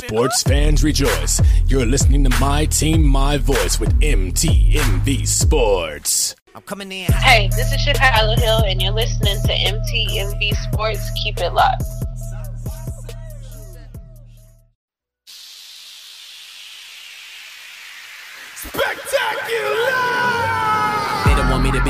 Sports fans rejoice. You're listening to My Team, My Voice with MTMV Sports. I'm coming in. Hey, this is Chicago Hill, and you're listening to MTMV Sports. Keep it locked. me to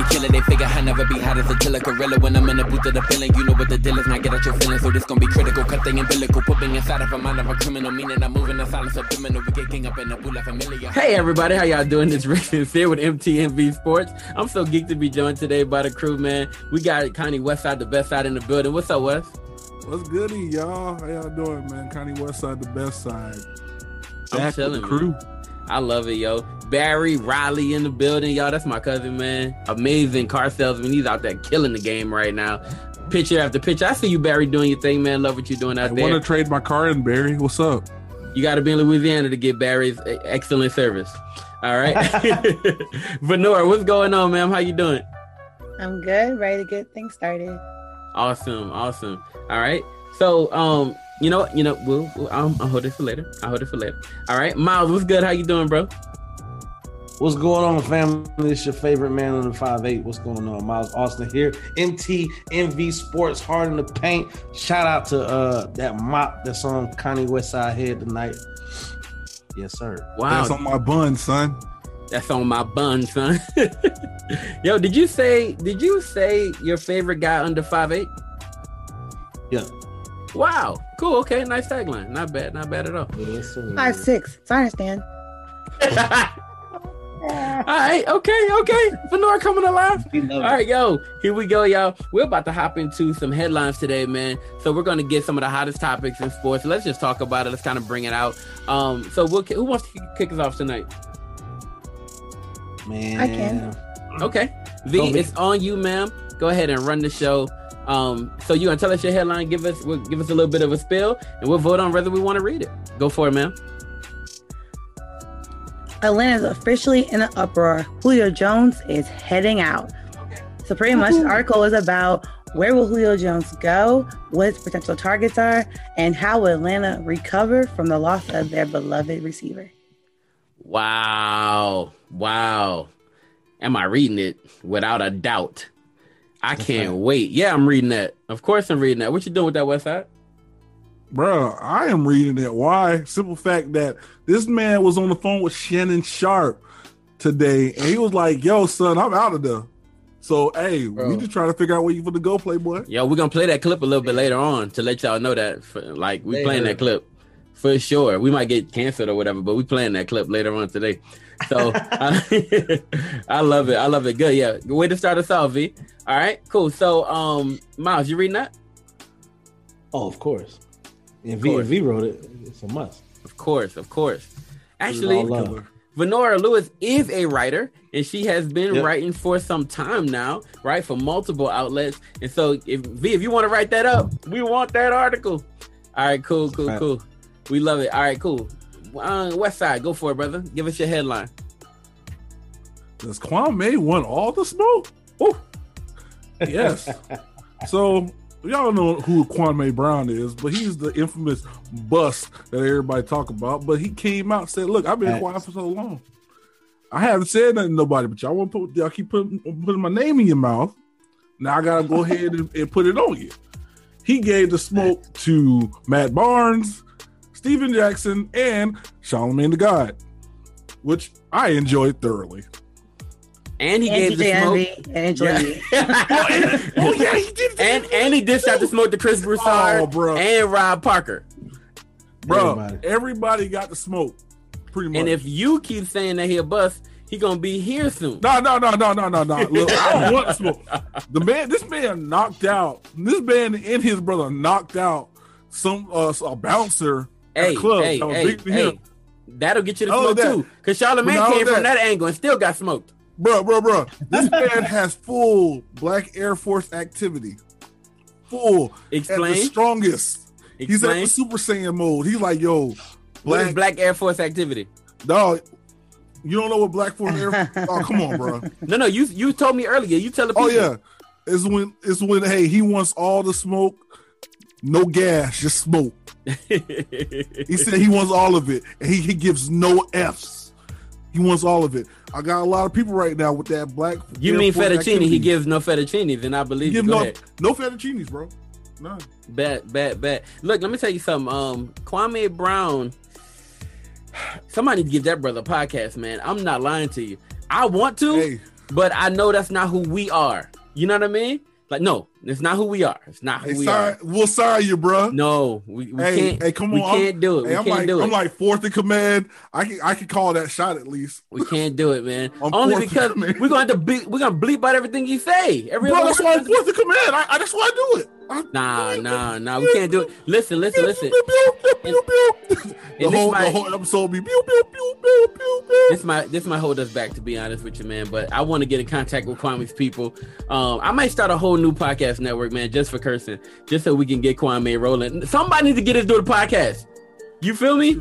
be killing. They figure I never be hot as a killer gorilla. When I'm in the booth of the feeling, you know what the deal is. Not get out your feelings, so this gon' be critical. Cut thing umbilical. Put me inside of a mind of a criminal. Meaning I'm moving the silence of criminal. We get king up in the pool of familiar. Hey everybody, how y'all doing? It's Rick here with MTMV Sports. I'm so geeked to be joined today by the crew, man. We got Connie Westside, the best side in the building. What's up, Wes? What's goody, y'all? How y'all doing, man? Connie Westside, the best side. Back I'm telling crew. I love it, yo. Barry Riley in the building, y'all. That's my cousin, man. Amazing car salesman. He's out there killing the game right now. Picture after picture. I see you, Barry, doing your thing, man. Love what you're doing out I there. I want to trade my car in, Barry. What's up? You got to be in Louisiana to get Barry's excellent service. All right. Venora, what's going on, ma'am? How you doing? I'm good. Ready to get things started. Awesome. Awesome. All right. So, um, you know, you know, we'll, we'll I'll, I'll, hold it for later. I'll hold it for later. All right, Miles, what's good? How you doing, bro? What's going on, family? It's your favorite man on the five eight. What's going on? Miles Austin here. MT MV Sports, hard in the paint. Shout out to uh that mop that's on Connie Westside Head tonight. Yes, sir. Wow, that's on my bun, son. That's on my bun, son. Yo, did you say? Did you say your favorite guy under five eight? Yeah. Wow. Cool. Okay. Nice tagline. Not bad. Not bad at all. Five six. So I understand. all right. Okay. Okay. Venora coming alive. All right, yo. Here we go, y'all. We're about to hop into some headlines today, man. So we're gonna get some of the hottest topics in sports. Let's just talk about it. Let's kind of bring it out. Um. So we'll, who wants to kick us off tonight? Man, I can. Okay. V, it's on you, ma'am. Go ahead and run the show. Um, so you gonna tell us your headline? Give us we'll give us a little bit of a spill, and we'll vote on whether we want to read it. Go for it, ma'am. Atlanta's officially in an uproar. Julio Jones is heading out. So pretty much the article is about where will Julio Jones go, what his potential targets are, and how will Atlanta recover from the loss of their beloved receiver. Wow. Wow. Am I reading it? Without a doubt. I can't wait. Yeah, I'm reading that. Of course, I'm reading that. What you doing with that Westside? Bro, I am reading it. Why? Simple fact that this man was on the phone with Shannon Sharpe today, and he was like, "Yo, son, I'm out of there." So, hey, Bro. we just trying to figure out where you for the go, Playboy. Yo, we're gonna play that clip a little bit later on to let y'all know that, for, like, we playing that clip for sure. We might get canceled or whatever, but we playing that clip later on today. So I, I, love it. I love it. Good. Yeah. Way to start us off, V. All right. Cool. So, um, Miles, you reading that? Oh, of course. And V, v wrote it, it's a must. Of course. Of course. Actually, Venora Lewis is a writer, and she has been yep. writing for some time now, right? For multiple outlets. And so, if V, if you want to write that up, we want that article. All right. Cool. Cool. Cool. We love it. All right. Cool. Uh, West Side, go for it, brother. Give us your headline. Does Kwame want all the smoke? Oh, yes. so y'all know who Kwame Brown is, but he's the infamous bust that everybody talk about. But he came out and said, "Look, I've been quiet for so long. I haven't said nothing to nobody, but y'all want to put y'all keep putting, putting my name in your mouth. Now I gotta go ahead and, and put it on you." He gave the smoke to Matt Barnes, Stephen Jackson, and Charlemagne the God, which I enjoyed thoroughly. And he and gave the smoke. And yeah. oh, yeah, he did. And and he dished out the smoke to Chris Broussard oh, bro. and Rob Parker. Bro, everybody. everybody got the smoke. Pretty much. And if you keep saying that he a bust, he gonna be here soon. No, no, no, no, no, no, no. Look, I don't want smoke. The man, this man knocked out. This man and his brother knocked out some uh, a bouncer hey, club. Hey, hey, hey. That'll get you the smoke too. Because Charlemagne came that. from that angle and still got smoked. Bro, bro, bro. This man has full Black Air Force activity. Full. Explain. The strongest. Explain. He's at the Super Saiyan mode. He's like, yo, Black, Black Air Force activity? Dog, you don't know what Black Force Air Force? oh, come on, bro. No, no, you you told me earlier. You tell the oh, people. Oh yeah, it's when it's when hey he wants all the smoke, no gas, just smoke. he said he wants all of it, and he, he gives no f's. He wants all of it. I got a lot of people right now with that black. You mean fettuccine? Activity. He gives no fettuccine, then I believe. you. no, ahead. no fettuccines, bro. None. Bet, bet, bet. Look, let me tell you something. Um, Kwame Brown. Somebody give that brother a podcast, man. I'm not lying to you. I want to, hey. but I know that's not who we are. You know what I mean? Like, no, it's not who we are. It's not who hey, we sorry, are. We'll sign you, bro. No, we, we hey, can't. Hey, come on, we can't do it. Hey, we I'm can't like, do it. I'm like fourth in command. I can I can call that shot at least. We can't do it, man. Only because we're going to have bleep, we're gonna bleep out everything you say. Every bro, that's why I'm fourth in command. I, I, that's why I do it. Nah, nah, nah. We can't do it. Listen, listen, listen. And, the, whole, might, the whole episode be pew, pew, pew, pew, pew, pew. This might this might hold us back to be honest with you, man. But I want to get in contact with Kwame's people. Um, I might start a whole new podcast network, man, just for cursing, just so we can get Kwame rolling. Somebody needs to get us do the podcast. You feel me?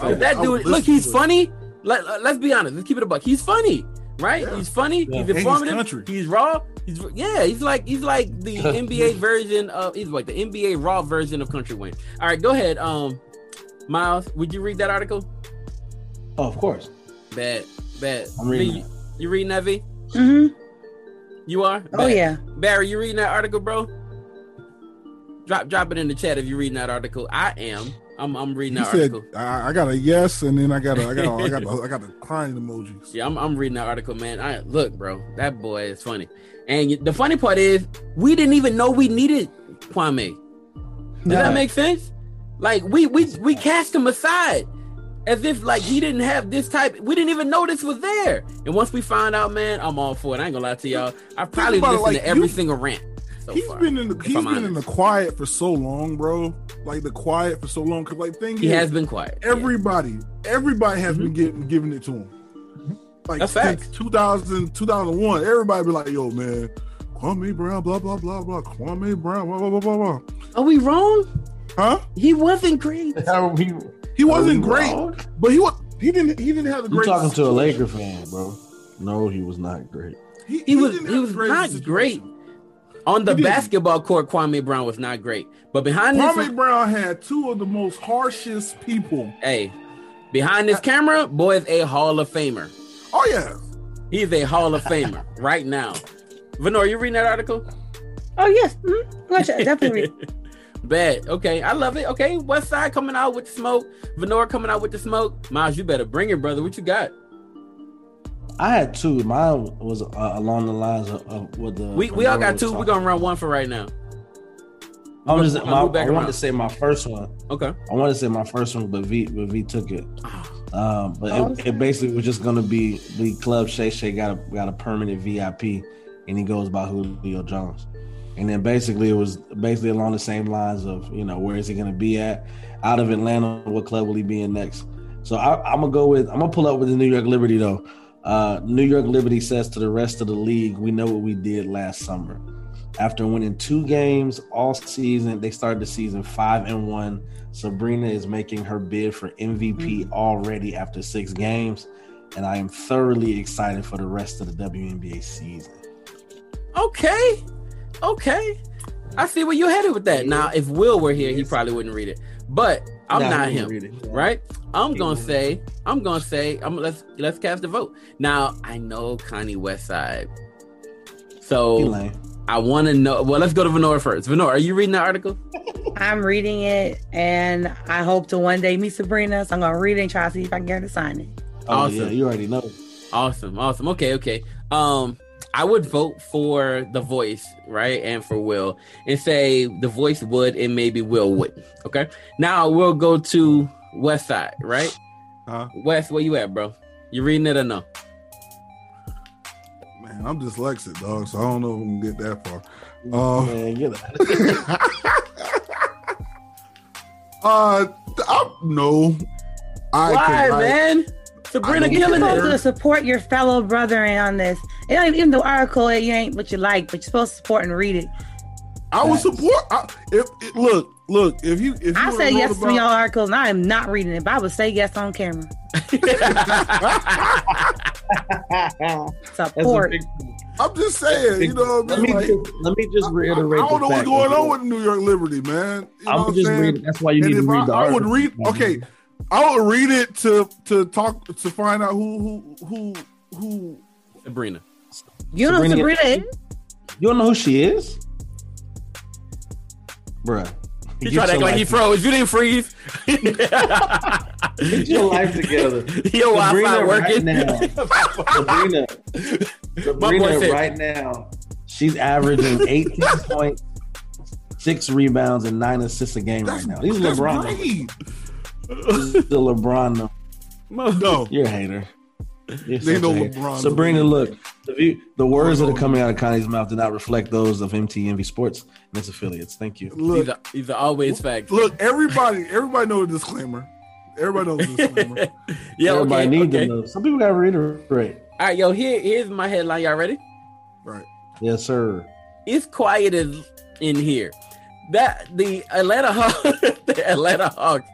I, that dude, look, he's funny. Let, let's be honest. Let's keep it a buck. He's funny, right? Yeah. He's funny. Yeah. He's informative. He's raw. He's yeah, he's like he's like the NBA version of he's like the NBA raw version of Kountry Wayne. All right, go ahead. Um, Miles, would you read that article? Oh, of course. Bad, bad. I'm reading. You, you reading that, V? Mm-hmm. You are. Oh yeah. Barry, you reading that article, bro? Drop, drop it in the chat if you're reading that article. I am. I'm, I'm reading that said, article. I, I, got a yes, and then I got a, I got, a, I got, a, I got the crying emojis. Yeah, I'm, I'm reading that article, man. I look, bro, that boy is funny. And the funny part is, we didn't even know we needed Kwame. Does nah. that make sense? Like we we we cast him aside as if like he didn't have this type. We didn't even know this was there. And once we find out, man, I'm all for it. I ain't gonna lie to y'all. I probably listened like, to every you, single rant. So he's far, been in the he's been honest. in the quiet for so long, bro. Like the quiet for so long. Cause like thing he is, has been quiet. Everybody, yeah. everybody has mm-hmm. been getting giving it to him. Like That's facts. 2000, 2001, everybody be like, yo, man, Kwame Brown, blah, blah, blah, blah, Kwame Brown, blah, blah, blah, blah, blah. Are we wrong? Huh? He wasn't great. he, he wasn't great, wrong? but he was he didn't he didn't have the great. You talking to a Laker fan, bro? No, he was not great. He, he, he was he was not situation. great. On the basketball court, Kwame Brown was not great, but behind Kwame this, Brown had two of the most harshest people. Hey, behind this camera, boy is a Hall of Famer. Oh yeah, he's a Hall of Famer right now. Venor, you reading that article? Oh yes, mm-hmm. definitely. Bad. Okay, I love it. Okay, West Side coming out with the smoke. Venor coming out with the smoke. Miles, you better bring it, brother. What you got? I had two. Mine was uh, along the lines of, of what the. We we all got two. We're gonna run one for right now. I'm just, my, I wanted to say my first one. Okay. I wanted to say my first one, but V but V took it. Um, but oh, it, it, basically was just gonna be the club Shay Shay got a got a permanent VIP, and he goes by Julio Jones. And then basically it was basically along the same lines of you know where is he gonna be at out of Atlanta? What club will he be in next? So I, am gonna go with I'm gonna pull up with the New York Liberty though. Uh, New York Liberty says to the rest of the league, we know what we did last summer. After winning two games all season, they started the season five and one. Sabrina is making her bid for MVP mm-hmm. already after six games, and I am thoroughly excited for the rest of the WNBA season. Okay, okay, I see where you're headed with that. Now, if Will were here, he probably wouldn't read it, but I'm nah, not him, right? I'm gonna say, I'm gonna say, I'm let's let's cast a vote. Now, I know Connie Westside, so I want to know. Well, let's go to Venora first. Venora, are you reading the article? I'm reading it, and I hope to one day meet Sabrina. So I'm gonna read it and try to see if I can get her to sign it. Oh, awesome. yeah, you already know. Awesome, awesome. Okay, okay. Um, I would vote for the voice, right, and for Will, and say the voice would, and maybe Will wouldn't. Okay. Now we'll go to West Side, right? Huh? West, where you at, bro? You reading it or no? Man, I'm dyslexic, dog, so I don't know if we can get that far. Uh, Man, get out. uh, I, no. I Why, can, man? Sabrina killing You're supposed to support your fellow brother on this. It ain't even the article. You ain't what you like, but you're supposed to support and read it. I will support. I, if, if, look, look. If you, if you I say yes about, to your article, and I am not reading it, but I would say yes on camera. support. I'm just saying, you know what I mean? Let me, like, just, let me just reiterate. I, I don't know what's going on with New York Liberty, man. You I'm just reading. That's why you and need to read I, the I would read. Okay, I would read it to to talk to find out who who who who Sabrina. You know Sabrina, Sabrina is? You don't know who she is, bruh. He tried to act like he froze. You didn't freeze. Get your life together. Your Wi-Fi working right now. Sabrina, Sabrina right now, she's averaging 18 points, six rebounds, and nine assists a game that's, right now. These are LeBron. The LeBron. No, you're a hater. You're they know LeBron. Sabrina, look, the, view, the words that are coming out of Connie's mouth do not reflect those of MTMV Sports and its affiliates. Thank you. Look, these are, these are always facts. Look, everybody, everybody knows the disclaimer. Everybody knows the disclaimer. yeah, everybody okay, needs okay. to know. Some people got to reiterate. All right, yo, here, here's my headline. Y'all ready? Right. Yes, sir. It's quiet in here. That the Atlanta Hawks, the Atlanta Hawks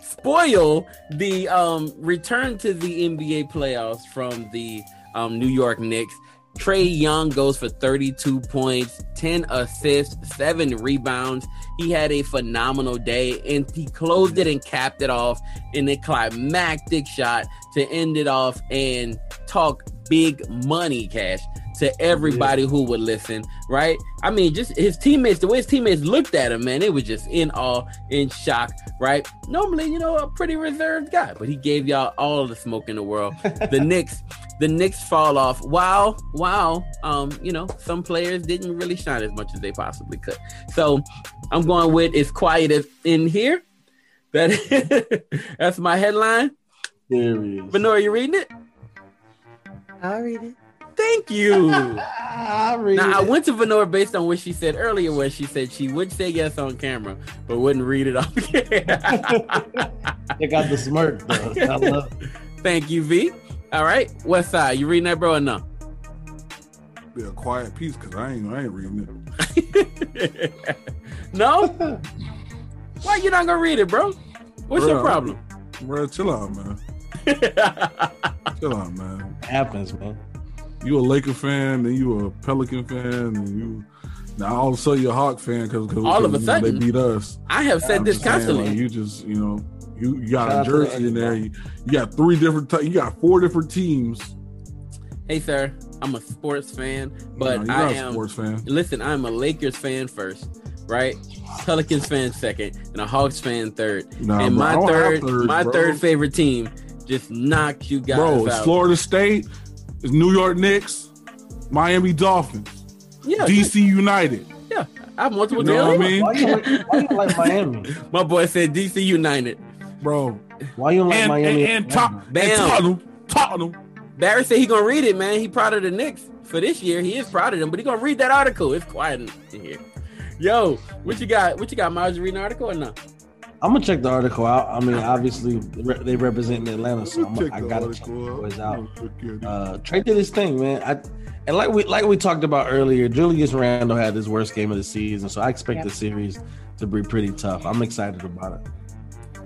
spoil the um, return to the NBA playoffs from the um, New York Knicks. Trae Young goes for 32 points, 10 assists, 7 rebounds. He had a phenomenal day and he closed it and capped it off in a climactic shot to end it off and talk big money cash to everybody who would listen, right? I mean, just his teammates, the way his teammates looked at him, man, it was just in awe, in shock, right? Normally, you know, a pretty reserved guy, but he gave y'all all the smoke in the world. the Knicks, the Knicks fall off. Wow, wow. Um, you know, some players didn't really shine as much as they possibly could. So I'm going with it's quiet as in here. That that's my headline. There he is. Venora, you reading it? I'll read it. Thank you. I now, I went to Venora based on what she said earlier, where she said she would say yes on camera, but wouldn't read it off. camera. they got the smirk, though. I love. Thank you, V. All right. What side? You reading that, bro, or no? Be a quiet piece because I ain't, I ain't reading it. no? Why you not gonna read it, bro? What's bro, your problem? Bro, chill out, man. chill out, man. It happens, man you a Laker fan, then you a Pelican fan, and you now all of a sudden you're a Hawk fan because all of a sudden know, they beat us. I have said this constantly. Saying, like, you just you know you, you got Shout a jersey in there. You, you, got three different. T- you got four different teams. Hey, sir, I'm a sports fan, but no, I am. sports fan. Listen, I'm a Lakers fan first, right? Pelicans fan second, and a Hawks fan third. Nah, and my third, third, my bro. third favorite team just knocked you guys bro, out. Florida State, it's New York Knicks, Miami Dolphins, yeah, DC United. Yeah, I have multiple. You know what I mean? Why you, like, why you like Miami? My boy said DC United, bro. Why you like and, Miami? And, and, top, and Tottenham, Tottenham. Barry said he gonna read it, man. He proud of the Knicks for this year. He is proud of them, but he gonna read that article. It's quiet in here. Yo, what you got? What you got, Miles? You reading the article or not? I'm gonna check the article out. I mean, obviously they represent Atlanta, so I'm, I gotta check the boys out. Uh, Trae did his thing, man. I, and like we like we talked about earlier, Julius Randle had his worst game of the season, so I expect yep. the series to be pretty tough. I'm excited about it.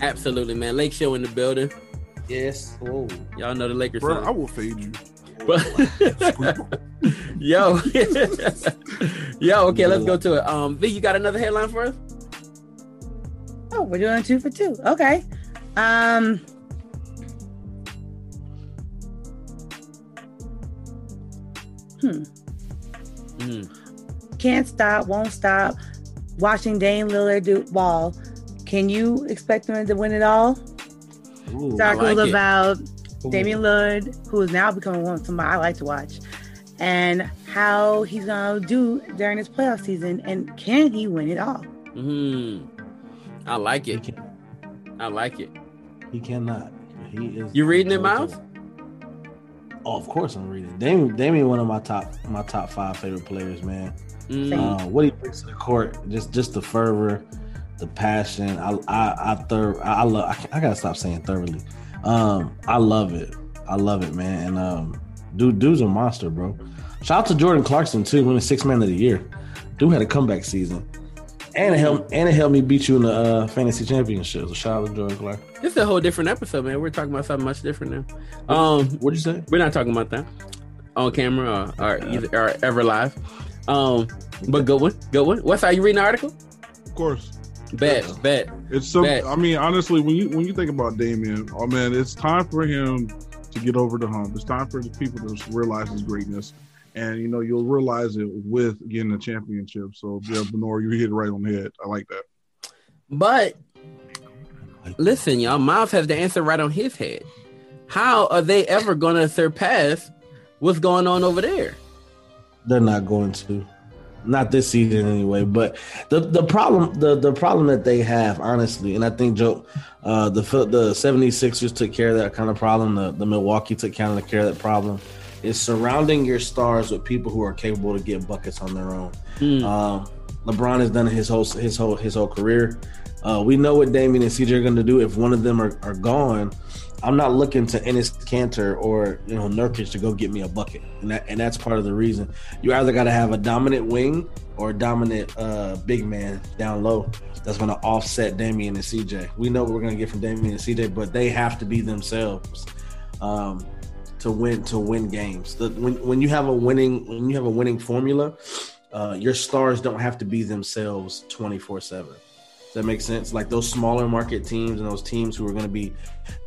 Absolutely, man. Lake Show in the building. Yes. Oh, y'all know the Lakers. Bro, I will fade you. But yo, yo, okay, let's go to it. Um, V, you got another headline for us? Oh, we're doing two for two. Okay. Um Hmm. Mm. Can't stop, won't stop. Watching Dame Lillard do ball. Can you expect him to win it all? Ooh, like about it. Damian Lillard, who is now becoming one somebody I like to watch, and how he's gonna do during this playoff season, and can he win it all? Hmm. I like it. I like it. He cannot. He is. You reading it, Miles? Oh, of course I'm reading. Damian, Damian, one of my top my top five favorite players, man. Mm. Uh, what he brings to the court, just just the fervor, the passion. I I I, thir- I love. I, I, gotta stop saying thoroughly. Um, I love it. I love it, man. And um, dude, dude's a monster, bro. Shout out to Jordan Clarkson too, winning six man of the year. Dude had a comeback season. And it helped and it helped me beat you in the uh, fantasy championship. So shout out to Jordan Clark. This is a whole different episode, man. We're talking about something much different now. Um, what'd you say? We're not talking about that. on camera or, or, either, or ever live. Um, but good one, good one. What's how you reading the article? Of course. Bet, Yeah. bet. It's some. Bet. I mean, honestly, when you when you think about Damian, oh man, it's time for him to get over the hump. It's time for the people to realize his greatness, and you know you'll realize it with getting a championship. So yeah, Venor, you hit it right on the head. I like that. But listen, y'all, Miles has the answer right on his head. How are they ever going to surpass what's going on over there? They're not going to. Not this season anyway. But the the problem the the problem that they have, honestly, and I think Joe, uh, the the 76ers took care of that kind of problem. The, the Milwaukee took kind of care of that problem. Is surrounding your stars with people who are capable to get buckets on their own. Hmm. Um, LeBron has done his whole his whole his whole career. Uh, we know what Damian and CJ are going to do. If one of them are, are gone, I'm not looking to Enes Kanter or you know Nurkic to go get me a bucket, and that and that's part of the reason. You either got to have a dominant wing or a dominant uh, big man down low that's going to offset Damian and CJ. We know what we're going to get from Damian and CJ, but they have to be themselves um, to win to win games. The, when when you have a winning when you have a winning formula, uh, your stars don't have to be themselves 24 7 does that make sense? Like those smaller market teams and those teams who are going to be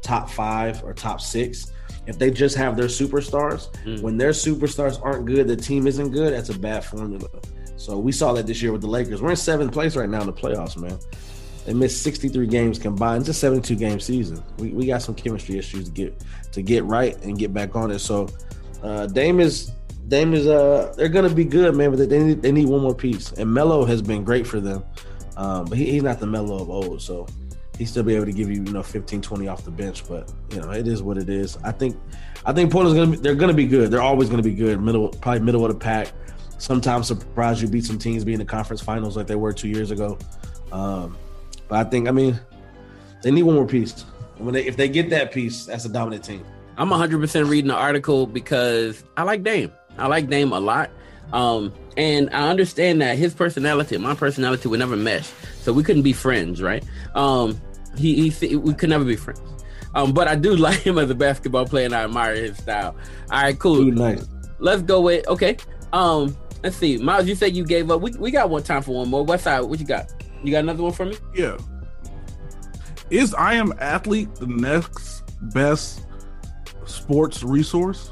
top five or top six if they just have their superstars Mm. when their superstars aren't good the team isn't good that's a bad formula. So we saw that this year with the lakers. We're in seventh place right now in the playoffs man they missed 63 games combined it's a 72 game season we, we got some chemistry issues to get to get right and get back on it so uh dame is Dame is uh they're gonna be good, man, but they need they need one more piece. And Melo has been great for them. Um, but he, he's not the Melo of old, so he still be able to give you, you know, 15, 20 off the bench. But you know, it is what it is. I think I think Portland's gonna be they're gonna be good. They're always gonna be good. Middle probably middle of the pack. Sometimes surprise you beat some teams be in the conference finals like they were two years ago. Um, but I think I mean they need one more piece. And when they if they get that piece, that's a dominant team. I'm 100% reading the article because I like Dame. I like Dame a lot. Um, and I understand that his personality and my personality would never mesh. So we couldn't be friends, right? Um, he, he we could never be friends. Um, but I do like him as a basketball player and I admire his style. All right, cool. Dude, nice. Let's go with okay. Um, let's see. Miles, you said you gave up. We, we got one time for one more. West side, what you got? You got another one for me? Yeah. Is I am athlete the next best sports resource?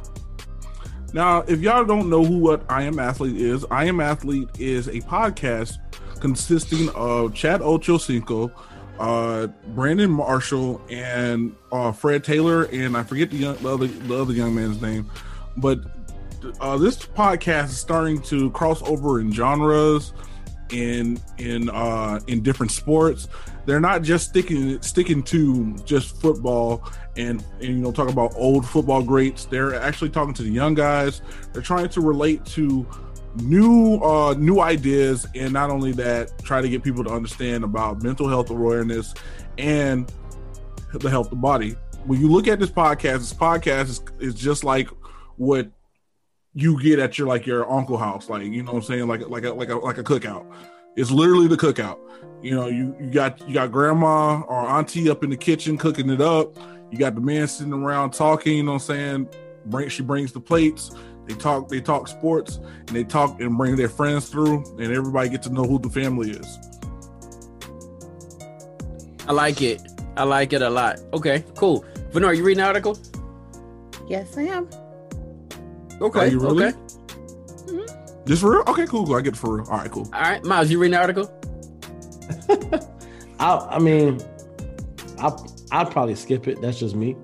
Now, if y'all don't know who what I am athlete is, I am athlete is a podcast consisting of Chad Ochocinco, uh, Brandon Marshall, and uh, Fred Taylor, and I forget the, young, the other the other young man's name, but uh, this podcast is starting to cross over in genres, in in uh, in different sports. They're not just sticking sticking to just football and, and you know talk about old football greats. They're actually talking to the young guys. They're trying to relate to new uh new ideas and not only that try to get people to understand about mental health awareness and the health of the body when you look at this podcast this podcast is, is just like what you get at your like your uncle house like you know what i'm saying like like a like a like a cookout it's literally the cookout you know you you got you got grandma or auntie up in the kitchen cooking it up you got the man sitting around talking you know what i'm saying bring she brings the plates they talk they talk sports and they talk and bring their friends through and everybody get to know who the family is I like it. I like it a lot. Okay, cool. Venor, you reading the article? Yes, I am. Okay. Are you really? Okay. this for real okay cool, cool i get it for real all right cool All right, Miles, you reading the article? I I mean, I I'd probably skip it. That's just me.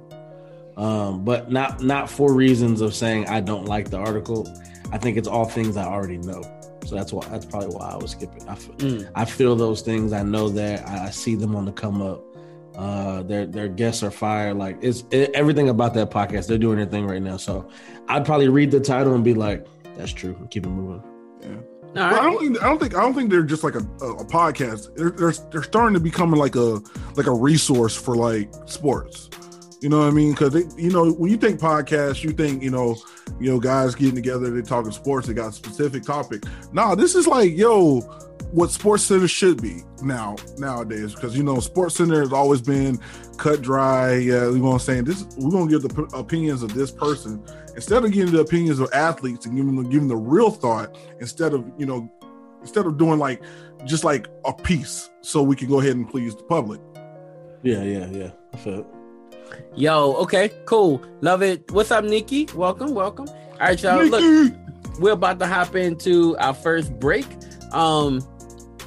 Um, but not not for reasons of saying I don't like the article. I think it's all things I already know. So that's why that's probably why I was skipping. I feel, Mm. I feel those things. I know that I, I see them on the come up. Uh, their their guests are fire. Like it's it, everything about that podcast. They're doing their thing right now. So I'd probably read the title and be like, "That's true." Keep it moving. Yeah. Well, I don't think I don't think I don't think they're just like a, a, a podcast. They're, they're they're starting to become like a like a resource for like sports. You know what I mean? Because you know when you think podcast, you think you know you know guys getting together, they talking sports, they got a specific topic. Nah, this is like yo, what Sports Center should be now nowadays. Because you know Sports Center has always been cut dry. Yeah, we're gonna say this. We're gonna give the p- opinions of this person instead of giving the opinions of athletes and giving them giving the real thought instead of you know instead of doing like just like a piece so we can go ahead and please the public. Yeah, yeah, yeah. I feel it. Yo, okay, cool. Love it. What's up, Nikki? Welcome, welcome. All right, y'all. Look, we're about to hop into our first break. Um,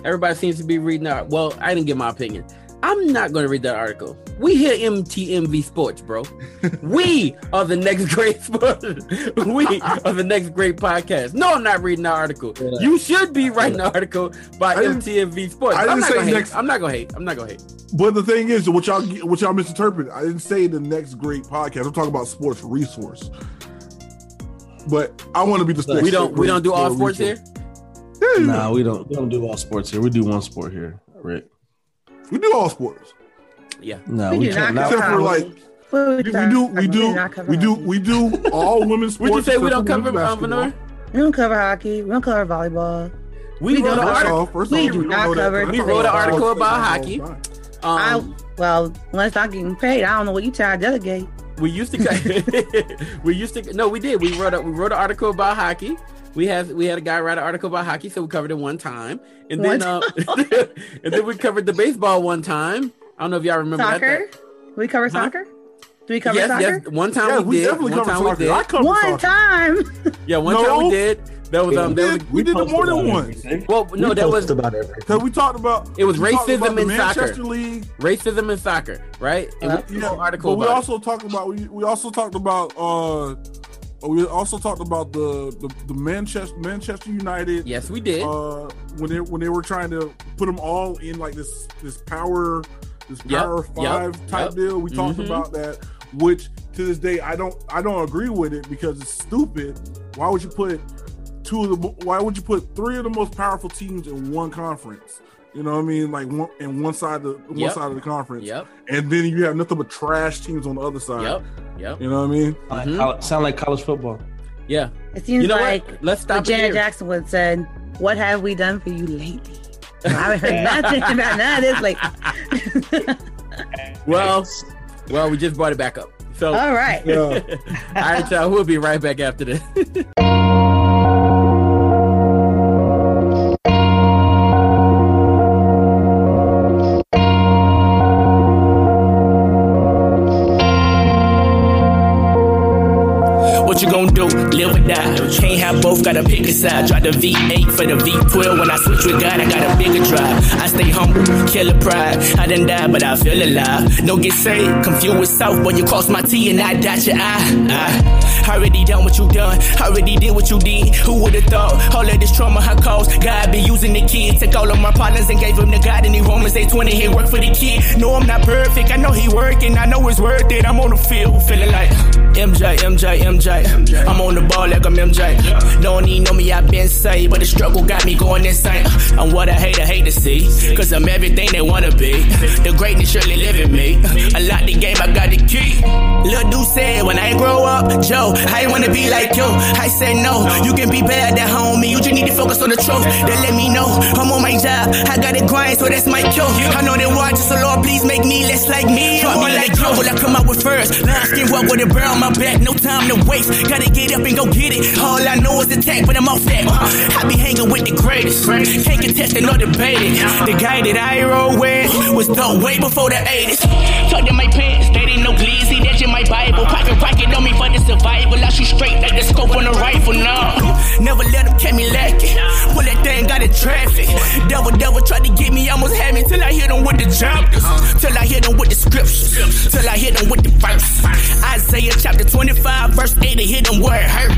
everybody seems to be reading our well, I didn't give my opinion. I'm not gonna read that article. We here MTMV Sports, bro. we are the next great sport. we are the next great podcast. No, I'm not reading that article. Yeah. You should be writing the article by didn't- MTMV Sports. I I'm didn't say gonna hate. next- I'm not gonna hate. I'm not gonna hate. But the thing is, what y'all what y'all misinterpret. I didn't say the next great podcast. I'm talking about sports resource. But I want to be the We We don't we don't do all sports here. resource. Yeah, Nah, we don't. We don't do all sports here. We do one sport here, Rick. we do all sports. Yeah. No, We we, do can't. not Not, Except for like we, we do we do we do we do all women's sports. Would you say we don't cover women's um, basketball. We don't cover hockey. We don't cover volleyball. We, We wrote don't an First article. off, first We off, do don't not know that. cover That's We wrote an article about hockey. time. I Um, well, unless I'm getting paid, I don't know what you trying to delegate. we used to we used to no we did we wrote a we wrote an article about hockey we had we had a guy write an article about hockey so we covered it one time and then One uh, and then we covered the baseball one time i don't know if y'all remember Soccer? that we cover Huh? soccer? Do we cover yes soccer? yes one time Yeah, we, we did definitely one covered time we soccer. I did covered One soccer. time. yeah one time we did that was um We that was, did, we did it more than once. well no We that was about everything. Because we talked about It was racism about the in soccer. League. racism in soccer right and we Yeah, article but we about it. also talked about we, we also talked about uh we also talked about the the, the Manchester Manchester United yes we did uh when they when they were trying to put them all in like this this power this power yep, five type yep. deal we talked Mhm. about that which to this day I don't I don't agree with it because it's stupid why would you put two of the why would you put three of the most powerful teams in one conference you know what I mean like one in one side of the one Yep. side of the conference yep and then you have nothing but trash teams on the other side yep yep you know what I mean like, Mhm. coll- sound like college football. yeah It seems you know like what let's stop Janet. Jackson would have said, What have we done for you lately? I haven't heard nothing about none of this like well well we just brought it back up so all right. yeah All right, y'all. We'll be right back after this. What you gonna do? Live or die? Can't have both, gotta pick a side. Try the V8 for the V12. When I switch with God, I got a bigger drive. I stay humble, killer pride. I done died, but I feel alive. No get saved, confused with South, but you cross my T and I dot your I. I already done what you done, already did what you did. Who would've thought? All of this trauma I caused. God be using the kid. Take all of my partners and gave them to God. And he Romans 820, he work for the kid. No, I'm not perfect. I know he working. I know it's worth it. I'm on the field, feeling like MJ, MJ, MJ. I'm on the ball like I'm MJ. Don't even know me, i been saved. But the struggle got me going insane. I'm what I hate, I hate to see. Cause I'm everything they wanna be. The greatness surely live in me. I lock the game, I got the key. Lil' dude said, when I grow up, Joe, I ain't wanna be like you. I said no, you can be bad at home. You just need to focus on the truth. They let me know I'm on my job. I got to grind, so that's my cue. I know they watch, so Lord, please make me less like me. I'm more like you. Will I come out with first? Line skin walk with a brown on my back, no time to waste. Gotta get up and go get it. All I know is the attack, but I'm off that. Uh, I be hanging with the greatest. Can't contest it nor debate it. The guy that I roll with was dope way before the 80s. Tucked in my pants, they didn't know glizzy, that's in my Bible. Pocket rocket on me for the survival. I shoot straight like the scope on a rifle, no. Never let them catch me lacking. Pull that thing out of traffic. Devil, devil tried to get me, almost had me till I hit them with the chapters. Till I hit them with the scriptures. Till I hit them with the verse. Isaiah chapter 25, verse 8, to hit them where it hurt.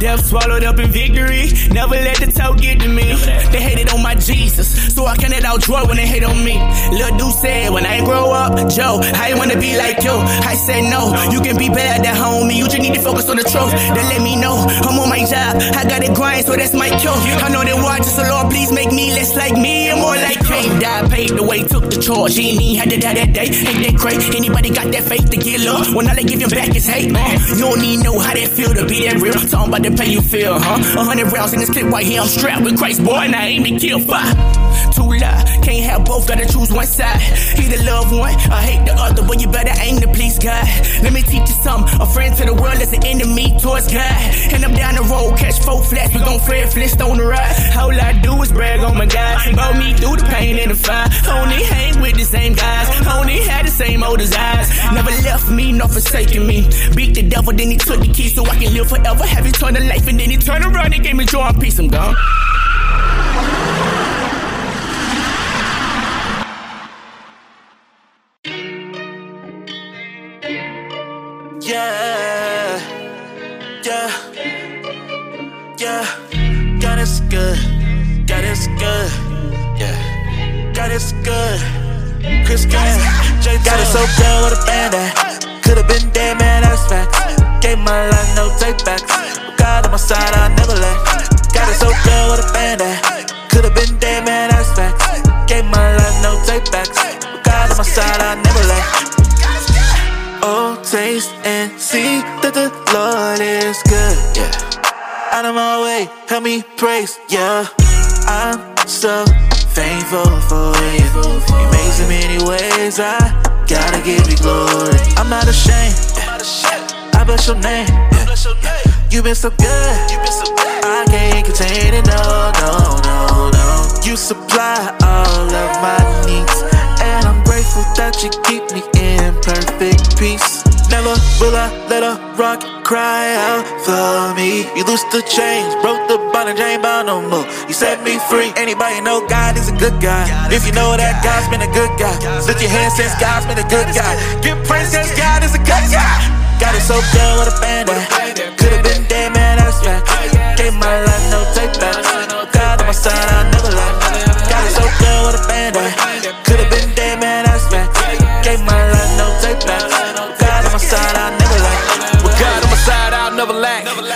Death swallowed up in victory. Never let the toe get to me. They hated on my Jesus, so I counted out joy when they hate on me. Lil' dude said, when I grow up, Joe, I ain't wanna be like you. I said no, you can be bad at home. You just need to focus on the truth. Then let me know I'm on my job. I got it grind, so that's my cue. I know they watch, so Lord, please make me less like me and more like Cain. Died, paid the way, took the charge. He ain't had to die that day. Ain't that crazy? Anybody got that faith to get love? When all they give him back is hate, man. You don't even know how that feel to be that real. Talking about the pain you feel, huh? A hundred rounds in this clip right here, I'm strapped with Christ, boy, and I aim to kill five. Too lie, can't have both, gotta choose one side. Either love one, I hate the other, but you please God. Let me teach you something. A friend to the world is an enemy towards God. And I'm down the road, catch four flats, we gon' fred flist on the ride. All I do is brag on my God. About me through the pain and the fire. Only hang with the same guys. Only had the same old desires. Never left me, nor forsaken me. Beat the devil, then he took the key so I can live forever. Have eternal life, and then he turned around and gave me joy and peace. I'm gone. Yeah, yeah, yeah. God is good. God is good. Yeah, God is good. Chris Gaines, J. Got it so good with a band could've been dead, man. That's facts. Gave my life no take backs. God on my side, I never let. Got it so good with a band could've been dead, man. That's facts. Gave my life no take backs. God on my side, I never let. Oh, taste and see that the Lord is good. Yeah. Out of my way, help me praise. Yeah. I'm so thankful for you. You made so many ways. I gotta give you glory. I'm not ashamed. I bless your name. Yeah. You've been so good. I can't contain it. No, no, no, no. You supply all of my needs. Grateful that you keep me in perfect peace. Never will I let a rock cry out for me. You loosed the chains, broke the bond and ain't bound no more. You set me free. Anybody know God is a good guy? If you know that God's been a good guy, lift your hands since God's been a good guy. Give praise since God is a good guy. Got it so good with a band Could've been dead, man, that's fact. Gave my life no take back. God on my side, I never lie. Got it so good with a band Could've been dead,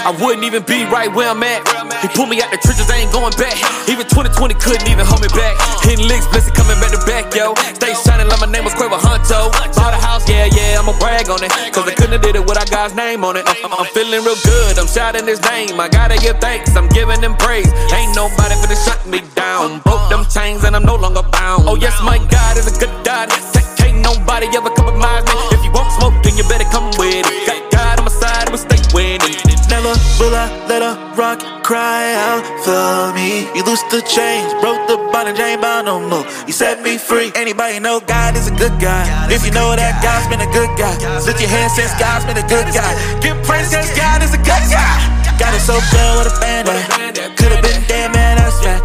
I wouldn't even be right where I'm at. He pulled me out the trenches, I ain't going back. Even 2020 couldn't even hold me back. Hitting licks, blessing coming back to back, yo. Stay shining like my name was Quavo Huncho. Bought a house, yeah, yeah, I'ma brag on it. Cause I couldn't have did it without God's name on it. I'm, I'm, feeling real good, I'm shouting his name. I gotta give thanks, I'm giving him praise. Ain't nobody finna shut me down. Broke them chains and I'm no longer bound. Oh, yes, my God is a good God. Can't nobody ever compromise me. If you want smoke, then you better come with it. Got God on my side, we'll stay winning. Never will I let a rock cry out for me. You loosed the chains, broke the and ain't bound no more. You set me free. Anybody know God is a good guy? If you know that God's been a good guy, lift your hands since God's been a good guy. Give praise since God is a good guy. Got it so good with a band Could've been dead, man, that's fact.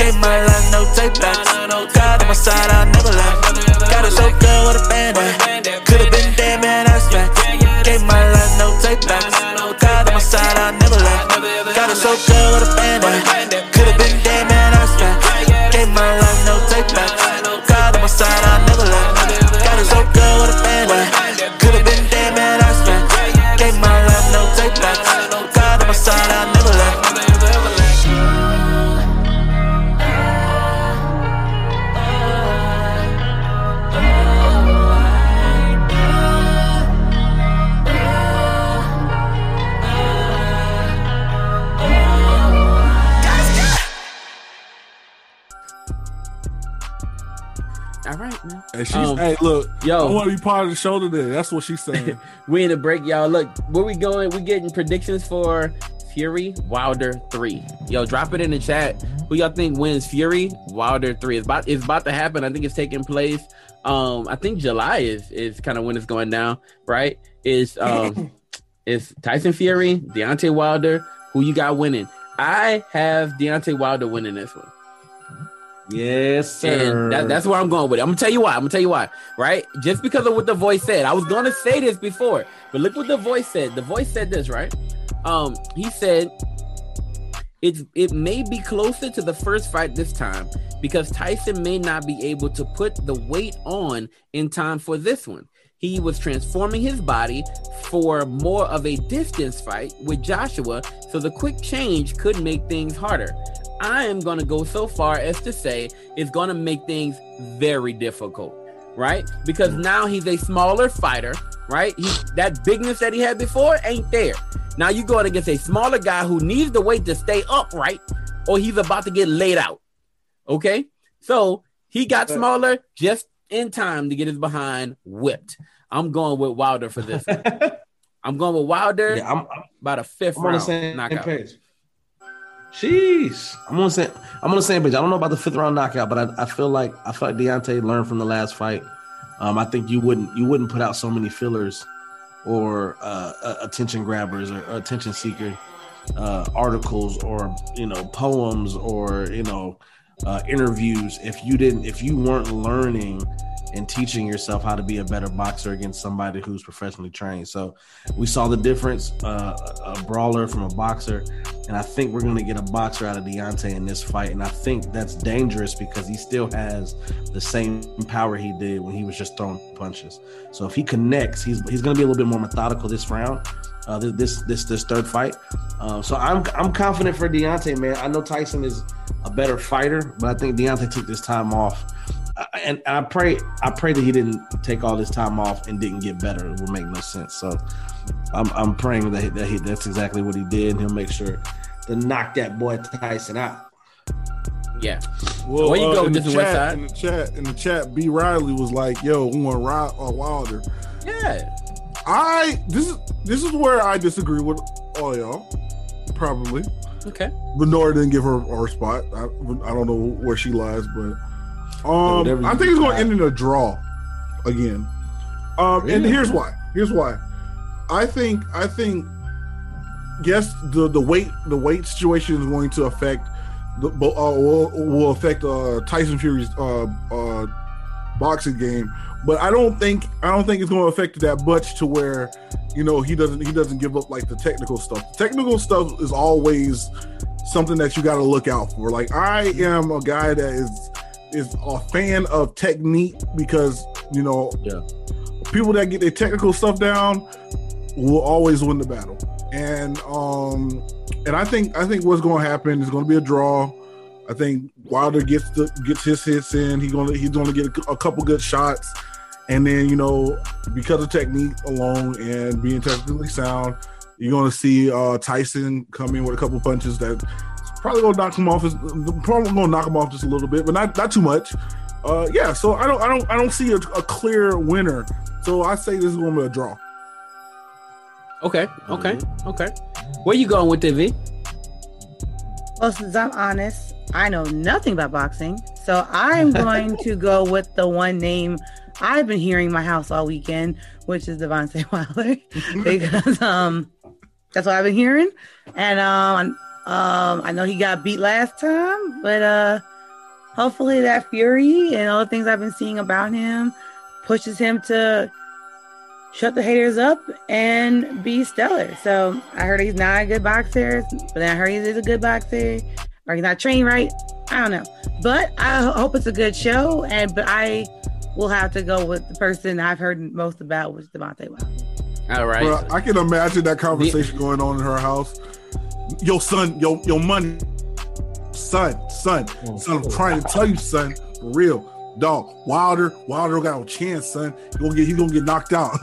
Gave my life no take backs. God on my side, I'll never left. Got it so good with a band Could've been dead, man, that's fact. Gave my life no take backs. God side, I never left. Got it so good with a band right, man. And she's Um, hey, look, yo. I want to be part of the show today. That's what she's saying. we in the break, y'all. Look, where we going? We getting predictions for Fury Wilder three. Yo, drop it in the chat. Who y'all think wins Fury Wilder three? It's about it's about to happen. I think it's taking place. Um, I think July is is kind of when it's going down. Right? Is um, is Tyson Fury, Deontay Wilder? Who you got winning? I have Deontay Wilder winning this one. Yes, sir. And that, that's where I'm going with it. I'm gonna tell you why. I'm gonna tell you why. Right? Just because of what the voice said. I was gonna say this before, but look what the voice said. The voice said this, right? Um, he said it's it may be closer to the first fight this time because Tyson may not be able to put the weight on in time for this one. He was transforming his body for more of a distance fight with Joshua, so the quick change could make things harder. I am going to go so far as to say it's going to make things very difficult, right? Because now he's a smaller fighter, right? He, that bigness that he had before ain't there. Now you going against a smaller guy who needs the weight to stay upright, or he's about to get laid out. Okay, so he got smaller just in time to get his behind whipped. I'm going with Wilder for this. one. I'm going with Wilder. Yeah, I'm, about a 5th I'm round on the same knockout. page. Jeez, I'm on the same. I'm on the same page. I don't know about the fifth round knockout, but I, I feel like I feel like Deontay learned from the last fight. Um, I think you wouldn't you wouldn't put out so many fillers or uh, attention grabbers or, or attention seeker uh, articles or you know poems or you know uh, interviews if you didn't if you weren't learning and teaching yourself how to be a better boxer against somebody who's professionally trained. So we saw the difference, uh, a brawler from a boxer, and I think we're going to get a boxer out of Deontay in this fight. And I think that's dangerous because he still has the same power he did when he was just throwing punches. So if he connects, he's he's going to be a little bit more methodical this round. Uh, this this this third fight, uh, so I'm I'm confident for Deontay, man. I know Tyson is a better fighter, but I think Deontay took this time off and, and I pray I pray that he didn't take all this time off and didn't get better. It would make no sense. So I'm I'm praying that, he, that he, that's exactly what he did, and he'll make sure to knock that boy Tyson out. Yeah. Well, Where you uh, go in with the this chat, West In the chat, in the chat, B Riley was like, "Yo, we want Rod or Wilder." Yeah. I this is this is where I disagree with all y'all. Probably. Okay. Venora didn't give her her spot. I, I don't know where she lies, but um, I think it's going to end in a draw again. Um, and here's why. Here's why. I think I think yes, the the weight the weight situation is going to affect the uh, will, will affect uh, Tyson Fury's uh, uh, boxing game, but I don't think I don't think it's going to affect it that much to where you know he doesn't he doesn't give up like the technical stuff. The technical stuff is always something that you got to look out for. Like I am a guy that is is a fan of technique because you know Yeah. people that get their technical stuff down will always win the battle. And um and I think I think what's going to happen is going to be a draw. I think Wilder gets the gets his hits in. He's gonna he's gonna get a, a couple good shots, and then you know because of technique alone and being technically sound, you're gonna see uh, Tyson come in with a couple punches that probably gonna knock him off. His, probably gonna knock him off just a little bit, but not not too much. Uh, yeah, so I don't I don't I don't see a, a clear winner. So I say this is gonna be a draw. Okay. Okay. Okay. Where you going with it, V? Well, since I'm honest, I know nothing about boxing. So I'm going to go with the one name I've been hearing my house all weekend, which is Devontae Wilder. because um that's what I've been hearing. And um um I know he got beat last time, but uh hopefully that fury and all the things I've been seeing about him pushes him to shut the haters up and be stellar. So I heard he's not a good boxer, but then I heard he's a good boxer, or he's not trained right. I don't know, but I hope it's a good show. And but I will have to go with the person I've heard most about, which is Devontae Wilder. All right. Bro, I can imagine that conversation going on in her house. Yo, son, yo, yo, money, son, son, son. I'm trying to tell you, son, for real, dog. Wilder, Wilder got no chance, son. He gonna get, he gonna get knocked out.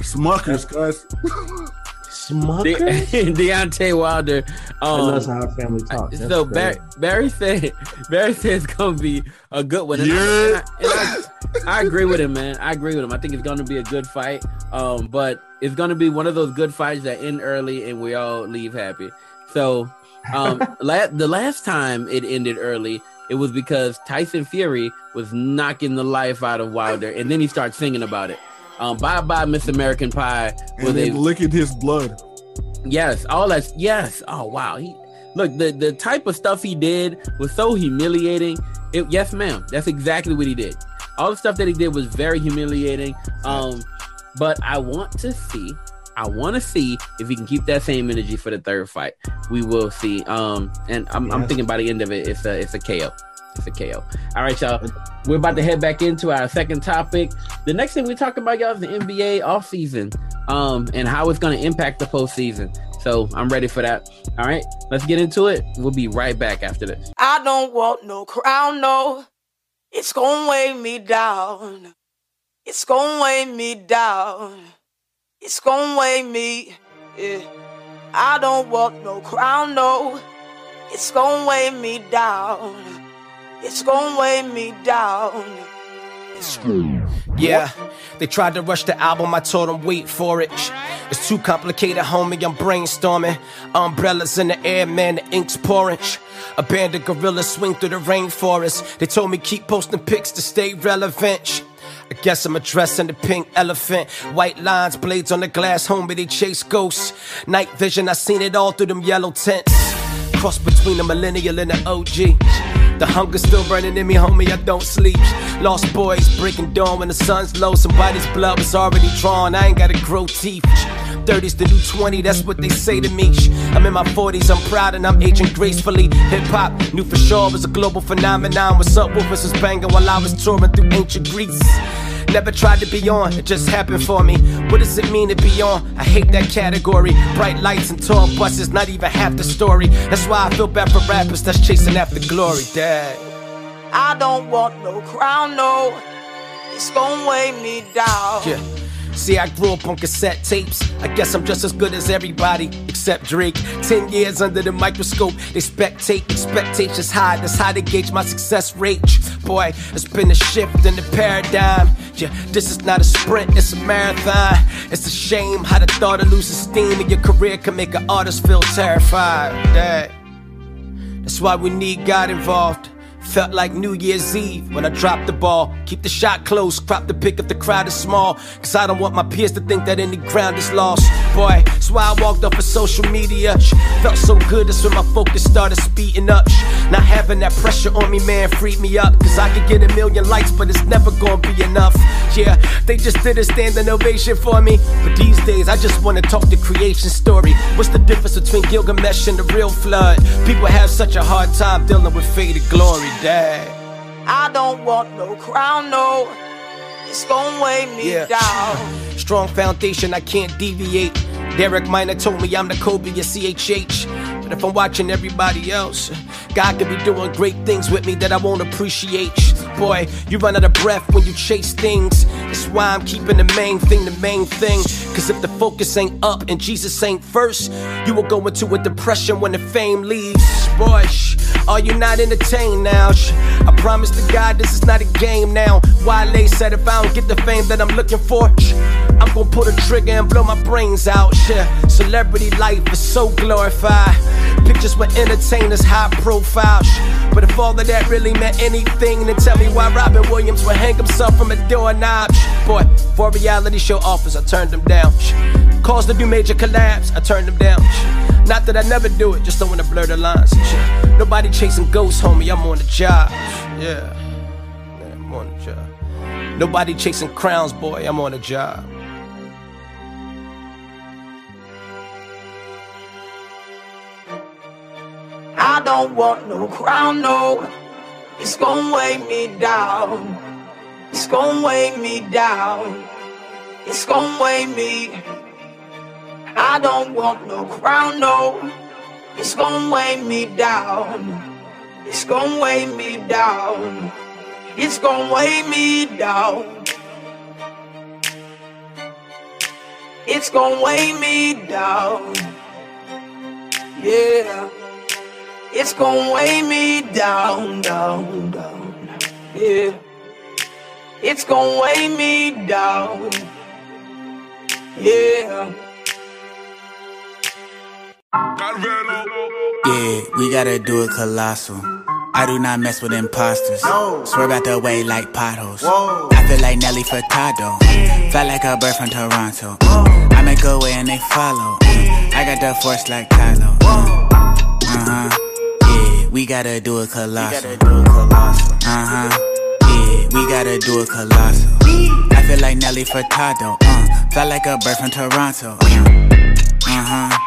Smuckers, cuz. De- Smucker. Deontay Wilder. I know Um, that's how our family talks. That's so crazy. Barry, Barry said Barry said it's gonna be a good one. And, I, Yeah. and I- and I- I agree with him, man. I agree with him. I think it's gonna be a good fight. Um, but it's gonna be one of those good fights that end early and we all leave happy. So, um, la- the last time it ended early, it was because Tyson Fury was knocking the life out of Wilder, and then he started singing about it. Um, bye bye, Miss American Pie. Was And a licking his blood. Yes, all that. Yes. Oh wow. He look the the type of stuff he did was so humiliating. It, yes, ma'am. That's exactly what he did. All the stuff that he did was very humiliating. Um, but I want to see. I want to see if he can keep that same energy for the third fight. We will see. Um, and I'm, I'm thinking by the end of it, it's a it's a KO. It's a KO. All right, y'all. We're about to head back into our second topic. The next thing we're talking about, y'all, is the NBA offseason um, and how it's going to impact the postseason. So I'm ready for that. All right, let's get into it. We'll be right back after this. I don't want no crown, no. It's gonna weigh me down. It's gonna weigh me down. It's gonna weigh me. Yeah. I don't want no crown, no. It's gonna weigh me down. It's gonna weigh me down. Yeah, they tried to rush the album, I told them wait for it. It's too complicated, homie. I'm brainstorming. Umbrellas in the air, man. The ink's pouring. A band of gorillas swing through the rainforest. They told me keep posting pics to stay relevant. I guess I'm addressing the pink elephant. White lines, blades on the glass, homie, they chase ghosts. Night vision, I seen it all through them yellow tents. Cross between the millennial and the OG. The hunger's still burning in me, homie, I don't sleep. Lost boys breaking dawn when the sun's low. Somebody's blood was already drawn, I ain't gotta grow teeth. 30's the new 20, that's what they say to me. I'm in my 40s, I'm proud and I'm aging gracefully. Hip hop, new for sure was a global phenomenon. What's up, Wolfers was banging while I was touring through ancient Greece. Never tried to be on, it just happened for me. What does it mean to be on? I hate that category. Bright lights and tall buses, not even half the story. That's why I feel bad for rappers that's chasing after glory, Dad. I don't want no crown, no. It's gonna weigh me down. Yeah. See, I grew up on cassette tapes. I guess I'm just as good as everybody except Drake. Ten years under the microscope, they spectate, expectations high. That's how they gauge my success rate. Boy, it's been a shift in the paradigm. Yeah, this is not a sprint, it's a marathon. It's a shame how the thought of losing steam in your career can make an artist feel terrified. Dad. That's why we need God involved. Felt like New Year's Eve when I dropped the ball. Keep the shot close, crop the pick if the crowd is small. Cause I don't want my peers to think that any ground is lost. Boy, that's why I walked off of social media. Felt so good, that's when my focus started speeding up. Not having that pressure on me, man, freed me up. Cause I could get a million likes, but it's never gonna be enough. Yeah, they just did a standing ovation for me. But these days, I just wanna talk the creation story. What's the difference between Gilgamesh and the real flood? People have such a hard time dealing with faded glory dad. I don't want no crown, no. It's gonna weigh me yeah. down. Strong foundation, I can't deviate. Derek Minor told me I'm the Kobe of CHH. But if I'm watching everybody else, God could be doing great things with me that I won't appreciate. Boy, you run out of breath when you chase things. That's why I'm keeping the main thing the main thing. Cause if the focus ain't up and Jesus ain't first, you will go into a depression when the fame leaves. Boy, are you not entertained now? I promise to God this is not a game now. Wale said if I don't get the fame that I'm looking for, I'm gonna pull the trigger and blow my brains out. Shh. Celebrity life is so glorified. Pictures with entertainers, high profile. Shh. But if all of that really meant anything, then tell me why Robin Williams would hang himself from a doorknob. Boy, for reality show offers, I turned them down. Calls to do major collabs, I turned them down. Not that I never do it, just don't wanna blur the lines. Nobody chasing ghosts, homie, I'm on the job. Yeah, yeah I'm on the job. Nobody chasing crowns, boy, I'm on the job. I don't want no crown, no. It's gonna weigh me down. It's gonna weigh me down. It's gonna weigh me. I don't want no crown, no. It's gonna weigh me down. It's gonna weigh me down. It's gonna weigh me down. It's gonna weigh me down. Yeah. It's gonna weigh me down, down, down. Yeah. It's gonna weigh me down. Yeah. Yeah, we gotta do it colossal. I do not mess with imposters. No. Swerve out the way like potholes. Whoa. I feel like Nelly Furtado. Yeah. Fly like a bird from Toronto. Whoa. I make a way and they follow. Yeah. I got the force like Kylo. Uh huh. Yeah, we gotta do it colossal. Uh huh. Yeah, we gotta do it colossal. I feel like Nelly Furtado. Uh, fly like a bird from Toronto. Uh huh.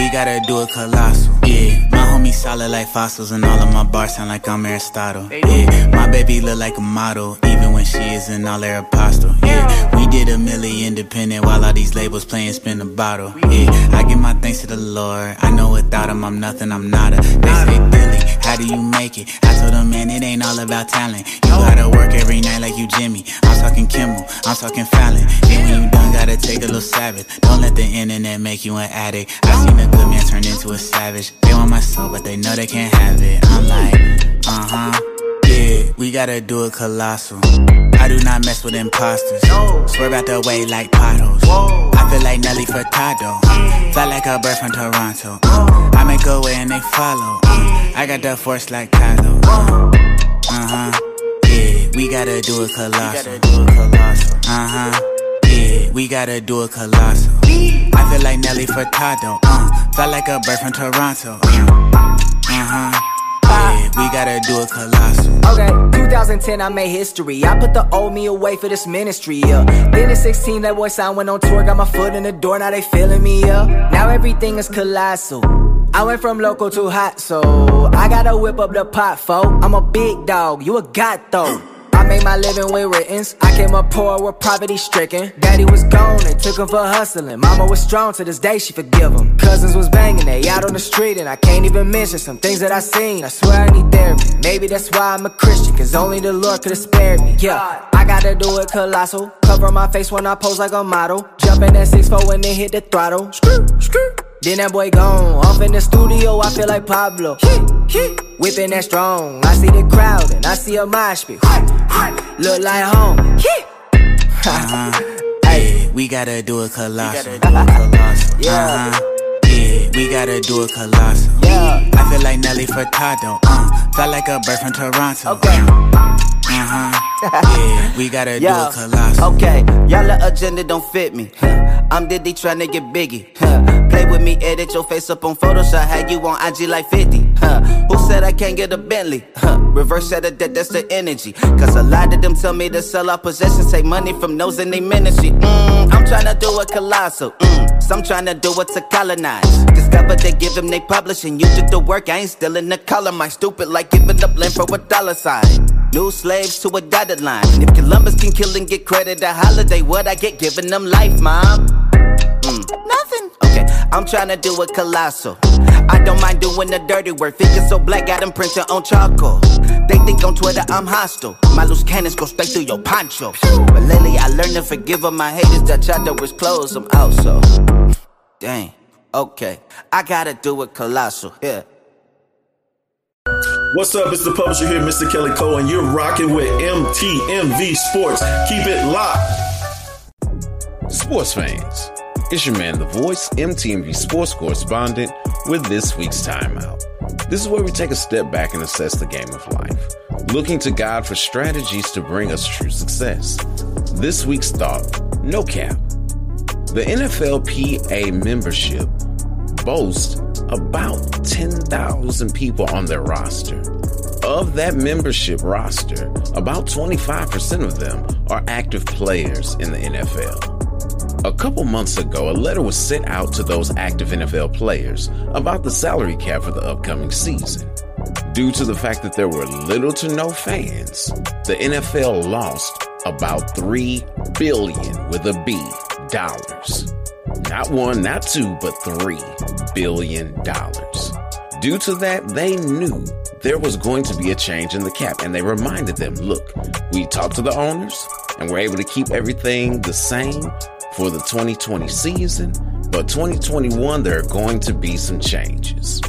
We gotta do it colossal. Yeah, my homie solid like fossils, and all of my bars sound like I'm Aristotle. Yeah, my baby look like a model, even when she isn't all their apostle. Yeah, we did a million independent while all these labels playing spin the bottle. Yeah, I give my thanks to the Lord. I know without him I'm nothing, I'm nada. They say Billy, how do you make it? I told them, man, it ain't all about talent. You gotta work every night like you Jimmy. I'm talking Kimmel, I'm talking Fallon. Then when you done, gotta take a little Sabbath. Don't let the internet make you an addict. I seen a good man turn into a savage. They want my soul, but they know they can't have it. I'm like, uh huh, yeah, we gotta do it colossal. I do not mess with imposters. Swerve out the way like potholes. I feel like Nelly Furtado. Fly like a bird from Toronto. I make a way and they follow. I got the force like Kylo. Uh huh. Yeah, we gotta do it colossal. Uh huh. We gotta do a colossal. I feel like Nelly Furtado. Uh, fly like a bird from Toronto. Uh huh. Yeah, we gotta do a colossal. Okay, 2010, I made history. I put the old me away for this ministry, yeah. Then at 16, that boy sound went on tour, got my foot in the door, now they feeling me, yeah. Now everything is colossal. I went from local to hot, so I gotta whip up the pot, fo. I'm a big dog, you a god though. I made my living with writtens. I came up poor with poverty stricken. Daddy was gone, they took him for hustling. Mama was strong to this day, she forgive him. Cousins was banging, they out on the street, and I can't even mention some things that I seen. I swear I need therapy. Maybe that's why I'm a Christian, cause only the Lord could have spared me. Yeah, I gotta do it colossal. Cover my face when I pose like a model. Jumping at 6'4 when they hit the throttle. Screw, screw. Then that boy gone. Off in the studio, I feel like Pablo. Whipping that strong. I see the crowd and I see a mosh pit. Look like home. Uh-huh. Hey, we gotta do a colossal. Yeah. Uh-huh. We gotta do it colossal. Yeah. I feel like Nelly Furtado. Uh, fly like a bird from Toronto. Okay. Uh-huh. Yeah, we gotta do it colossal. Okay, y'all the agenda don't fit me. I'm Diddy tryna get biggie. Play with me, edit your face up on Photoshop. Had you on IG like 50. Who said I can't get a Bentley? Huh. Reverse set of that, that's the energy. Cause a lot of them tell me to sell our possessions, take money from those in their ministry. Mm, I'm tryna do a colossal. Mm, some tryna do it to colonize. Discover they give them they publishing. You did the work, I ain't still in the color. My stupid like giving up land for a dollar sign. New slaves to a dotted line. If Columbus can kill and get credit a holiday, what I get giving them life, mom? Mm. Nothing. Okay, I'm tryna do it colossal. I don't mind doing the dirty work. Figure so black, got them printing on charcoal. They think on Twitter I'm hostile. My loose cannons go straight through your poncho. But lately I learned to forgive all my haters that tried to was close. I'm out so. Dang. Okay, I gotta do it colossal. Yeah. What's up? It's the publisher here, Mr. Kelly Cole, and you're rocking with MTMV Sports. Keep it locked. Sports fans, it's your man, The Voice, MTMV Sports correspondent, with this week's timeout. This is where we take a step back and assess the game of life, looking to God for strategies to bring us true success. This week's thought no cap. The NFLPA membership boasts about 10,000 people on their roster. Of that membership roster, about 25% of them are active players in the NFL. A couple months ago, a letter was sent out to those active NFL players about the salary cap for the upcoming season. Due to the fact that there were little to no fans, the NFL lost about 3 billion with a B dollars. Not one, not two, but 3 billion dollars. Due to that, they knew there was going to be a change in the cap, and they reminded them look, we talked to the owners and we're able to keep everything the same for the 2020 season, but 2021, there are going to be some changes.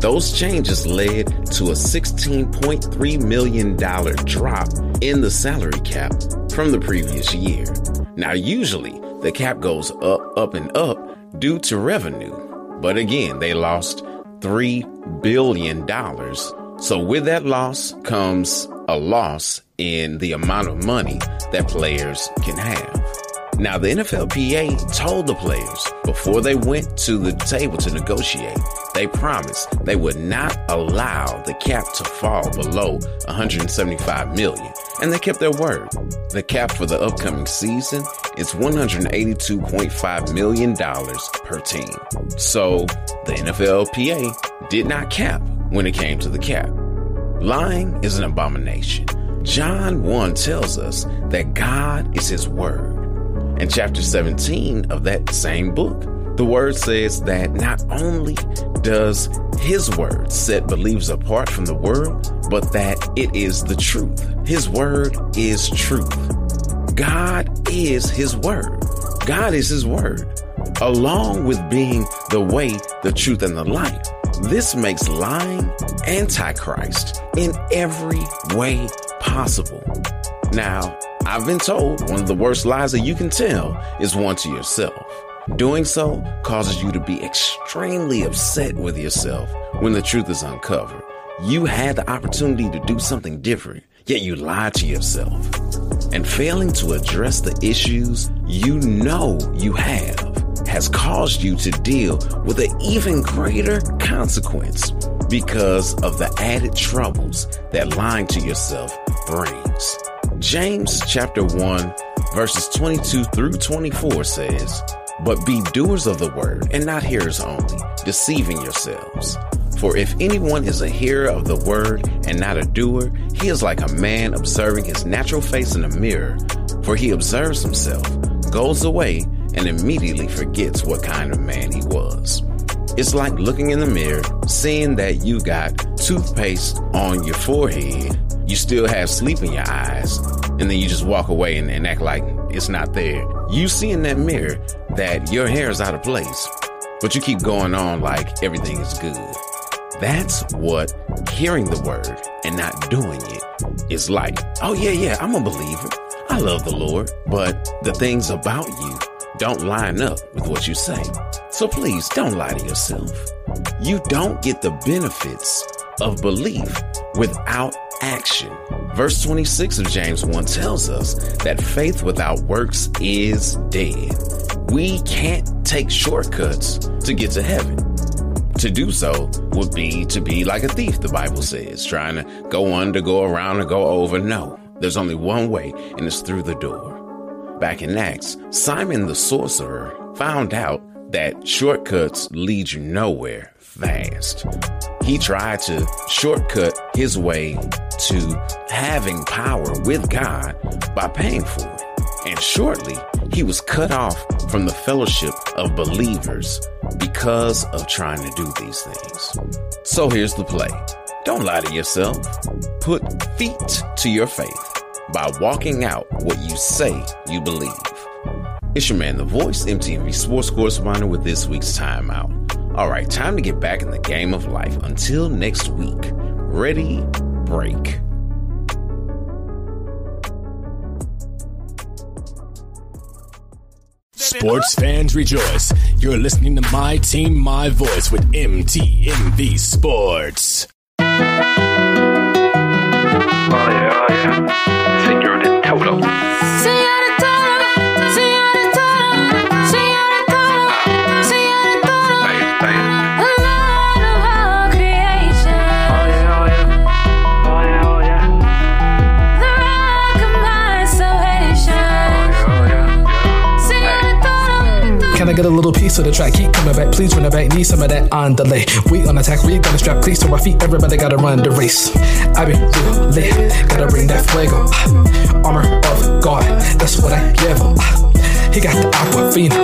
Those changes led to a $16.3 million drop in the salary cap from the previous year. Now, usually the cap goes up, up, and up due to revenue, but again, they lost $3 billion. So, with that loss comes a loss in the amount of money that players can have. Now, the NFLPA told the players before they went to the table to negotiate, they promised they would not allow the cap to fall below 175 million, and they kept their word. The cap for the upcoming season is 182.5 million dollars per team. So, the NFLPA did not cap when it came to the cap. Lying is an abomination. John 1 tells us that God is his word. In chapter 17 of that same book, the word says that not only does his word set believers apart from the world, but that it is the truth. His word is truth. God is his word. God is his word. Along with being the way, the truth, and the light, this makes lying antichrist in every way possible. Now, I've been told one of the worst lies that you can tell is one to yourself. Doing so causes you to be extremely upset with yourself when the truth is uncovered. You had the opportunity to do something different, yet you lied to yourself. And failing to address the issues you know you have has caused you to deal with an even greater consequence because of the added troubles that lying to yourself brings. James chapter 1 verses 22 through 24 says, But be doers of the word and not hearers only, deceiving yourselves. For if anyone is a hearer of the word and not a doer, he is like a man observing his natural face in a mirror. For he observes himself, goes away, and immediately forgets what kind of man he was. It's like looking in the mirror, seeing that you got toothpaste on your forehead, you still have sleep in your eyes, and then you just walk away and, and act like it's not there. You see in that mirror that your hair is out of place, but you keep going on like everything is good. That's what hearing the word and not doing it is like. Oh, yeah, yeah, I'm a believer. I love the Lord, but the things about you don't line up with what you say. So please don't lie to yourself. You don't get the benefits of belief without action. Verse 26 of James 1 tells us that faith without works is dead. We can't take shortcuts to get to heaven. To do so would be to be like a thief, the Bible says, trying to go under, go around, and go over. No, there's only one way, and it's through the door. Back in Acts, Simon the sorcerer found out that shortcuts lead you nowhere fast. He tried to shortcut his way to having power with God by paying for it. And shortly, he was cut off from the fellowship of believers because of trying to do these things. So here's the play don't lie to yourself. Put feet to your faith by walking out what you say you believe. It's your man, The Voice, MTMV Sports correspondent with this week's timeout. All right, time to get back in the game of life. Until next week, ready, break. Sports fans rejoice. You're listening to My Team, My Voice with MTMV Sports. Oh, yeah, oh, yeah. Get a little piece of the track? Keep coming back, please run it back. Need some of that on delay. We on attack, we gonna strap cleats to our feet. Everybody gotta run the race. I be real lit, gotta bring that fuego. Ah, armor of God, that's what I give. Ah, he got the aqua fina,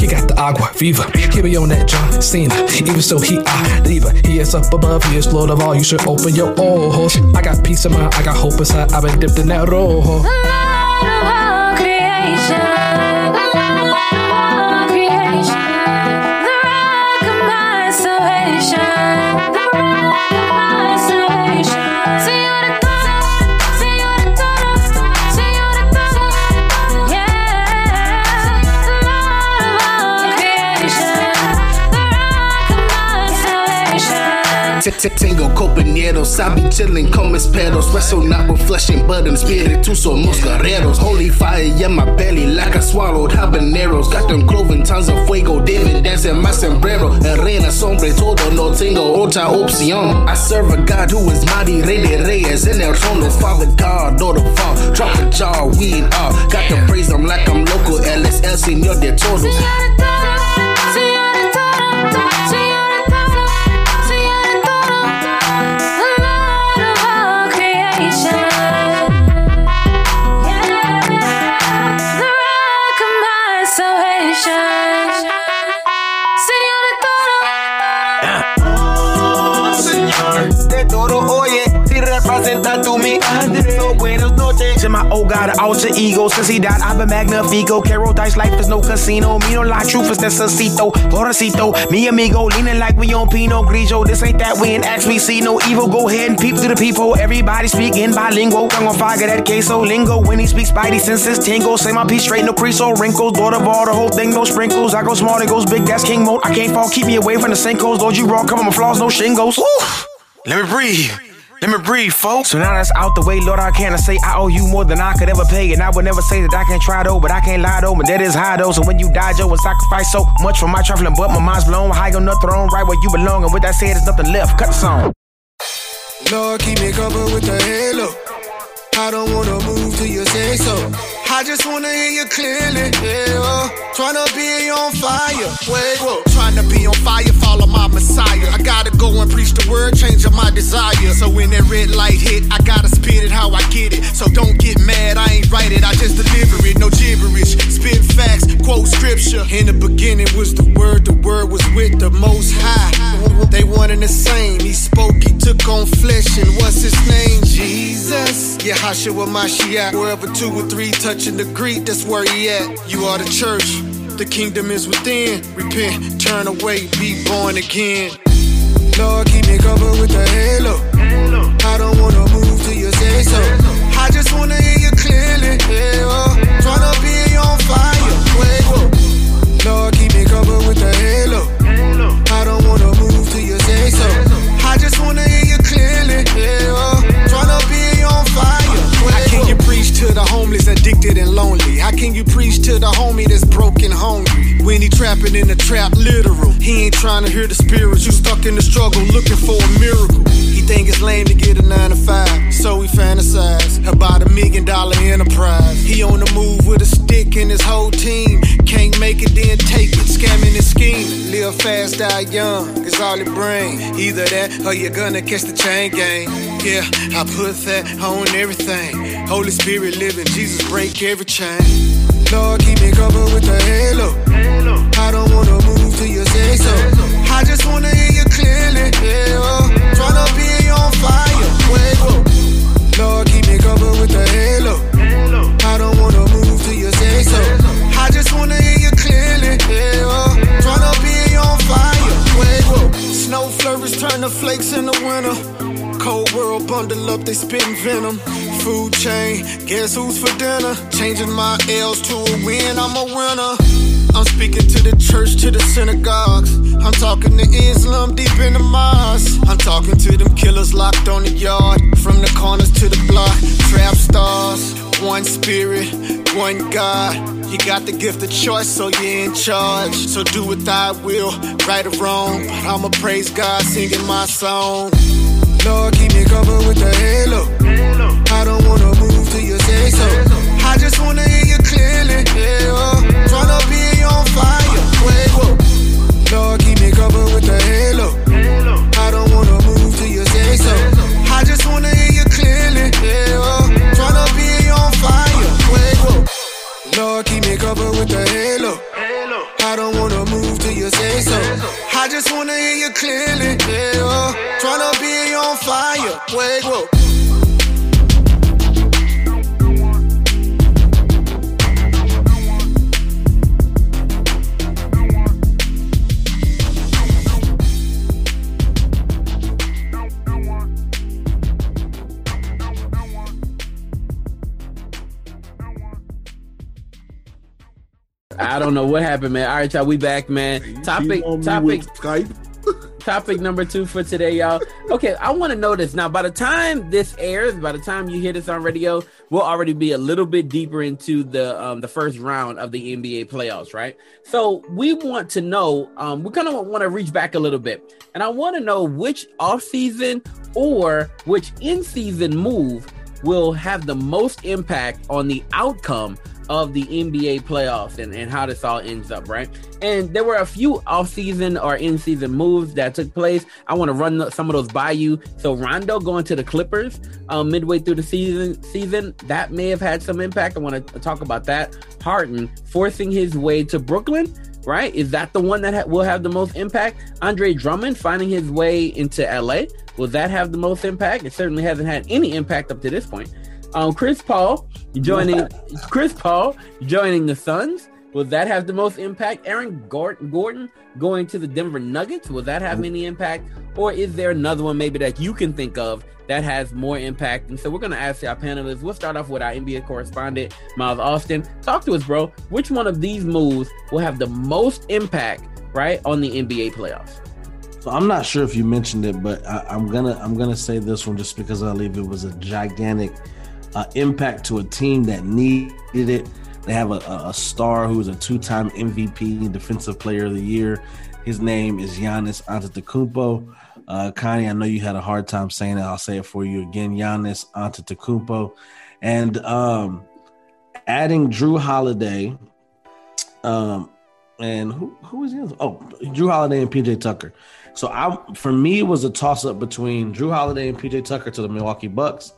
he got the agua viva. He be on that John Cena, even so he a diva. He is up above, he is Lord of all. You should open your ojos. I got peace of mind, I got hope inside. I've been dipped in that rojo. Tengo compañeros, I be chillin' mis pedos. Wrestle not with flesh and blood, and spiritu somos guerreros. Holy fire in my belly, like I swallowed habaneros. Got them cloven tons of fuego, David dancing my sombrero. El reina sobre todo, no tengo otra opción. I serve a God who is mighty, rey de reyes en el trono. Oh, Father God, Lord of all, drop a jar, weed all. Got to praise him like I'm local, el señor de todos. De todo, oye, si representa Oh God, alter ego. Since he died, I've been magnifico. Carol dice, life is no casino. Me no lie, truth is necesito. Pobrecito, me amigo, leaning like we on Pinot Grigio. This ain't that we ain't actually see no evil. Go ahead and peep through the people. Everybody speaking bilingual. I'm gonna fire that queso lingo. When he speaks, spidey senses tingle. Say my piece straight, no crease or wrinkles. Lord of all, the whole thing, no sprinkles. I go small, it goes big, that's king mode. I can't fall, keep me away from the sinkholes. Lord, you raw, cover my flaws, no shingles. Woo! Let me breathe. Let me breathe, folks. So now that's out the way, Lord, I can't say I owe you more than I could ever pay. And I would never say that I can't try though, but I can't lie though. My debt is high though. So when you die, Joe, and sacrifice so much for my traveling, but my mind's blown high on the throne, right where you belong. And with that said, there's nothing left. Cut the song. Lord, keep me covered with the halo. I don't wanna move till you say so. I just wanna hear you clearly. Yeah, oh. Tryna be on fire. Wait, whoa. Tryna be on fire, follow my Messiah. I gotta go and preach the word, change up my desire. So when that red light hit, I gotta spit it how I get it. So don't get mad, I ain't write it, I just deliver it. No gibberish, spit facts, quote scripture. In the beginning was the word, the word was with the most high. They one and the same. He spoke, he took on flesh, and what's his name? Jesus. Yahashua Mashiach. Wherever two or three touching the Greek, that's where he at. You are the church. The kingdom is within. Repent, turn away, be born again. Lord, keep me covered with the halo. I don't wanna move till you say so. I just wanna hear you clearly. Yeah, oh. Tryna be addicted and lonely? How can you preach to the homie that's broken, hungry? When he trapping in the trap, literal. He ain't trying to hear the spirits. You stuck in the struggle, looking for a miracle. He think it's lame to get a nine to five, so he fantasize about a million dollar enterprise. He on the move with a stick and his whole team. Can't make it, then take it. Scamming and scheming. Live fast, die young. It's all it bring. Either that or you're gonna catch the chain gang. Yeah, I put that on everything. Holy Spirit living, Jesus break every chain. Lord, keep me covered with the halo. I don't wanna move till you say so. I just wanna hear you clearly. Yeah, oh. Tryna be on fire. Whoa. Lord, keep me covered with the halo. I don't wanna move till you say so. I just wanna hear you clearly. Yeah, oh. Tryna be on fire. Whoa. Snow flurries turn to flakes in the winter. Cold world bundle up, they spitting venom. Food chain, guess who's for dinner? Changing my L's to a win, I'm a winner. I'm speaking to the church, to the synagogues. I'm talking to Islam deep in the mosque. I'm talking to them killers locked on the yard. From the corners to the block, trap stars. One spirit, one God. You got the gift of choice, so you're in charge. So do what thy will, right or wrong. But I'ma praise God singing my song. Lord, keep me covered happened, man. All right, y'all, we back, man. Topic, topic, Skype. topic number two for today, y'all. Okay, I want to know this now. By the time this airs, by the time you hear this on radio, we'll already be a little bit deeper into the um, the first round of the NBA playoffs, right? So we want to know. Um, we kind of want to reach back a little bit, and I want to know which off season or which in season move will have the most impact on the outcome of the NBA playoffs and, and how this all ends up, right? And there were a few off-season or in-season moves that took place. I want to run some of those by you. So Rondo going to the Clippers um, midway through the season, season that may have had some impact. I want to talk about that. Harden forcing his way to Brooklyn right? Is that the one that ha- will have the most impact? Andre Drummond finding his way into LA. Will that have the most impact? It certainly hasn't had any impact up to this point. Um, Chris Paul joining Chris Paul joining the Suns. Will that have the most impact? Aaron Gordon going to the Denver Nuggets. Will that have any impact? Or is there another one maybe that you can think of that has more impact? And so we're going to ask our panelists. We'll start off with our NBA correspondent, Miles Austin. Talk to us, bro. Which one of these moves will have the most impact, right, on the NBA playoffs? So I'm not sure if you mentioned it, but I, am gonna I'm gonna say this one just because I believe it was a gigantic uh, impact to a team that needed it. They have a, a star who is a two-time MVP, Defensive Player of the Year. His name is Giannis Antetokounmpo. Uh, Connie, I know you had a hard time saying it. I'll say it for you again. Giannis Antetokounmpo, and um, adding Jrue Holiday, um, and who who is the? Oh, Jrue Holiday and PJ Tucker. So I, for me, it was a toss up between Jrue Holiday and PJ Tucker to the Milwaukee Bucks,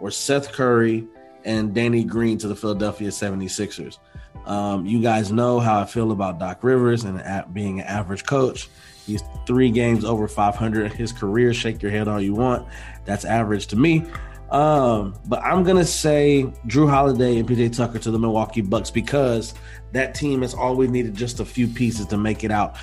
or Seth Curry and Danny Green to the Philadelphia 76ers. Um, you guys know how I feel about Doc Rivers and being an average coach. He's three games over 500 in his career. Shake your head all you want. That's average to me. Um, but I'm gonna say Jrue Holiday and PJ Tucker to the Milwaukee Bucks because that team has always needed just a few pieces to make it out.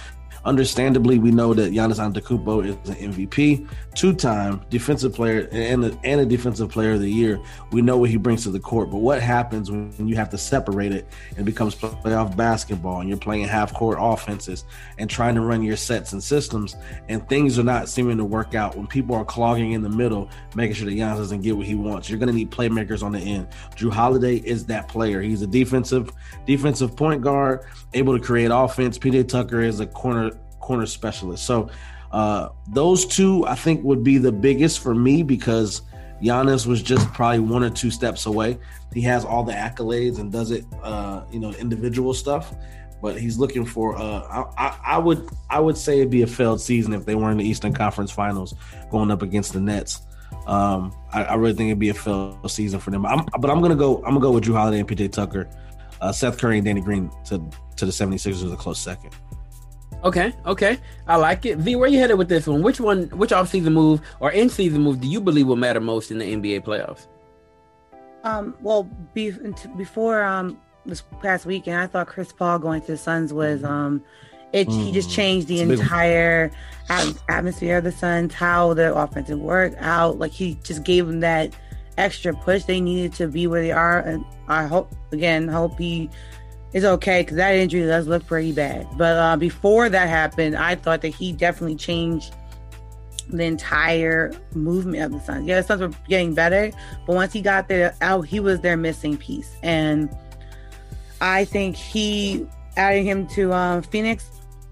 Understandably, we know that Giannis Antetokounmpo is an MVP, two-time defensive player and a, and a defensive player of the year. We know what he brings to the court, but what happens when you have to separate it and becomes playoff basketball and you're playing half-court offenses and trying to run your sets and systems and things are not seeming to work out when people are clogging in the middle, making sure that Giannis doesn't get what he wants. You're going to need playmakers on the end. Jrue Holiday is that player. He's a defensive defensive point guard, able to create offense. PJ Tucker is a corner corner specialist. So uh, those two, I think, would be the biggest for me because Giannis was just probably one or two steps away. He has all the accolades and does it, uh, you know, individual stuff. But he's looking for. Uh, I, I, would I would say it'd be a failed season if they were in the Eastern Conference Finals going up against the Nets. Um, I, I, really think it'd be a failed season for them. I'm, but I'm gonna go. I'm gonna go with Jrue Holiday and PJ Tucker, uh, Seth Curry and Danny Green to to the 76ers as a close second. Okay, okay, I like it. V, where you headed with this one? Which one, which off-season move or in-season move do you believe will matter most in the NBA playoffs? Um, well, be, before um this past weekend, I thought Chris Paul going to the Suns was um, it mm. he just mm. changed the entire atmosphere of the Suns, how the offense work out. Like he just gave them that extra push they needed to be where they are, and I hope again, hope he is okay because that injury does look pretty bad. But uh, before that happened, I thought that he definitely changed the entire movement of the Suns. Yeah, the Suns were getting better, but once he got there out, he was their missing piece. And I think he adding him to um, Phoenix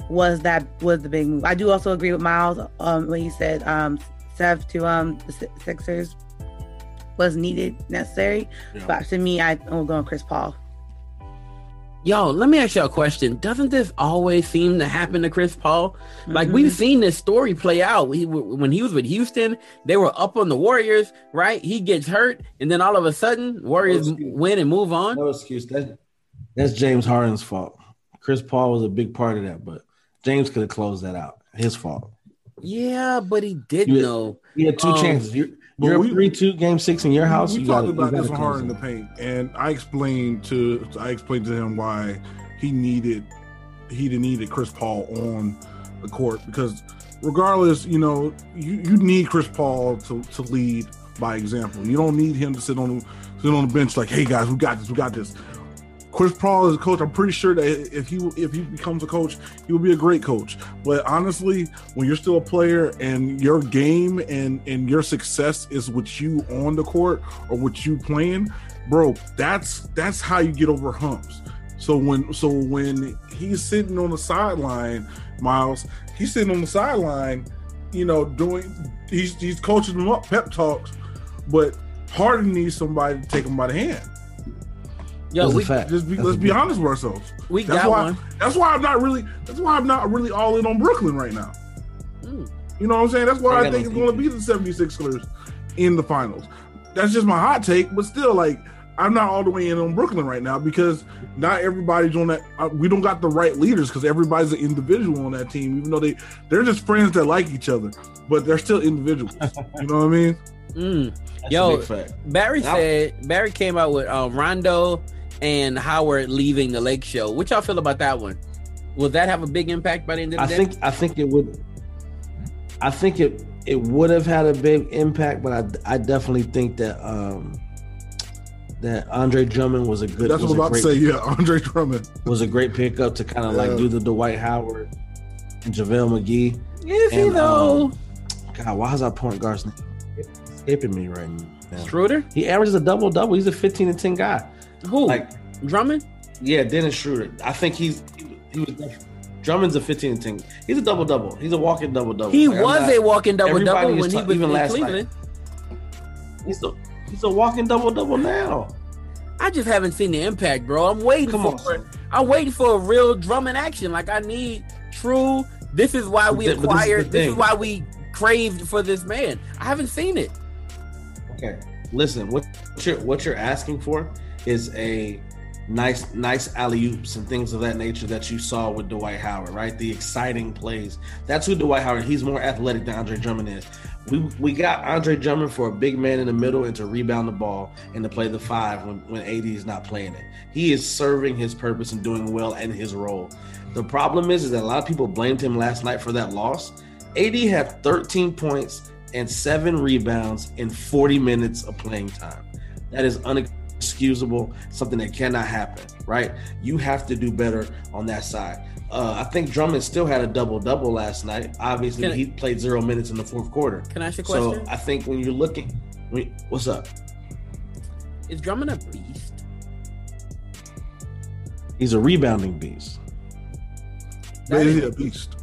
was that was the big move. I do also agree with Miles um, when he said um, Seth to um, the Sixers was needed, necessary. Yeah. But to me, I, I'm going Chris Paul. Yo, let me ask you a question. Doesn't this always seem to happen to Chris Paul? Like mm-hmm. we've seen this story play out. He, when he was with Houston, they were up on the Warriors, right? He gets hurt, and then all of a sudden, Warriors no win and move on. No excuse. That, that's James Harden's fault. Chris Paul was a big part of that, but James could have closed that out. His fault. Yeah, but he didn't know. He had two um, chances. You're, you're we, three two game six in your house. We you talked about this hard in the paint, and I explained to I explained to him why he needed he didn't needed Chris Paul on the court because regardless, you know, you, you need Chris Paul to, to lead by example. You don't need him to sit on sit on the bench like, hey guys, we got this, we got this. Chris Paul is a coach. I'm pretty sure that if he if he becomes a coach, he will be a great coach. But honestly, when you're still a player and your game and and your success is with you on the court or with you playing, bro, that's that's how you get over humps. So when so when he's sitting on the sideline, Miles, he's sitting on the sideline, you know, doing he's he's coaching them up pep talks, but Harden needs somebody to take him by the hand. Yo, we, just be, let's be honest with ourselves. We that's got why, one. That's why I'm not really. That's why I'm not really all in on Brooklyn right now. Mm. You know what I'm saying? That's why I, I think it's going to be the 76ers in the finals. That's just my hot take, but still, like I'm not all the way in on Brooklyn right now because not everybody's on that. Uh, we don't got the right leaders because everybody's an individual on that team, even though they they're just friends that like each other, but they're still individuals. you know what I mean? Mm. That's a Yo, big fact. Barry said Barry came out with um, Rondo and Howard leaving the Lake Show. What y'all feel about that one? Will that have a big impact by the end of the I day? think I think it would. I think it it would have had a big impact, but I I definitely think that um that Andre Drummond was a good. That's what was I'm a about to say. Yeah, Andre Drummond. was a great pickup to kind of like do the Dwight Howard and JaVale McGee. Is he And, though? um, God, why is our point guard's name escaping me right now? Schroeder? He averages a double double. He's a 15 and 10 guy. Who? Like Drummond? Yeah, Dennis Schroeder. I think he's he, was. def- Drummond's a 15 and 10. He's a double double. He's a walking double double. He Like, was not- a walking double double when he was even in last Cleveland. Night. He's a he's a walking double double now. I just haven't seen the impact, bro. I'm waiting Come for I'm waiting for a real Drummond action. Like I need true. This is why we But this is acquired. This is why we craved for this man. I haven't seen it. Okay, listen. What you're what you're asking for is a nice nice alley oops and things of that nature that you saw with Dwight Howard, right? The exciting plays. That's who Dwight Howard. He's more athletic than Andre Drummond is. We we got Andre Drummond for a big man in the middle and to rebound the ball and to play the five when when AD is not playing it. He is serving his purpose and doing well in his role. The problem is, is that a lot of people blamed him last night for that loss. AD had 13 points and seven rebounds in 40 minutes of playing time. That is unexcusable, something that cannot happen, right? You have to do better on that side. Uh, I think Drummond still had a double double last night. Obviously, Can I- he played zero minutes in the fourth quarter. Can I ask you a question? So? I think when you're looking, when, what's up? Is Drummond a beast? He's a rebounding beast. Yeah, he's a beast.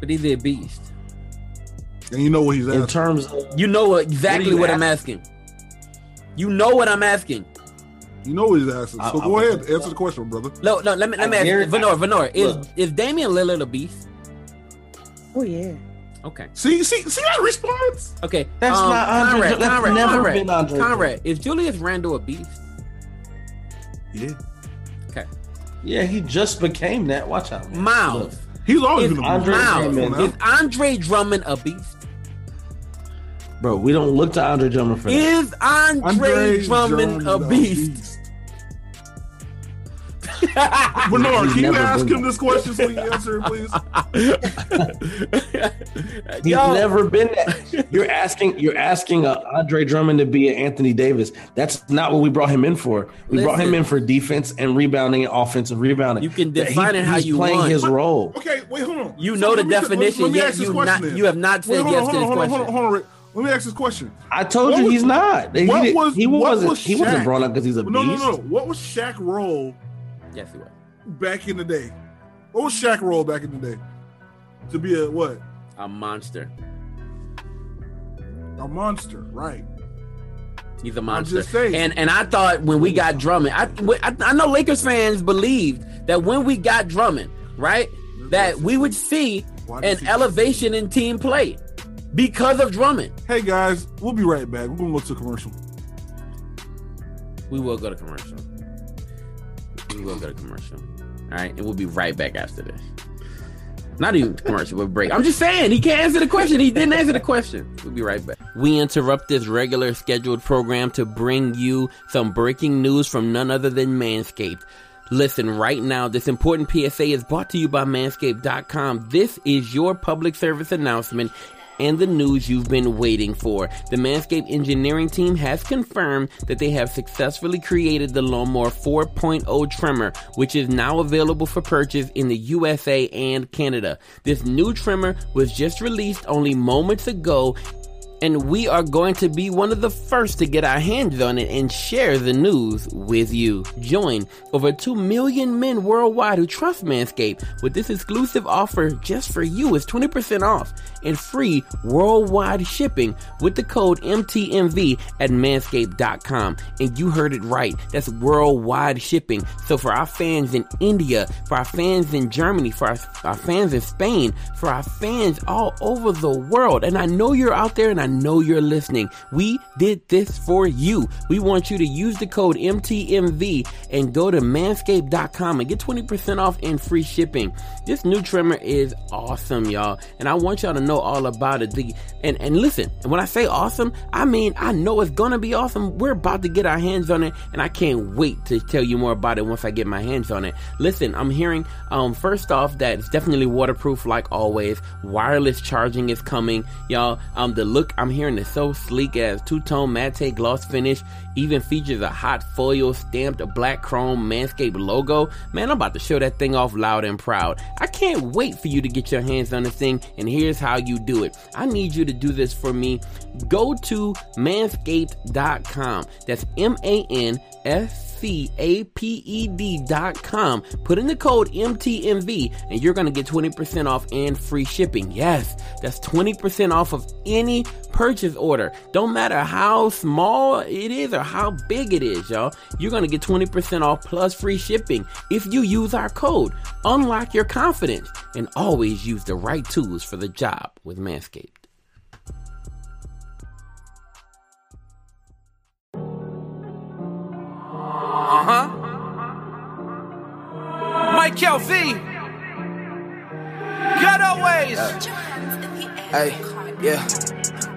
But he's a beast. And you know what he's In terms of You know exactly you what, I'm asking? asking. You know what I'm asking. You know what he's asking. So I- go I- ahead, answer the question, brother. No, no. Let me let me I ask you, guarantee- Venor. Venor, is Look. is Damian Lillard a beast? Oh yeah. Okay. See, see, see that response? Okay. That's um, not Andre- Conrad, that's Conrad, never Conrad, been Andre Conrad, is Julius Randle a beast? Yeah. Okay. yeah, he just became that. Watch out, man. Miles. He's always Is gonna be Andre Miles. Drummond. Is Andre Drummond a beast? Bro. We don't look to Andre Drummond for that. Is Andre, Andre Drummond, Drummond a beast? Bernard, can you ask him this question so he can answer it, please? He's Yo. never been that. You're asking. You're asking uh, Andre Drummond to be an Anthony Davis. That's not what we brought him in for. We brought him in for defense and rebounding and offensive rebounding. You can That define it how he's you playing want. his role. Okay, wait, hold on. You So know the let me- let- definition, let me yet ask this you question not- you have not Wait, said hold yes on, to hold this on, hold on, hold on, question. hold on, Rick. Let me ask this question. I told What you was- he's not. He, What did- was he what wasn't. was he wasn't brought up because he's a no, beast. No, no, no. What was Shaq role Yes, he was. back in the day? What was Shaq role back in the day? To be a what? A monster. A monster, right? He's a monster. just saying. And and I thought when we got Drummond, I, I I know Lakers fans believed that when we got Drummond, right, that we would see an elevation in team play because of Drummond. Hey guys, we'll be right back. We're gonna go to commercial. We will go to commercial. We will go to commercial. All right, and we'll be right back after this. Not even commercial, but break. I'm just saying he can't answer the question. He didn't answer the question. We'll be right back. We interrupt this regular scheduled program to bring you some breaking news from none other than Manscaped. Listen, right now, this important PSA is brought to you by Manscaped.com. This is your public service announcement and the news you've been waiting for. The Manscaped engineering team has confirmed that they have successfully created the Lawnmower 4.0 trimmer, which is now available for purchase in the USA and Canada. This new trimmer was just released only moments ago and we are going to be one of the first to get our hands on it and share the news with you. Join over 2 million men worldwide who trust Manscaped with this exclusive offer just for you. It's 20% off and free worldwide shipping with the code MTMV at manscaped.com. And you heard it right. That's worldwide shipping. So for our fans in India, for our fans in Germany, for our, our fans in Spain, for our fans all over the world, and I know you're out there and I know you're listening. We did this for you. We want you to use the code MTMV and go to manscaped.com and get 20% off and free shipping. This new trimmer is awesome, y'all, and I want y'all to know all about it. The and and listen, when I say awesome, I mean I know it's gonna be awesome. We're about to get our hands on it, and I can't wait to tell you more about it once I get my hands on it. Listen, I'm hearing um first off that it's definitely waterproof like always. Wireless charging is coming, y'all. Um, the look I'm hearing it's so sleek as two tone matte gloss finish. Even features a hot foil stamped black chrome Manscaped logo. Man, I'm about to show that thing off loud and proud. I can't wait for you to get your hands on this thing, and here's how you do it. I need you to do this for me. Go to manscaped.com. That's M Com. Put in the code MTMV and you're going to get 20% off and free shipping. Yes, that's 20% off of any purchase order. Don't matter how small it is or how big it is, y'all. You're going to get 20% off plus free shipping if you use our code. Unlock your confidence and always use the right tools for the job with Manscaped. Uh huh. Mike LV. Getaways. Hey, yeah.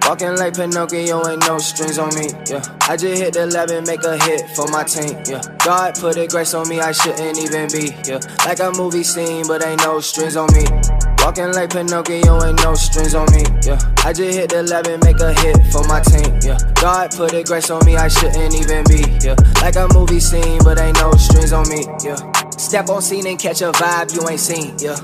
Walking like Pinocchio, ain't no strings on me, yeah. I just hit the lab and make a hit for my team, yeah. God put a grace on me, I shouldn't even be, yeah. Like a movie scene, but ain't no strings on me. Walking like Pinocchio, ain't no strings on me, yeah. I just hit the lab and make a hit for my team, yeah. God put a grace on me, I shouldn't even be, yeah. Like a movie scene, but ain't no strings on me, yeah. Step on scene and catch a vibe you ain't seen, yeah.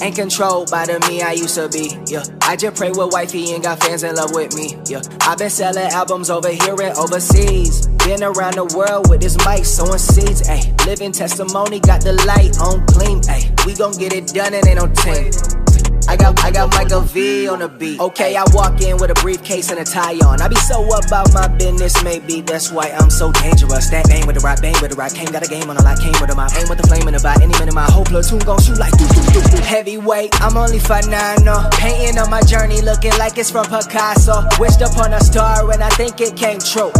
Ain't controlled by the me I used to be, yeah. I just pray with wifey and got fans in love with me, yeah. I've been selling albums over here and overseas. Been around the world with this mic, sowing seeds, ayy. Living testimony, got the light on clean, ayy. We gon' get it done, it ain't no team. I got I got Michael V on the beat. Okay, I walk in with a briefcase and a tie on. I be so about my business, maybe that's why I'm so dangerous. That bang with the rock, bang with the rock. Came got a game on a lot, came with a mouth. Aim with the flame in the back. Any minute, my whole platoon gon' shoot like doo. Heavyweight, I'm only 5'9", no. Painting on my journey, looking like it's from Picasso. Wished upon a star and I think it came true.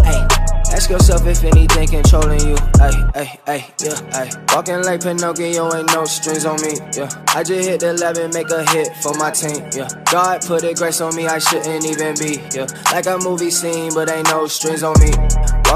Ask yourself if anything controlling you. Ay, ay, ay, yeah, ay. Walking like Pinocchio, ain't no strings on me. Yeah, I just hit the lab and make a hit for my team. Yeah, God put a grace on me, I shouldn't even be. Yeah, like a movie scene, but ain't no strings on me.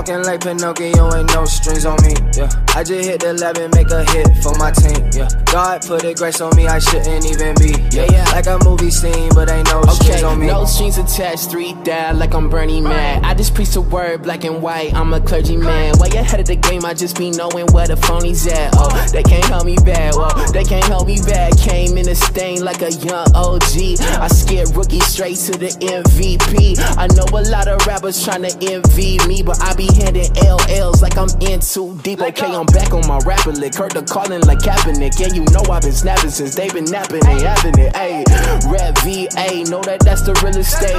Walking like Pinocchio, ain't no strings on me. Yeah, I just hit the lab and make a hit for my team. Yeah, God put a grace on me, I shouldn't even be. Yeah, yeah. like a movie scene, but ain't no strings Okay, on me. no strings attached, three down like I'm Bernie Mac. I just preach the word black and white. I'm a clergyman. Way ahead of the game, I just be knowing where the phonies at. Oh, they can't help me back. Well, they can't help me back. Came in a stain like a young OG. I scared rookie straight to the MVP. I know a lot of rappers trying to envy me, but I be handing LLs like I'm in too deep. Okay, I'm back on my rapper lick. Heard the calling like Kaepernick. Yeah, you know I've been snapping since they been napping and having it. Ayy, rap VA, know that that's the real estate.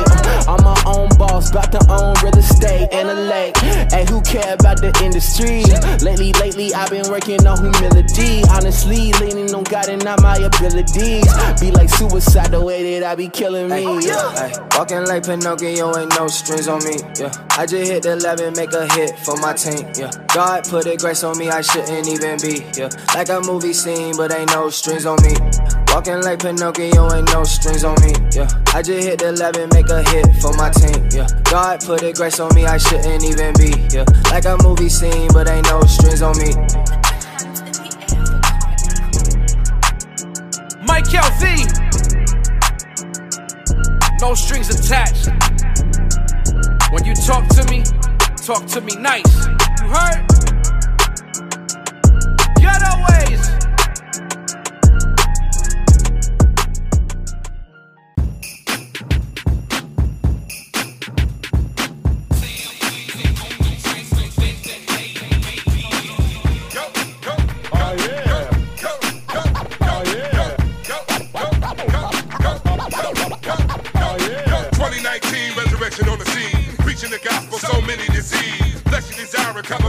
I'm my own boss, about to own real estate and a lake. Hey, who care about the industry? Lately, lately, I've been working on humility. Honestly, leaning on God and not my abilities. Be like suicide the way that I be killing me. Yeah. Ay, walking like Pinocchio, ain't no strings on me. Yeah, I just hit the lab and make a hit for my team. Yeah, God put a grace on me, I shouldn't even be. Yeah, like a movie scene, but ain't no strings on me. Walking like Pinocchio, ain't no strings on me. Yeah, I just hit the lab and make a hit for my team. Yeah, God put a grace on me, I shouldn't even be. Yeah, like a movie scene, but ain't no strings on me. Mike LV. No strings attached. When you talk to me, talk to me nice. You heard? Getaways.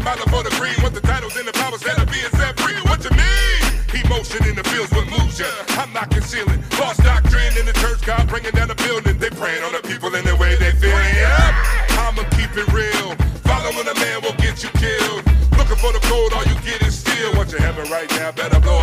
Recover my for the green. Want the titles and the powers that are being set free. What you mean? Emotion in the fields, what moves ya? I'm not concealing. False doctrine in the church, God bringing down the building. They praying on the people in the way they feel. Yep. I'ma keep it real. Following a man will get you killed. Looking for the gold, all you get is steel. Want your heaven right now, better blow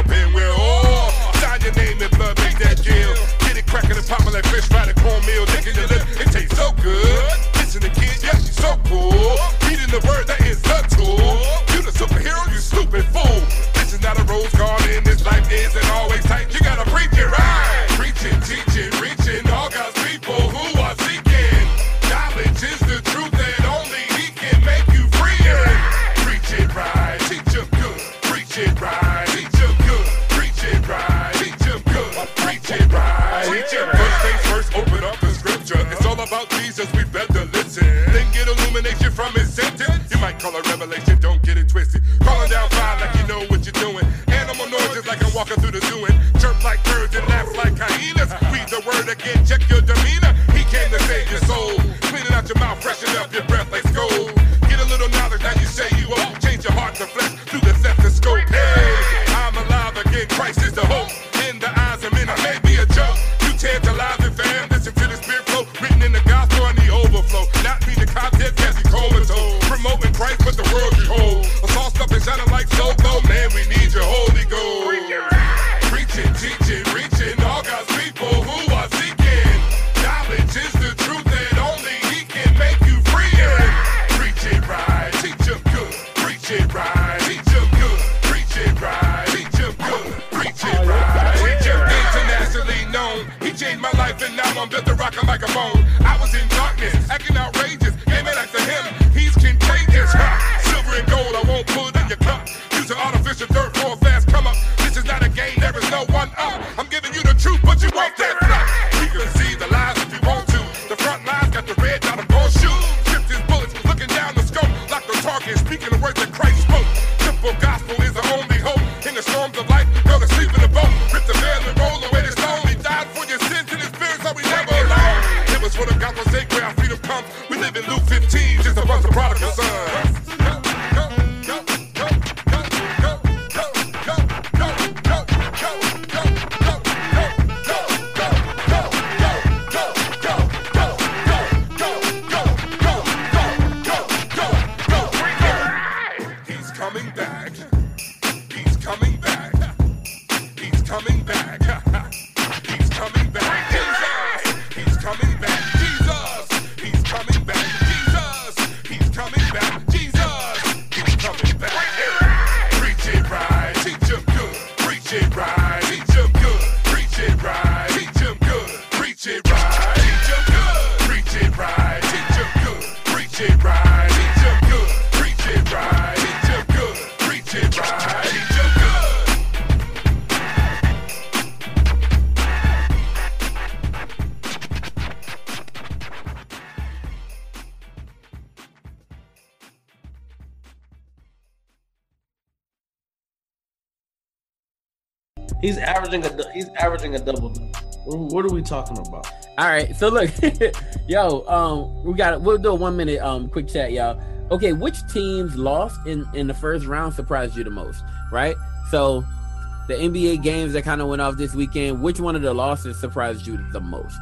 He's averaging a he's averaging a double. What are we talking about? All right, so look, yo, um, we got we'll do a one minute um quick chat, y'all. Okay, which teams lost in in the first round surprised you the most? Right, so the NBA games that kind of went off this weekend. Which one of the losses surprised you the most?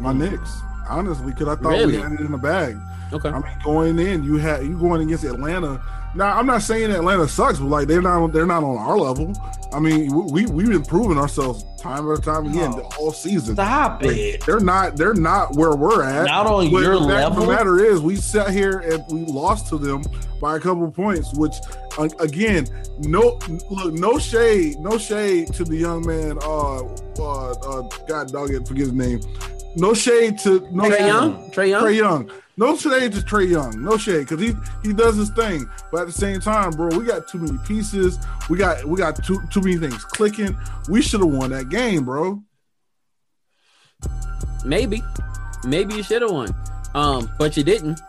My Knicks, honestly, because I thought Really? we had it in the bag. Okay. I mean, going in, you had you going against Atlanta. Now, I'm not saying Atlanta sucks, but like they're not they're not on our level. I mean, we we've been proving ourselves time after time again No. all season. Stop Like, it. They're not they're not where we're at. Not on But your the level? The matter is, we sat here and we lost to them by a couple of points. Which again, no look, no shade, no shade to the young man. Uh, uh, uh God dog it, forget his name. No shade to no shade- Young? Trae Young? Trae Young. No shade to Trae Young. No shade because he he does his thing. But at the same time, bro, we got too many pieces. We got we got too too many things clicking. We should have won that game, bro. Maybe, maybe you should have won, um, but you didn't,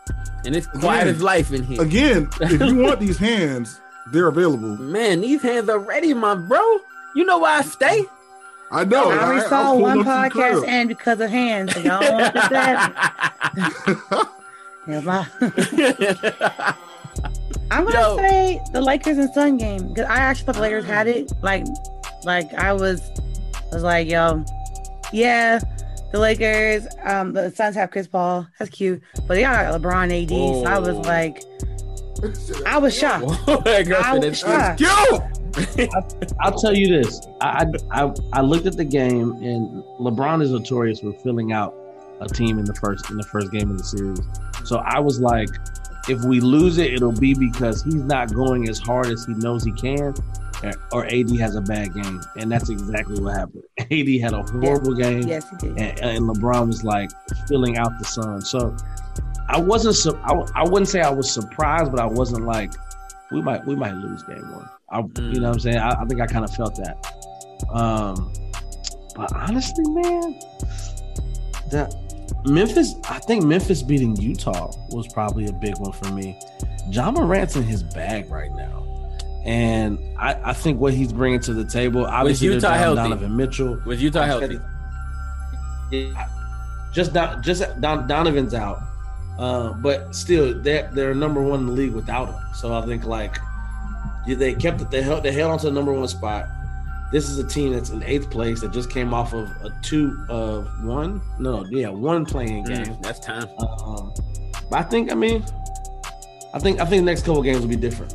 and it's quiet Again- as life in here. Again, if you want these hands, they're available. Man, these hands are ready, my bro. You know why I stay? I know. I already I- saw I'll one podcast clip. end because of hands. Y'all want to that? yeah, my- I'm gonna Yo. say the Lakers and Sun game because I actually thought the Lakers had it. Like, like I was, I was like, yo, yeah, the Lakers, um, the Suns have Chris Paul. That's cute, but they got LeBron AD. So I was like, I was shocked. Girlfriend, I was it's- shocked. I'll tell you this. I, I I I looked at the game, and LeBron is notorious for filling out a team in the first in the first game of the series. So I was like, if we lose it, it'll be because he's not going as hard as he knows he can, or AD has a bad game, and that's exactly what happened. AD had a horrible game. Yes, he did. and, and LeBron was like filling out the sun. So I wasn't. Su- I, I wouldn't say I was surprised, but I wasn't like we might we might lose game one. I, You know what I'm saying? I, I think I kind of felt that. Um, but honestly, man, the Memphis, I think Memphis beating Utah was probably a big one for me. Ja Morant's in his bag right now. And I, I think what he's bringing to the table, obviously, was Utah healthy? Donovan Mitchell. Was Utah healthy? Just Don, just Don, Donovan's out, uh, but still, they're they're number one in the league without him. So I think like they kept it, they held they held on to the number one spot. This is a team that's in eighth place that just came off of a two of one. No, yeah, one playing Mm, game. that's time. Um, but I think, I mean, I think I think the next couple games will be different.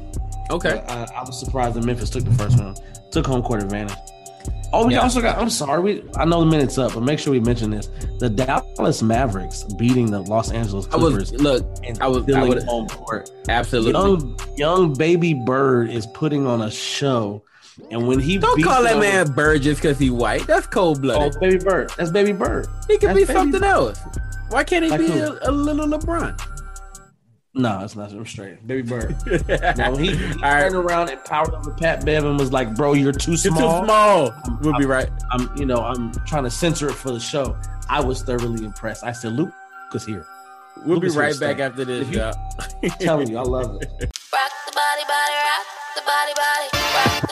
Okay. I, I was surprised that Memphis took the first one, took home court advantage. Oh, we Yeah. also got. I'm sorry, we I know the minute's up, but make sure we mention this: the Dallas Mavericks beating the Los Angeles I was Clippers. look. and I was. I would home court. absolutely. Young young baby Bird is putting on a show, and when he Don't call that them- man Bird just because he white. That's cold Oh, blooded. it's baby Bird. That's baby Bird. he could That's be something Bird. else. Why can't he Like be a, a little LeBron? No, it's not. I'm straight. Baby Bird. now he, he turned around and powered over Pat Bev and was like, "Bro, you're too You're too small." small. We'll be right. I'm, you know, I'm trying to censor it for the show. I was thoroughly impressed. I said, "Luke is here." We'll be Luke is here right back stay. after this, If you- y'all. I'm telling you, I love it. Rock the body, body, rock the body, body, rock the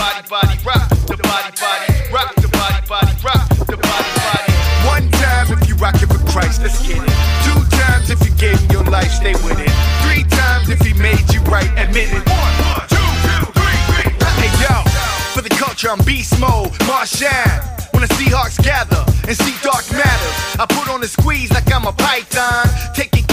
body, body, rock the body, body, rock the body, body, rock the body, body. One time if you rockin' for Christ, let's get it. Two times if you gave your life, stay with it. Three times if he made you right, admit it. One, two, two, three, three. Hey yo, for the culture, I'm beast mode, Marshawn. When the Seahawks gather and see dark matters, I put on the squeeze like I'm a python. Take it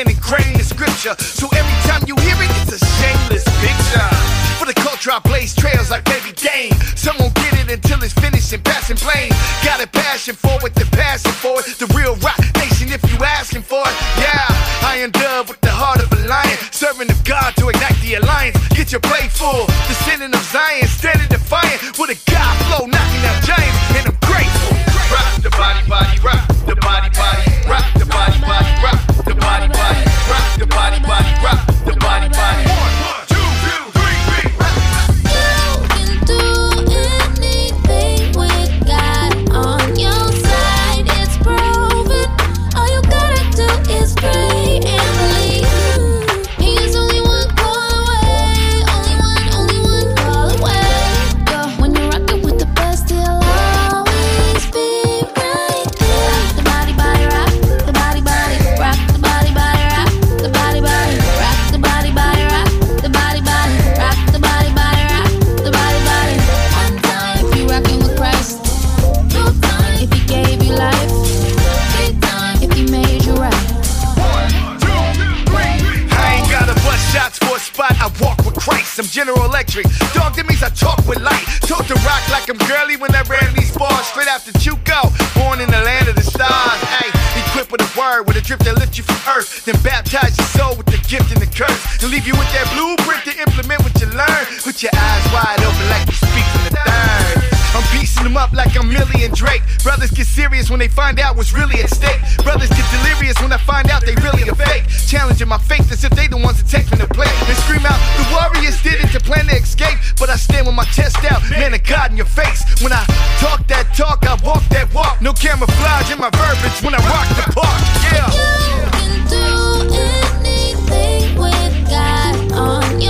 and ingrain the scripture. So every time you hear it, it's a shameless picture. For the culture, I blaze trails like baby game. Some won't get it until it's finished and passing blame. Got a passion for it, the passion for it. The real rock nation, if you asking for it. Yeah, I am dove with the heart of a lion. Serving of God to ignite the alliance. Get your plate full. Descendant General Electric. Dog, that means I talk with light. Talk to rock like I'm girly when I ran these bars straight after Chuco. Born in the land of the stars. Hey, equipped with a word, with a drip that lifts you from earth. Then baptize your soul with the gift and the curse. And leave you with that blueprint to implement what you learn. With your eyes wide open like you speak. I'm piecing them up like I'm Millie and Drake. Brothers get serious when they find out what's really at stake. Brothers get delirious when I find out they really a fake. Challenging my faith as if they the ones that take from the plate. And scream out, the warriors did it to plan to escape. But I stand with my chest out, man of God in your face. When I talk that talk, I walk that walk. No camouflage in my verbiage when I rock the park. Yeah. You can do anything with God on your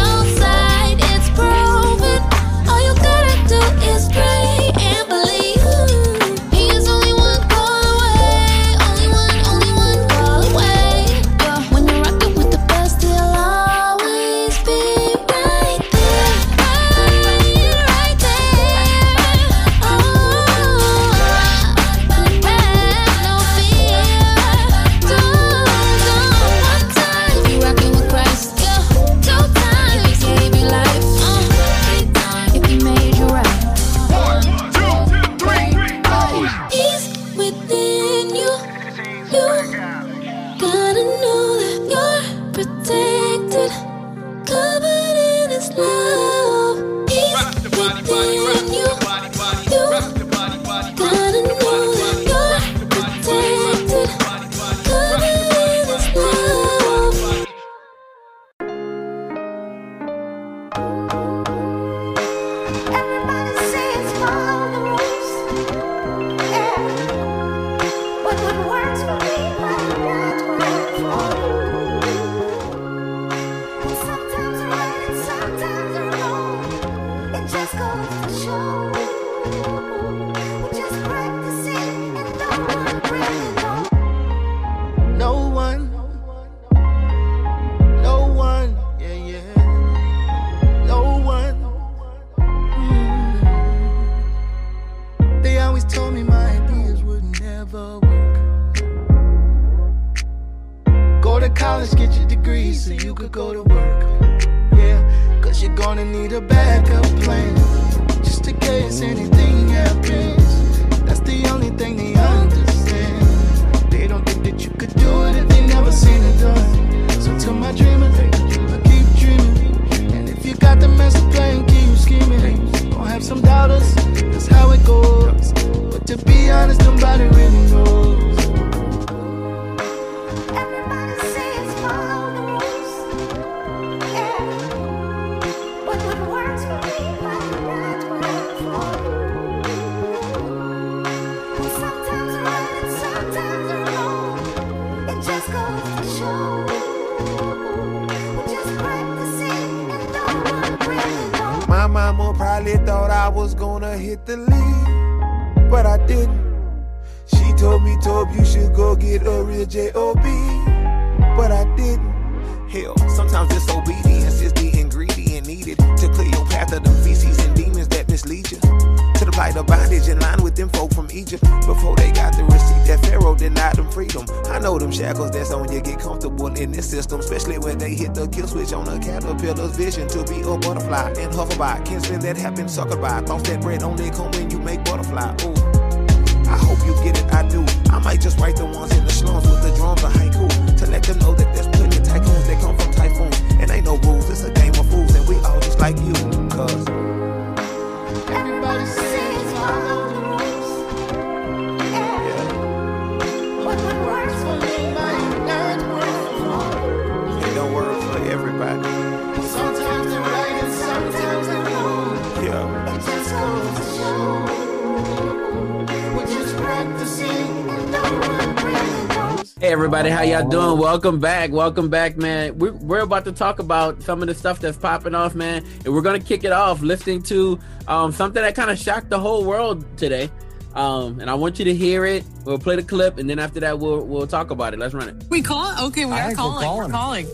back, welcome back, man. We're, we're about to talk about some of the stuff that's popping off, man, and we're gonna kick it off listening to um, something that kind of shocked the whole world today. Um, and I want you to hear it. We'll play the clip, and then after that, we'll we'll talk about it. Let's run it. We call? Okay, We are right, we're calling. We're calling.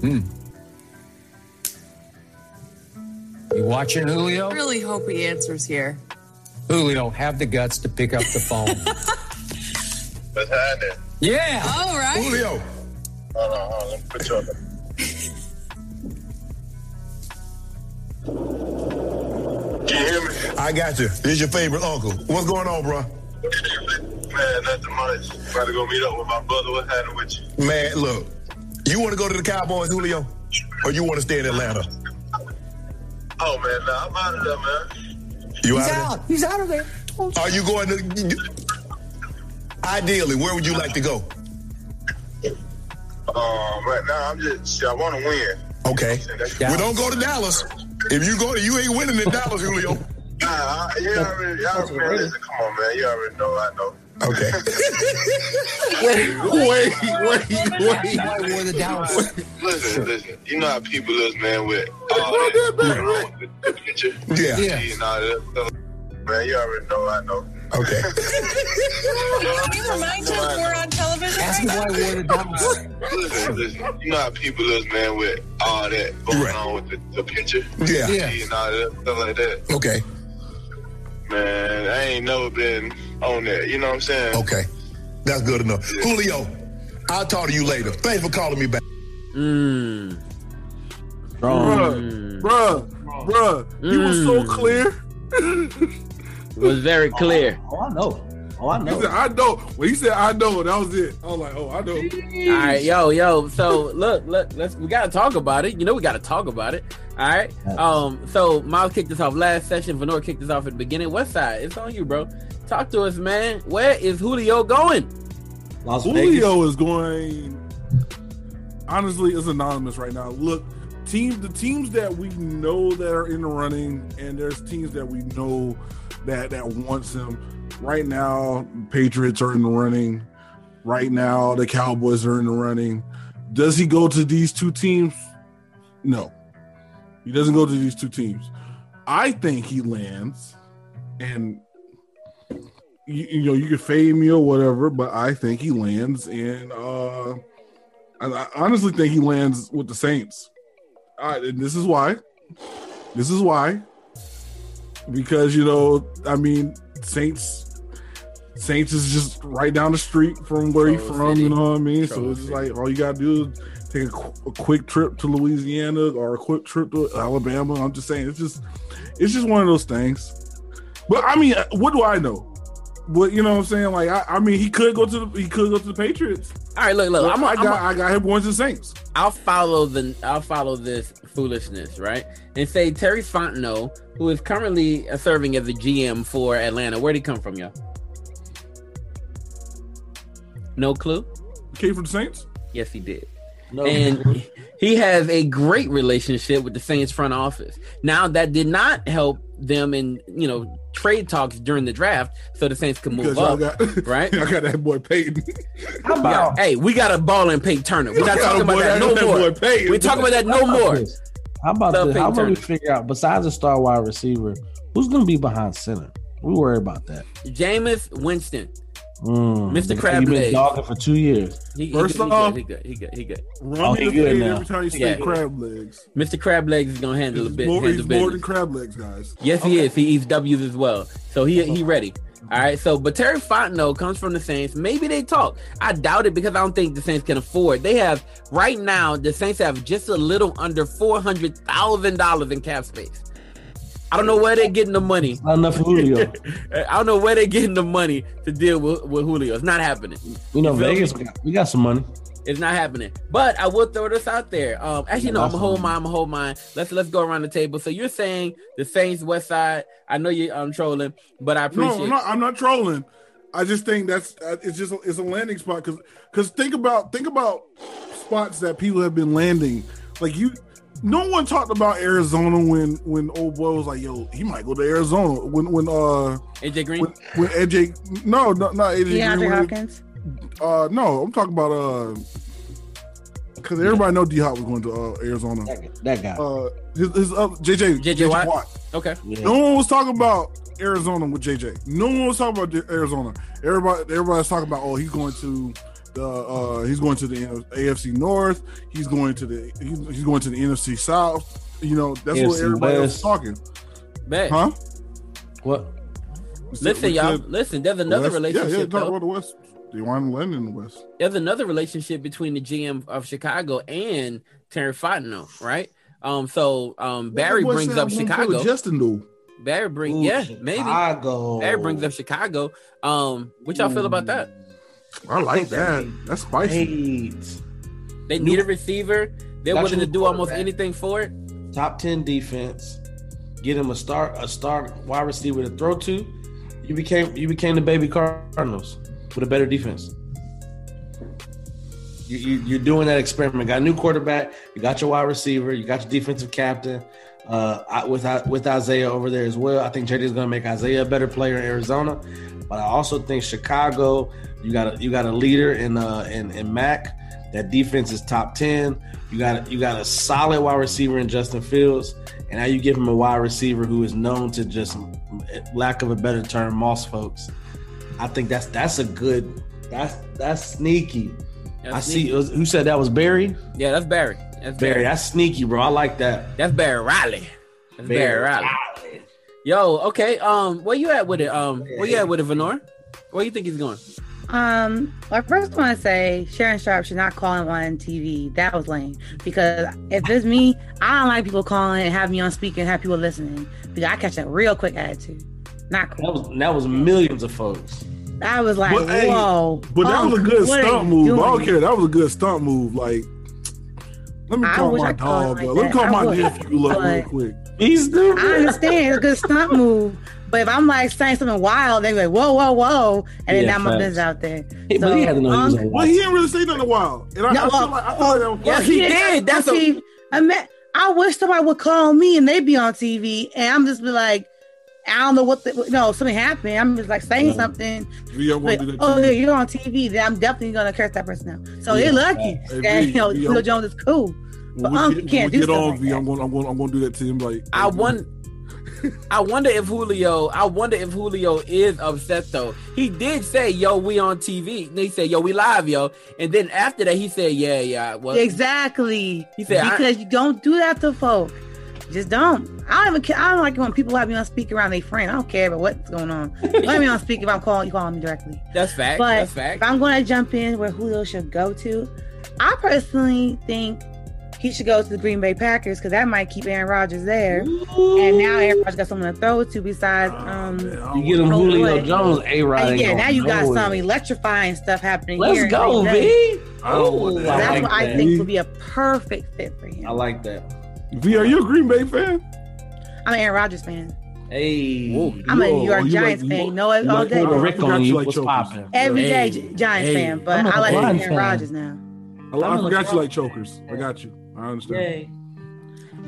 Hmm. You watching Julio? I really hope he answers here. Julio, have the guts to pick up the phone. What's happening? Yeah. All right. Julio. Hold on, hold on. Let me put you on the. Can you hear me? I got you. This is your favorite uncle. What's going on, bro? Man, nothing much. About to go meet up with my brother. What's happening with you? Man, look. You want to go to the Cowboys, Julio? Or you want to stay in Atlanta? Oh, man, nah, I'm out of there, man. You He's out, out. He's out of there. of there? Are you going to... Ideally, where would you like to go? Um, right now, I'm just, shit, I want to win. Okay. Well, don't go to Dallas. If you go to, you ain't winning in Dallas, Julio. Nah, I, you already, y'all, man, listen, come on, man. You already know, I know. Okay. wait, wait, wait, wait. the Dallas. Listen, listen. You know how people is, man, with all that going on with the picture. Yeah. Yeah. And all that stuff. Man, you already know, I know. Okay. Can you remind us we're on television Ask right now? why he wore the Listen, listen. You know how people is, man, with all that going on with the, the picture. Yeah. Yeah. And all that stuff like that. Okay. Man, I ain't never been on that. You know what I'm saying? Okay. That's good enough. Julio, I'll talk to you later. Thanks for calling me back. Mm. Bruh, bruh, bruh. He was so Mm. clear. It was very clear. Oh, I know. Oh, I know. He said, I know. When he said, I know, that was it. I was like, oh, I know. All right, yo, yo. So look, look, let's we gotta talk about it. You know, we gotta talk about it. All right. Um. So Miles kicked us off last session. Venor kicked us off at the beginning. Westside, it's on you, bro. Talk to us, man. Where is Julio going? Las Julio is going. Honestly, it's anonymous right now. Look, teams, the teams that we know that are in the running, and there's teams that we know that that wants him. Right now, Patriots are in the running. Right now, the Cowboys are in the running. Does he go to these two teams? No, he doesn't go to these two teams. I think he lands, and you, you know you can fade me or whatever, but I think he lands, and uh, I, honestly think he lands with the Saints. Uh, and this is why. This is why. Because you know, I mean, Saints. Saints is just right down the street from where he's from. You know what I mean? So it's like all you gotta do is take a, qu- a quick trip to Louisiana or a quick trip to Alabama. I'm just saying, it's just it's just one of those things. But I mean, uh, what do I know? But you know? what I'm saying, like, I, I mean, he could go to the he could go to the Patriots. All right, look, look. I'm a, I I'm got a- I got him going to the Saints. I'll follow the I'll follow this foolishness, right? And say Terry Fontenot, who is currently uh, serving as the GM for Atlanta. Where'd he come from, y'all? No clue. Came from the Saints. Yes, he did. No. And he has a great relationship with the Saints front office. Now that did not help them in you know trade talks during the draft, so the Saints could move Because up, got- right? I got that boy Payton. How about hey, we got a ball in Payton Turner. We're not Yeah, talking about boy, that that- no that more. Payton. We're talking about that no more. this? How about Love this? How Payton about we figure out besides a star wide receiver, who's going to be behind center? We worry about that. Jameis Winston. Mm, Mr. the- Crab You've been Legs. dogging for two years. He, he First good, he off- he good, he good, he good. Run Oh, he the good now. every time you say Yeah. crab legs. Mr. Crab Legs is gonna handle a bit. more, handle he's more than crab legs, guys. Yes, he is. He eats W's as well. So he he ready. All right. So, but Terry Fontenot comes from the Saints. Maybe they talk. I doubt it because I don't think the Saints can afford. They have right now. The Saints have just a little under four hundred thousand dollars in cap space. I don't know where they're getting the money. Not enough for Julio. I don't know where they're getting the money to deal with, with Julio. It's not happening. We know You? Vegas, we got, we got some money. It's not happening. But I will throw this out there. Um, actually, no, I'm gonna hold mine. I'm gonna hold mine. Let's let's go around the table. So you're saying the Saints Westside. I know you I'm trolling, but I appreciate. No, I'm not, I'm not trolling. I just think that's uh, it's just it's a landing spot because because think about think about spots that people have been landing. Like you, no one talked about Arizona when when old boy was like, "Yo, he might go to Arizona." When when uh AJ Green. when, when AJ no no not AJ DeAndre Green. when- Hopkins. Uh, no, I'm talking about uh, because everybody know D Hop was going to uh, Arizona. That guy. Uh, his, his uh, JJ JJ Watt? Okay. No one was talking about Arizona with JJ. No one was talking about Arizona. Everybody, everybody's talking about oh he's going to the uh, he's going to the AFC North. He's going to the he's, he's going to the NFC South. You know that's what AFC everybody else is talking. Bet. Huh? What? Listen, y'all. said Listen, there's another West- relationship. Yeah, yeah, talk though. about the West. They want to land in the West. There's another relationship between the GM of Chicago and Terry Fontenot, right? Um, so um, Barry That boy brings up I'm going for Chicago. Justin though. Barry brings, Ooh, yeah, maybe. Chicago. Barry brings up Chicago. Um, what y'all feel about that? I like that. That's spicy. Eight. They need a receiver. They're Got willing to do almost anything for it. Top ten defense. Get him a start a start wide receiver to throw to. You became you became the baby Cardinals with a better defense. You, you, you're doing that experiment. Got a new quarterback. You got your wide receiver. You got your defensive captain. Uh, with with Isaiah over there as well. I think JD is going to make Isaiah a better player in Arizona, but I also think Chicago. You got a, you got a leader in uh in, in Mack. That defense is top ten. You got a, you got a solid wide receiver in Justin Fields, and now you give him a wide receiver who is known to just lack of a better term, moss folks. I think that's that's a good. That's that's sneaky. That's I sneaky. see. Who said that was Barry? Yeah, that's Barry. That's Barry. That's sneaky, bro. I like that. That's Barry Riley. That's Barry, Barry Riley. Yo, okay. Um, where you at with it? Um, where you at with it, Venor? Where you think he's going? Um, well, I first want to say Shannon Sharpe should not call him on TV. That was lame. Because if it's me, I don't like people calling and have me on speaker and have people listening. Because I catch a real quick attitude. Not cool. That was that was millions of folks. I was like, But, hey, whoa. But that was a good what stunt you move. I don't care. That was a good stunt move. Like, let me call my I could call dog. like. Let me call I my would. nephew up real quick. He's stupid. I understand it's a good stunt move. But if I'm like saying something wild, they be like, whoa, whoa, whoa. And then Yeah, now my facts. business out there. Hey, but he had to know he was Unc- on Well, he didn't really say nothing wild. And I, No, I well, like I feel like that was Well, funny. he didn't did. on That's a- TV. I mean, I wish somebody would call me and they'd be on TV, and I'm just be like, I don't know what the no something happened. I'm just like saying something. V, I'm But, oh yeah, you're on TV. Then I'm definitely gonna curse that person out. So Yeah. they're lucky Hey, that V, you know V, Julio Jones is cool. But um, When we Unc, get- you can't when we do get stuff on like V, that. I'm going, I'm going, I'm going to do that to him. Like, I wonder. I wonder if Julio. I wonder if Julio is upset though. He did say, "Yo, we on TV." And he said, "Yo, we live, yo." And then after that, he said, "Yeah, yeah." Well, Exactly. He said, because you don't do that to folk. Just don't. I don't even care. I don't like it when people have me on speaker around their friend. I don't care about what's going on. Let me on speaker if I'm calling you calling me directly. that's fact. But that's fact. if I'm going to jump in where Julio should go to, I personally think he should go to the Green Bay Packers because that might keep Aaron Rodgers there. And now Aaron Rodgers got someone to throw to besides um You get him Julio boy. Jones, A Rod. And yeah, now you got some electrifying stuff happening Let's here. go, Green Bay. V. Oh, I that's like what I that. think would be a perfect fit for him. I like that. V, are you a Green Bay fan? I'm an Aaron Rodgers fan. Hey, I'm a New York Giants like- fan. like- know it you all like day. Puerto Rico on you. like What's chokers. popping? Every day, Hey, Giants hey. fan, but I'm a I like Aaron. Rodgers now. I, I forgot you like chokers. I got you. I understand.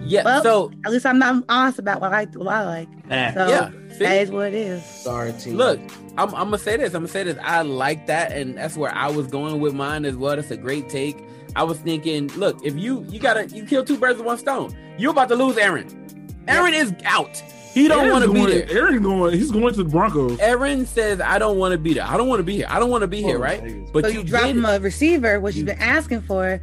Yeah. Well, so at least I'm not honest about what I what I like. Eh. So Yeah, see? that is what it is. Sorry, team. Look, I'm, I'm gonna say this. I'm gonna say this. I like that, and that's where I was going with mine as well. That's a great take. I was thinking, look, if you you gotta you kill two birds with one stone. You're about to lose Aaron. Aaron is out. He don't want to be going- there. Aaron going. He's going to the Broncos. Aaron says, "I don't want to be there. I don't want to be here. I don't want to be here." Oh, Right? But But you, you drop did- him a receiver, which you've been asking for.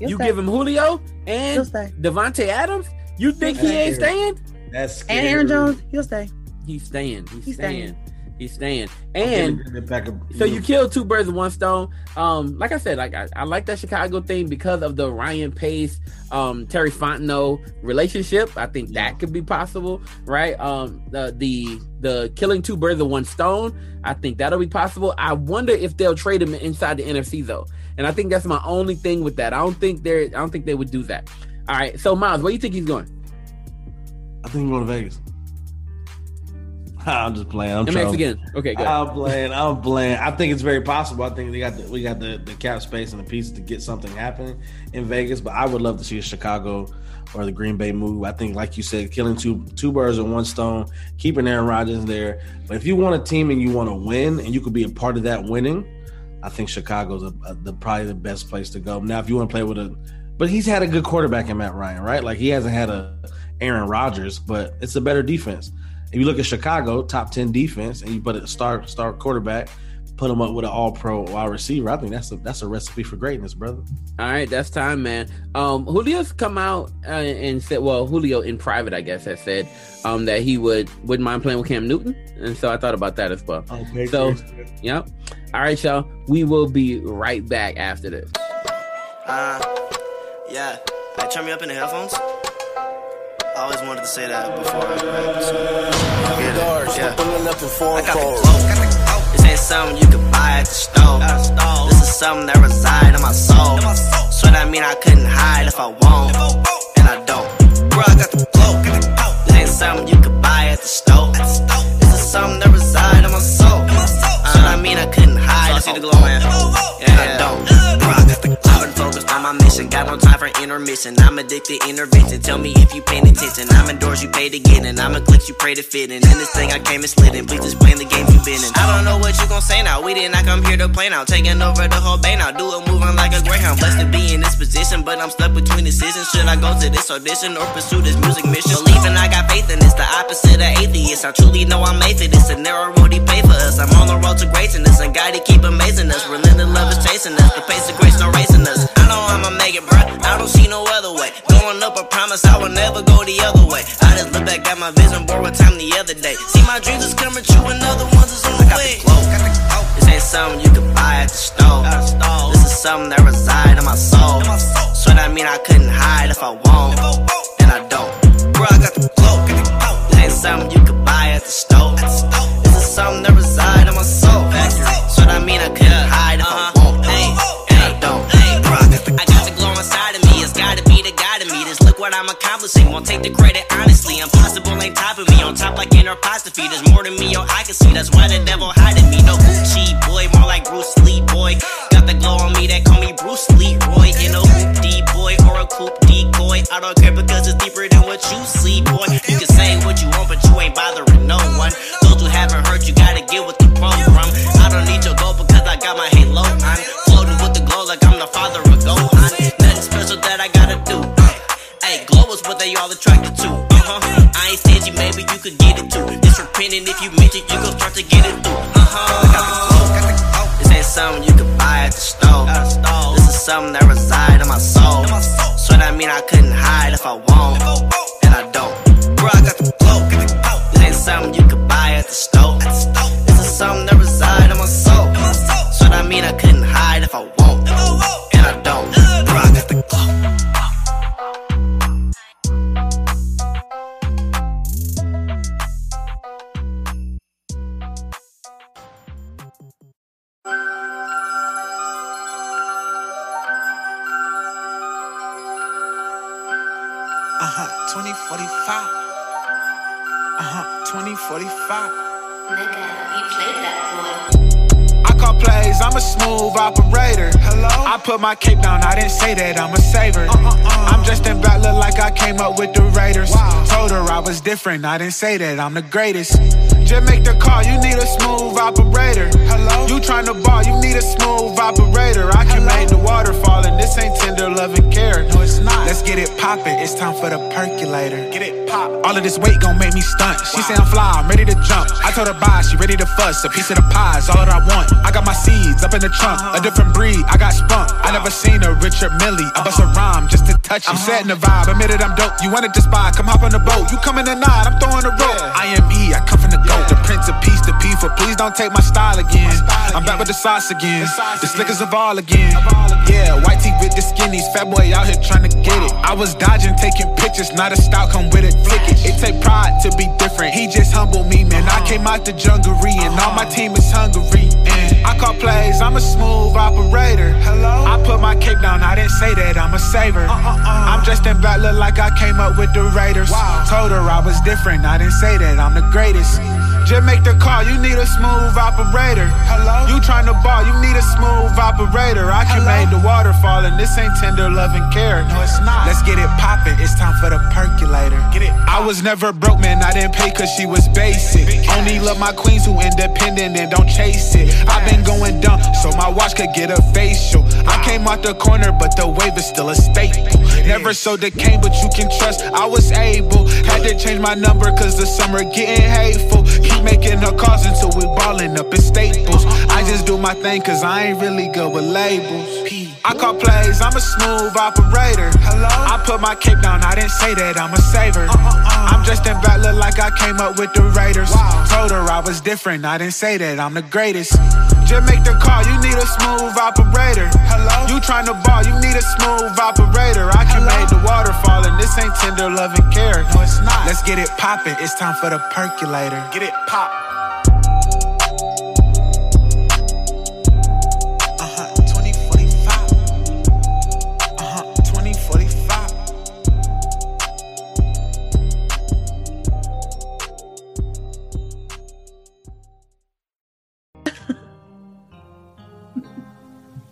You give him Julio and He'll stay. Davante Adams. You think he ain't staying? That's and Aaron Jones, he'll stay. He's staying. He's, He's staying. staying. He's staying. And him back up. so you kill two birds with one stone. Um, like I said, like I, I like that Chicago thing because of the Ryan Pace, um, Terry Fontenot relationship. I think that could be possible, right? Um, the the the killing two birds with one stone. I think that'll be possible. I wonder if they'll trade him inside the NFC though, and I think that's my only thing with that. I don't think they're. I don't think they would do that. All right, so Miles, where do you think he's going? I think he's going to Vegas. I'm just playing. I'm trying. again. Okay, good. I'm playing. I'm playing. I think it's very possible. I think they got the we got the, the cap space and the pieces to get something happening in Vegas. But I would love to see a Chicago or the Green Bay move. I think, like you said, killing two two birds with one stone, keeping Aaron Rodgers there. But if you want a team and you want to win, and you could be a part of that winning, I think Chicago's a, a, the probably the best place to go. Now, if you want to play with a, but he's had a good quarterback in Matt Ryan, right? Like he hasn't had a Aaron Rodgers, but it's a better defense. If you look at Chicago, top ten defense, and you put a star star quarterback, put him up with an All Pro wide receiver, I think that's a that's a recipe for greatness, brother. All right, that's time, man. Um, Julio's come out uh, and said, well, Julio in private, I guess, has said um, that he would wouldn't mind playing with Cam Newton, and so I thought about that as well. Okay, so, yep. All right, y'all. We will be right back after this. Uh, yeah. Hey, turn me up in the headphones. I always wanted to say that before. Right? So, yeah, yeah. I got the cloak. This ain't something you could buy at the store. This is something that reside in my soul. So that mean I couldn't hide if I won't, and I don't. Bro, I got the cloak. This ain't something you could buy at the store. This is something that reside in my soul. So that mean I couldn't if I the glow, man. Yeah, I don't. Bro, I got the cloak. I've been focused on my mission. Got no time for intermission. I'm addicted, to intervention. Tell me if you paying attention. I'm indoors, you pay to get in. I'm a glitch, you pray to fit in. In this thing, I came and slid in. Please explain the game you been in. I don't know what you gon' say now. We did not come here to play now. Taking over the whole bay now. Do it moving like a greyhound. Blessed to be in this position, but I'm stuck between decisions. Should I go to this audition or pursue this music mission? Believing I got faith in this, the opposite of I truly know I'm made for this. A narrow road he paid for us. I'm on the road to greatness, and God he keep amazing us. Relentless love is chasing us. The pace of grace no racing us. I know I'ma make it, bruh. I don't see no other way. Going up, I promise I will never go the other way. I just look back at my vision board with time the other day. See my dreams is coming true, and other ones is on the way. This ain't something you could buy at the store. This is something that reside in my soul. So that mean I couldn't hide if I won't, and I don't. Bro, I got the cloak. Something you could buy at the store. This is something that reside in my soul. That's So that mean I couldn't hide if I uh-huh. won't, and I don't. I got the I glow inside of me. It's gotta be the God of me. Just look what I'm accomplishing. Won't take the credit honestly. Impossible ain't top of me. On top like an apostrophe. There's more than me, yo. I can see. That's why the devil hiding me. No Gucci boy, more like Bruce Lee boy. Got the glow on me that call me Bruce Leroy. In a hoop D boy or a coupe decoy. I don't care because it's deeper than what you see, boy. Something that reside in my soul. So that mean I couldn't hide if I won't, 45. Nigga, you played that boy. I call plays, I'm a smooth operator. Hello? I put my cape down, I didn't say that I'm a saver. Uh, uh, uh. I'm dressed in black, look like I came up with the Raiders. Told her I was different, I didn't say that I'm the greatest. Just make the call, you need a smooth operator. Hello? You tryna ball, you need a smooth operator. I can make the water fall, and this ain't tender love and care. No, it's not. Let's get it poppin', it's time for the percolator. Get it pop. All of this weight gon' make me stunt. She say I'm fly, I'm ready to jump. I told her bye, she ready to fuss. A piece of the pie is all that I want. I got my seeds up in the trunk, a different breed. I got spunk. I never seen a Richard Millie. I bust a rhyme just to touch. I'm setting the vibe, admitted I'm dope. You wanted to spy, come hop on the boat. You coming tonight, I'm throwing the rope. I am E, I come from the goat. The prince of peace, the P for please don't take my style again. I'm back with the sauce again. The slickers of all again. Yeah, white tee with the skinnies. Fat boy out here trying to get it. I was dodging, taking pictures. Not a style, come with it. Flick it. It take pride to be different. He just humbled me, man. I came out the junglery and all my team is hungry. And I call plays, I'm a smooth operator. Hello? I put my cape down, I didn't say that I'm a saver. Uh-uh-uh. I'm dressed in black, look like I came up with the Raiders. Wow. Told her I was different, I didn't say that I'm the greatest. Just make the call, you need a smooth operator. Hello? You tryna ball, you need a smooth operator. I can make the water fall, and this ain't tender love and care. No, it's not. Let's get it poppin', it's time for the percolator. Get it. I was never broke, man, I didn't pay cause she was basic. Only love my queens who independent and don't chase it. I've been going dumb, so my watch could get a facial. I came out the corner, but the wave is still a staple. Never sold so decayed, but you can trust I was able. Had to change my number cause the summer getting hateful. Keep making her calls until we ballin' up in staples. I just do my thing cause I ain't really good with labels. I call plays, I'm a smooth operator. Hello? I put my cape down, I didn't say that I'm a saver. Uh, uh, uh. I'm dressed in black, look like I came up with the Raiders. Told her I was different, I didn't say that I'm the greatest. Just make the call, you need a smooth operator. Hello? You tryna ball, you need a smooth operator. I can make the water fall, and this ain't tender loving care. No, it's not. Let's get it poppin', it's time for the percolator. Get it pop.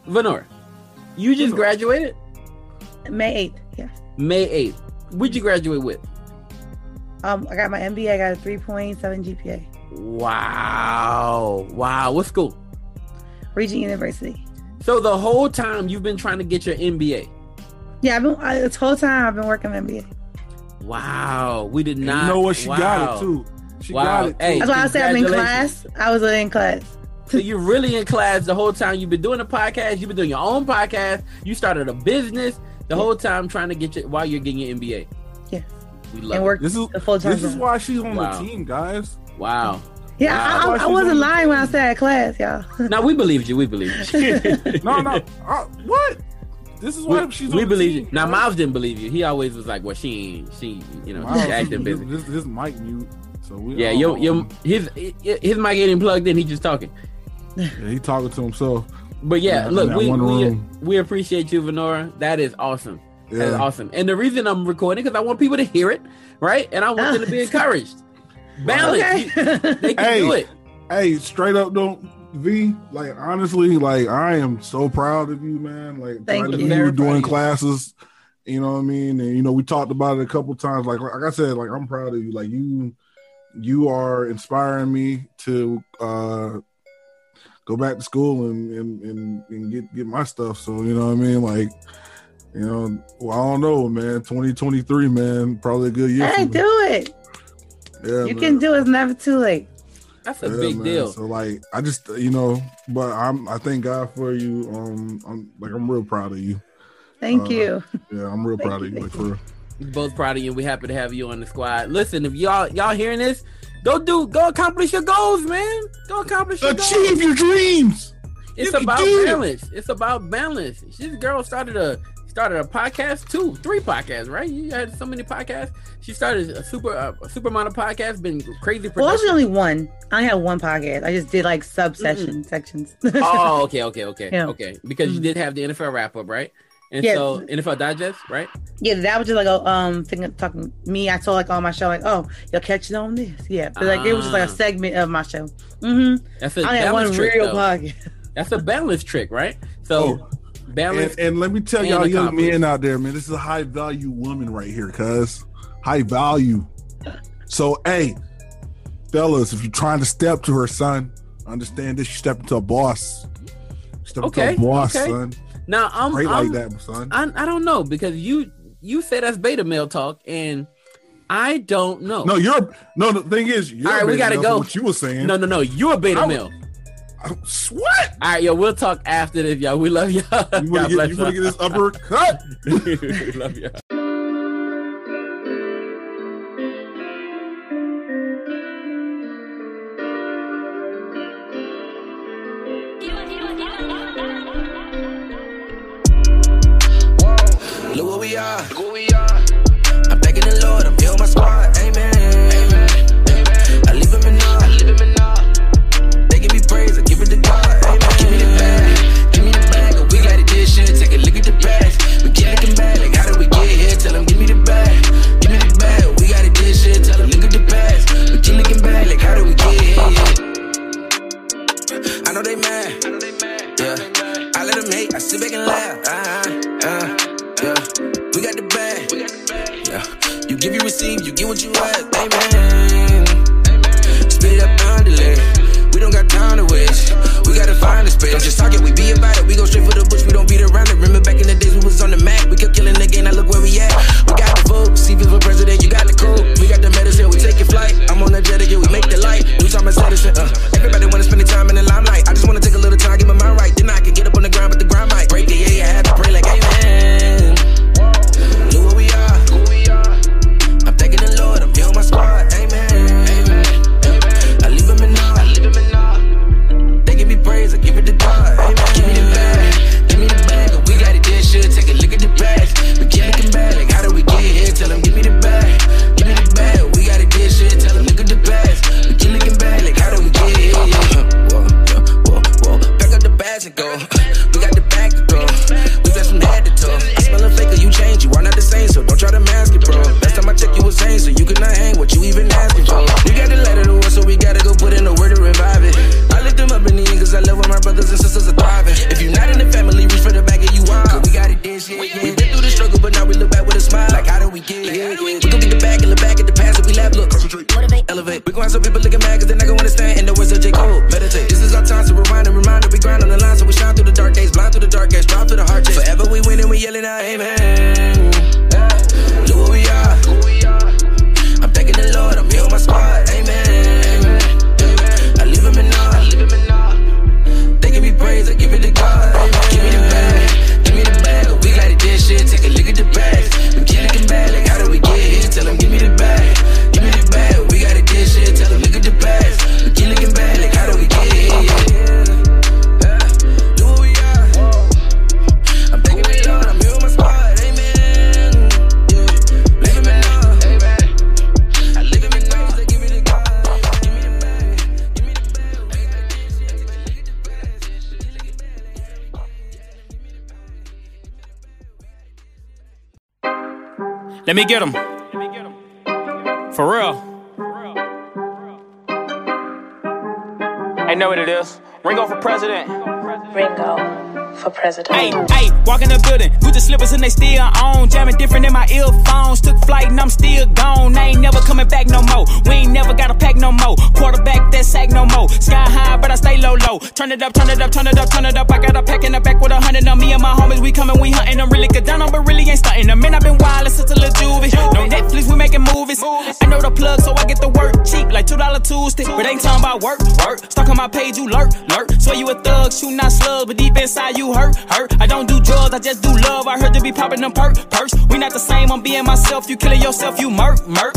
Venor, you just graduated May 8th, yeah. May 8th. What'd you graduate with? Um, I got my MBA, I got a 3.7 GPA. Wow. Wow. What school? Regent University. So the whole time you've been trying to get your MBA. Yeah, I've been I, this whole time I've been working on MBA. Wow. We did not. you know what? She got it too. She wow. got it. Too. Hey, That's why I said I'm in class. I was in class. So you're really in class the whole time. You've been doing a podcast. You've been doing your own podcast. You started a business the whole time trying to get your while you're getting your MBA. Yeah. We love And work This is full time. this is why she's on Wow. the team, guys. Wow. Yeah, Wow. I, I, I wasn't lying when I said class, y'all. no, we believed you. We believed you. No, no. Uh, what? This is why we, she's we on the believe team. you. Now Miles didn't believe you. He always was like, "Well, she ain't. She, you know, Miles, she's acting his, busy." his, his mic mute. So we Yeah, all- your your his his mic getting plugged in. He just talking. Yeah, he talking to himself. But yeah, In look, that we we, we appreciate you, Venora. That is awesome. That is Yeah. awesome. And the reason I'm recording because I want people to hear it, right? And I want them to be encouraged. Balance. Okay. They can Hey. do it. Hey, straight up, don't V. Like honestly, like I am so proud of you, man. Like Thank you. you were doing classes. You know what I mean? And you know, we talked about it a couple times. Like like I said, like I'm proud of you. Like you, you are inspiring me to uh go back to school and and and, and get get my stuff. So you know what I mean? Like. You know, well, I don't know, man. 2023, man, probably a good year. Hey, for do it. Yeah, you man. can do it. It's never too late. That's a Yeah, big man. deal. So like, I just you know, but I'm I thank God for you. Um, I'm like I'm real proud of you. Thank Uh, you. Yeah, I'm real proud you, of you. Like for real. Both proud of you. We're happy to have you on the squad. Listen, if y'all y'all hearing this, go do go accomplish your goals, man. Go accomplish your goals. Achieve your dreams. It's You about do it. balance. It's about balance. This girl started a started a podcast, two, three podcasts, right? You had so many podcasts. She started a super uh, a super amount of podcasts. Been crazy Well, production. was only one. I only had one podcast. I just did like sub session sections. oh, okay, okay, okay, Yeah. okay. Because you did have the NFL wrap up, right? And yeah. so NFL Digest, right? Yeah, that was just like a um thing talking me. I saw like on my show, like, oh, you're catching on this. Yeah. But like it was just like a ah. segment of my show. Mm-hmm. That's a I had one trick, real. That's a balance trick, right? So yeah. balance and, and, let me tell y'all young men out there, man, this is a high value woman right here, cuz high value. So hey, fellas, if you're trying to step to her son, understand this you step into a boss. Step okay. into a boss, okay. son. Now I'm, i like that, son. I, I don't know because you you said that's beta male talk, and I don't know. No, you're no. The thing is, all right, we gotta go. What you were saying? No, no, no. You're a beta I, male. What? All right, yo, we'll talk after this, y'all. We love y'all. You want to get, get this upper cut? we love y'all. on work, work. Stalk on my page, you lurk, lurk. Swear you a thug, shoot not slug, but deep inside you hurt, hurt. I don't do drugs, I just do love. I heard to be popping them perk, perks. We not the same, I'm being myself. You killing yourself, you murk, murk.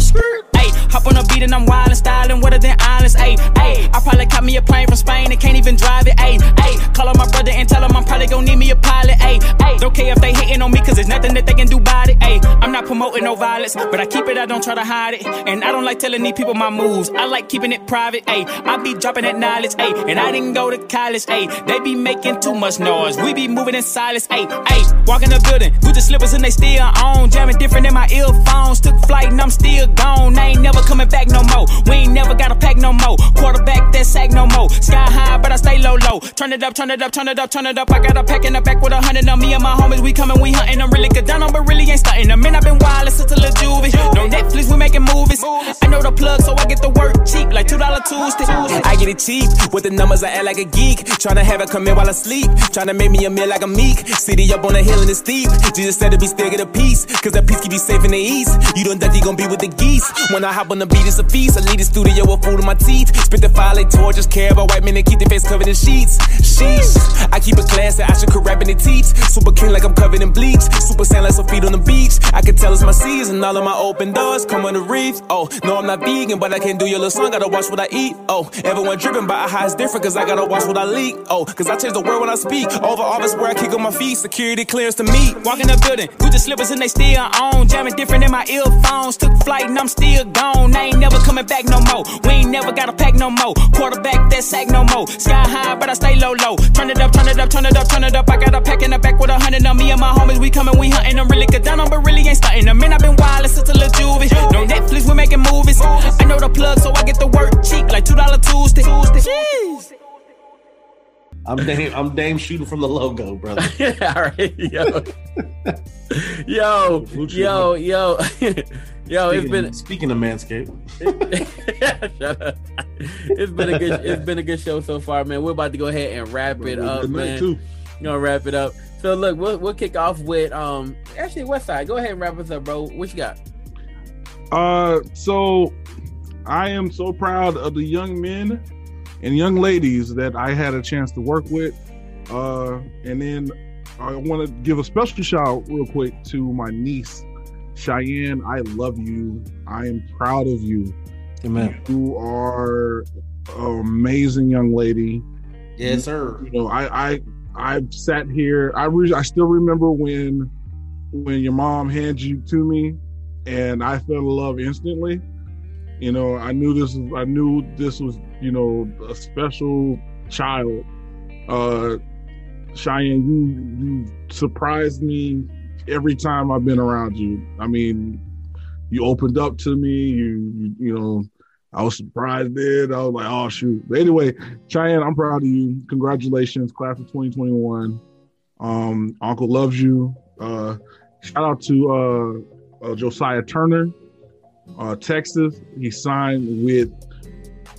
Hop on a beat and I'm wild and styling wetter than islands. Ayy, ayy. I probably caught me a plane from Spain and can't even drive it. Ayy, ayy. Call on my brother and tell him I'm probably gonna need me a pilot. Ayy, ayy. Don't care if they hating on me cause there's nothing that they can do about it. Ayy, I'm not promoting no violence, but I keep it, I don't try to hide it. And I don't like telling these people my moves. I like keeping it private. Ayy, I be dropping that knowledge. Ayy, and I didn't go to college. Ayy, they be making too much noise. We be moving in silence. Ayy, ayy. Walking the building, Gucci slippers and they still on. Jamming different in my earphones. Took flight and I'm still gone. I ain't never coming back no more. We ain't never got a pack no more. Quarterback that sack no more. Sky high, but I stay low, low. Turn it up, turn it up, turn it up, turn it up. I got a pack in the back with a hundred of me and my homies. We coming, we hunting. I'm really good down on, but really ain't starting them. Man, i been wild since a little juvie. No Netflix, we making movies. I know the plug, so I get the work cheap, like two dollar Tuesday. I get it cheap with the numbers. I act like a geek. Tryna have it come in while I sleep. Tryna make me a meal like a meek. City up on the hill and it's steep. Jesus said to be still get a piece. Cause that piece keep you safe in the east. You don't think you gon' be with the geese. When I hop on the beat, it's a feast. I leave the studio with food in my teeth. Spit the fire like torches. Care about white men and keep their face covered in sheets. Sheesh. I keep it classy. I should rap in the teeth. Super king like I'm covered in bleach. Super sand like some feet on the beach. I can tell it's my season. All of my open doors come on the reef. Oh, no, I'm not vegan, but I can't do your little song. Gotta watch what I eat. Oh, everyone dripping by a high is different. Cause I gotta watch what I leak. Oh, cause I change the word when I speak. Over office where I kick on my feet. Security clearance to me. Walking the building, with the slippers and they still on. Jamming different in my earphones. Took flight and I'm still gone. I ain't never coming back no more. We ain't never got a pack no more. Quarterback that sack no more. Sky high, but I stay low, low. Turn it up, turn it up, turn it up, turn it up. I got a pack in the back with a hundred on me and my homies. We coming, we hunting. I'm really good down on, but really ain't starting them. Man, i been wild since a little juvie. No Netflix, we making movies. I know the plug, so I get the work cheap, like two dollar Tuesday. Jeez. I'm Dame. I'm Dame shooting from the logo, brother. All right, yo, yo, yo, yo, yo. It's Speaking- been speaking of Manscaped. Shut. It's been a good. It's been a good show so far, man. We're about to go ahead and wrap it up, Good night, man. too. Gonna wrap it up. So look, we'll we'll kick off with um. Actually, Westside, go ahead and wrap us up, bro. What you got? Uh, so I am so proud of the young men and young ladies that I had a chance to work with. Uh, and then I want to give a special shout out real quick to my niece, Cheyenne. I love you. I am proud of you. Amen. You are an amazing young lady. Yes, sir. You know, I I I sat here. I re- I still remember when when your mom handed you to me, and I fell in love instantly. You know, I knew this was I knew this was you know a special child. Uh, Cheyenne, you you surprised me every time I've been around you. I mean, you opened up to me. You you, you know. I was surprised then. I was like, oh shoot. But anyway, Cheyenne, I'm proud of you. Congratulations, class of 2021. Um, Uncle loves you. Uh, shout out to uh, uh, Josiah Turner, uh, Texas. He signed with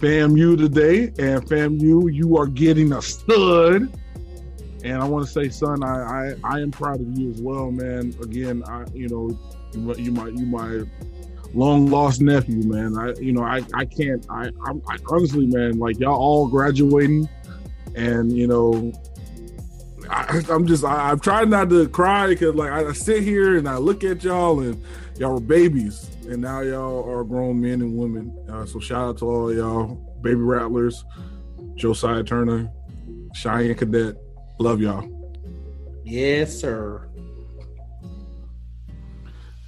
FAMU today, and FAMU, you are getting a stud. And I want to say, son, I, I I am proud of you as well, man. Again, I you know, you, my you my long lost nephew, man. I you know I I can't I I'm, I honestly, man, like y'all all graduating, and you know. I, I'm just I'm trying not to cry because like I, I sit here and I look at y'all and y'all were babies and now y'all are grown men and women. Uh, so shout out to all y'all baby rattlers, Josiah Turner, Cheyenne Cadet, love y'all. Yes, sir.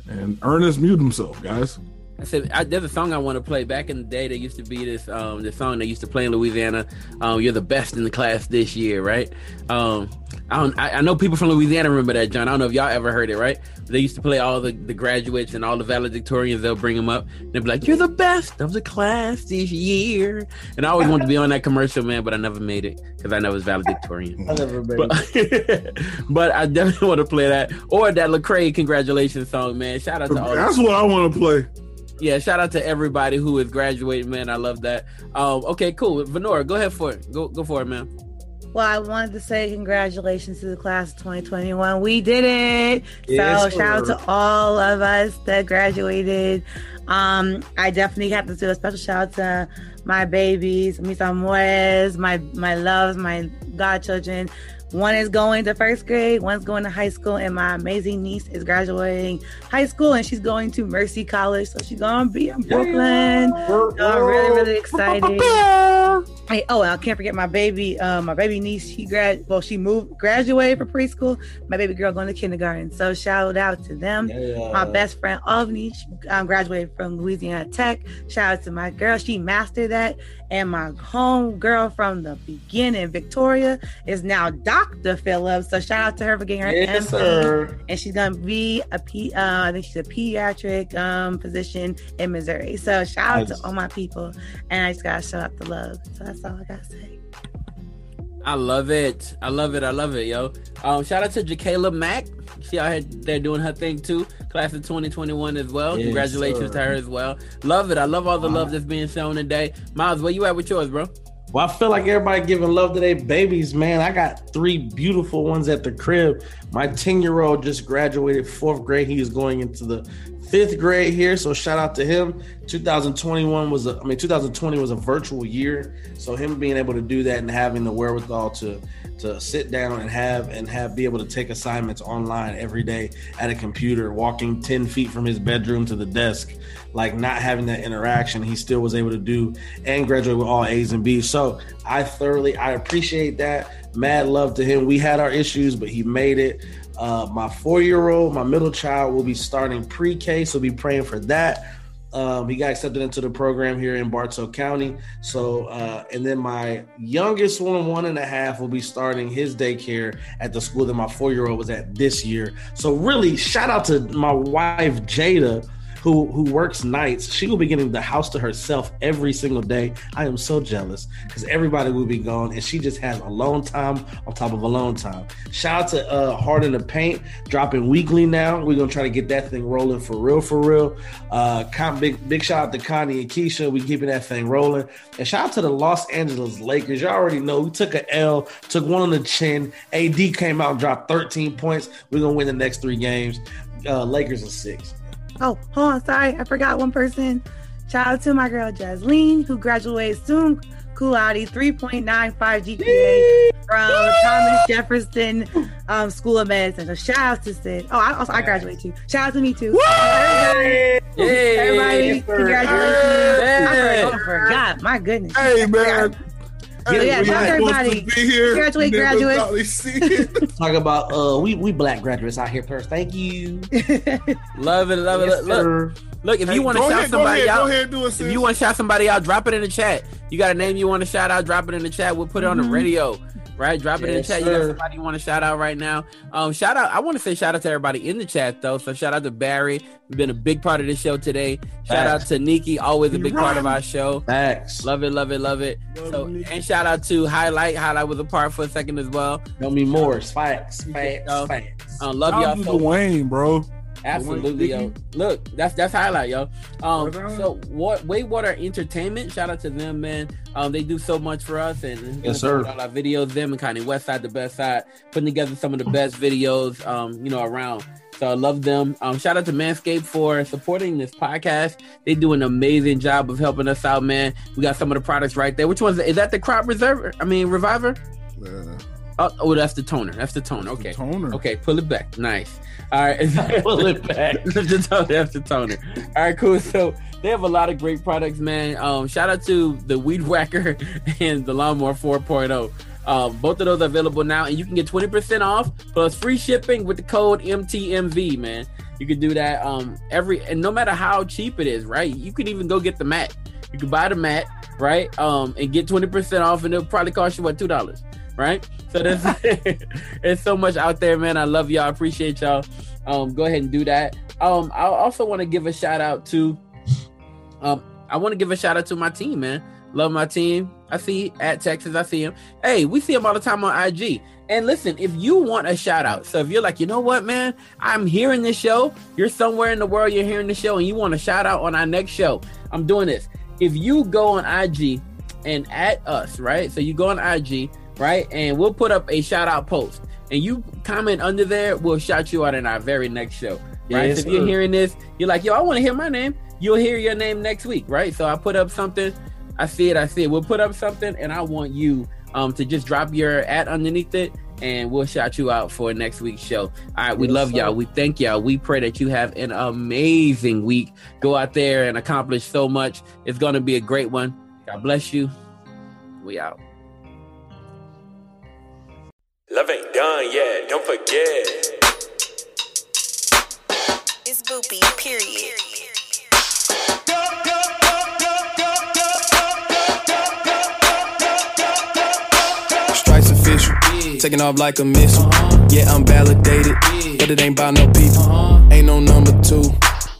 And Ernest mute himself, guys. I said I, there's a song I want to play. Back in the day, there used to be this um this song they used to play in Louisiana. Um, you're the best in the class this year, right? Um, I don't. I, I know people from Louisiana remember that, John. I don't know if y'all ever heard it, right? They used to play all the, the graduates and all the valedictorians. They'll bring them up. They'll be like, "You're the best of the class this year." And I always wanted to be on that commercial, man, but I never made it because I never was valedictorian. I never made But, but I definitely want to play that or that Lecrae congratulations song, man. Shout out to all. That's what I want to play. Yeah, shout out to everybody who is graduating, man. I love that. Um, okay, cool. Venora, go ahead for it. Go go for it, man. Well, I wanted to say congratulations to the class of 2021. We did it. Yes, so shout out to all of us that graduated. Um, I definitely have to do a special shout out to my babies, mis amores, my my loves, my godchildren, One is going to first grade, one's going to high school, and my amazing niece is graduating high school and she's going to Mercy College. So she's gonna be in Brooklyn. So I'm really, really excited. Hey, oh, I can't forget my baby, um, my baby niece. She grad, well, she moved, graduated from preschool. My baby girl going to kindergarten. So shout out to them. Yeah. My best friend Ovni she, um, graduated from Louisiana Tech. Shout out to my girl, she mastered that. And my home girl from the beginning, Victoria, is now Dr. Phillips. So shout out to her for getting her Yes, MD. sir. And she's gonna be a P. Uh, I think she's a pediatric um, physician in Missouri. So shout out Nice. to all my people, and I just gotta shout out the love. So that's all I gotta say. I love it. I love it. I love it, yo. Um, shout out to Jacayla Mack. She out here there doing her thing too. Class of 2021 as well. Yes, Congratulations sir. to her as well. Love it. I love all the love that's being shown today. Miles, where you at with yours, bro? Well, I feel like everybody giving love to their babies, man. I got three beautiful ones at the crib. My 10 year old just graduated fourth grade. He is going into the fifth grade here. So shout out to him. 2021 was a, I mean, 2020 was a virtual year. So him being able to do that and having the wherewithal to to sit down and have and have be able to take assignments online every day at a computer, walking 10 feet from his bedroom to the desk, like not having that interaction, he still was able to do and graduate with all A's and B's. So I thoroughly I appreciate that. Mad love to him. We had our issues, but he made it. Uh, my four-year-old, my middle child, will be starting pre-K, so be praying for that. Um, he got accepted into the program here in Bartow County. So, uh, and then my youngest one, one and a half, will be starting his daycare at the school that my four year old was at this year. So, really, shout out to my wife, Jada. Who, who works nights? She will be getting the house to herself every single day. I am so jealous because everybody will be gone, and she just has alone time on top of alone time. Shout out to uh, Heart in the Paint dropping weekly now. We're gonna try to get that thing rolling for real, for real. Uh, big big shout out to Connie and Keisha. We keeping that thing rolling. And shout out to the Los Angeles Lakers. Y'all already know we took an L, took one on the chin. AD came out and dropped 13 points. We're gonna win the next three games. Uh, Lakers are six. Oh, hold on, sorry, I forgot one person. Shout out to my girl Jasleen, who graduated summa cum laude, 3.95 GPA from Thomas Jefferson um, School of Medicine. So shout out to Sid. Oh, I also I graduated too. Shout out to me too. Everybody, Yay! everybody congratulations. Hey. I forgot- I forgot. My goodness. Hey man. So, yeah, shout out to everybody. Graduate, graduates. Talk about uh we we black graduates out here first. Thank you. Love it, love it. Yes, look, look, look, if Hey, you want to shout ahead, go somebody ahead, out, go ahead, do it, if you want to shout somebody out, drop it in the chat. You got a name you want to shout out, drop it in the chat. We'll put it on the Mhm. radio, right? Drop it in the Yes, chat. You got somebody you want to shout out right now. Um, shout out. I want to say shout out to everybody in the chat though. So shout out to Barry, You've been a big part of the show today. Shout out to Nikki, always a big part of our show. Facts. Love it, love it, love it. So and shout out to Highlight. Highlight was a part for a second as well. Don't be more. Facts. Facts. Facts. Uh, love y'all out so Dwayne, bro. Absolutely, yo. Look, that's that's highlight, yo. Um, so what Wastewater Entertainment, shout out to them, man. Um, they do so much for us, and Yes, sir. All our videos, them and kind of Westside, the best side, putting together some of the best videos, um, you know, around. So I love them. Um, shout out to Manscaped for supporting this podcast. They do an amazing job of helping us out, man. We got some of the products right there. Which one's is that? The crop reserver? I mean, reviver. Oh, oh, that's the toner. That's the toner. Okay. toner. Okay, pull it back. Nice. All right. Pull it back. that's the toner. That's the toner. All right, cool. So they have a lot of great products, man. Um, shout out to the Weed Whacker and the Lawnmower 4.0. Um, both of those are available now, and you can get 20% off plus free shipping with the code MTMV, man. You can do that um every and no matter how cheap it is, right? You can even go get the mat. You can buy the mat, right? Um, and get 20% off, and it'll probably cost you what two dollars, right? So there's there's so much out there, man. I love y'all, I appreciate y'all. Um, go ahead and do that. Um, I also want to give a shout out to um, I want to give a shout out to my team, man. Love my team. I see at Texas, I see him. Hey, we see him all the time on IG. And listen, if you want a shout out, so if you're like, you know what, man, I'm hearing this show. You're somewhere in the world, you're hearing the show, and you want a shout out on our next show. I'm doing this. If you go on IG and at us, right? So you go on IG, right? And we'll put up a shout out post. And you comment under there, we'll shout you out in our very next show. Right. Yes, so if you're hearing this, you're like, yo, I want to hear my name. You'll hear your name next week, right? So I put up something I see it. I see it. We'll put up something, and I want you um, to just drop your at underneath it, and we'll shout you out for next week's show. All right, we Yes, love sir. y'all. We thank y'all. We pray that you have an amazing week. Go out there and accomplish so much. It's going to be a great one. God bless you. We out. Love ain't done yet, don't forget. It's Boopy, period. Stripes official, taking off like a missile. Yeah, I'm validated, but it ain't by no people. Ain't no number two.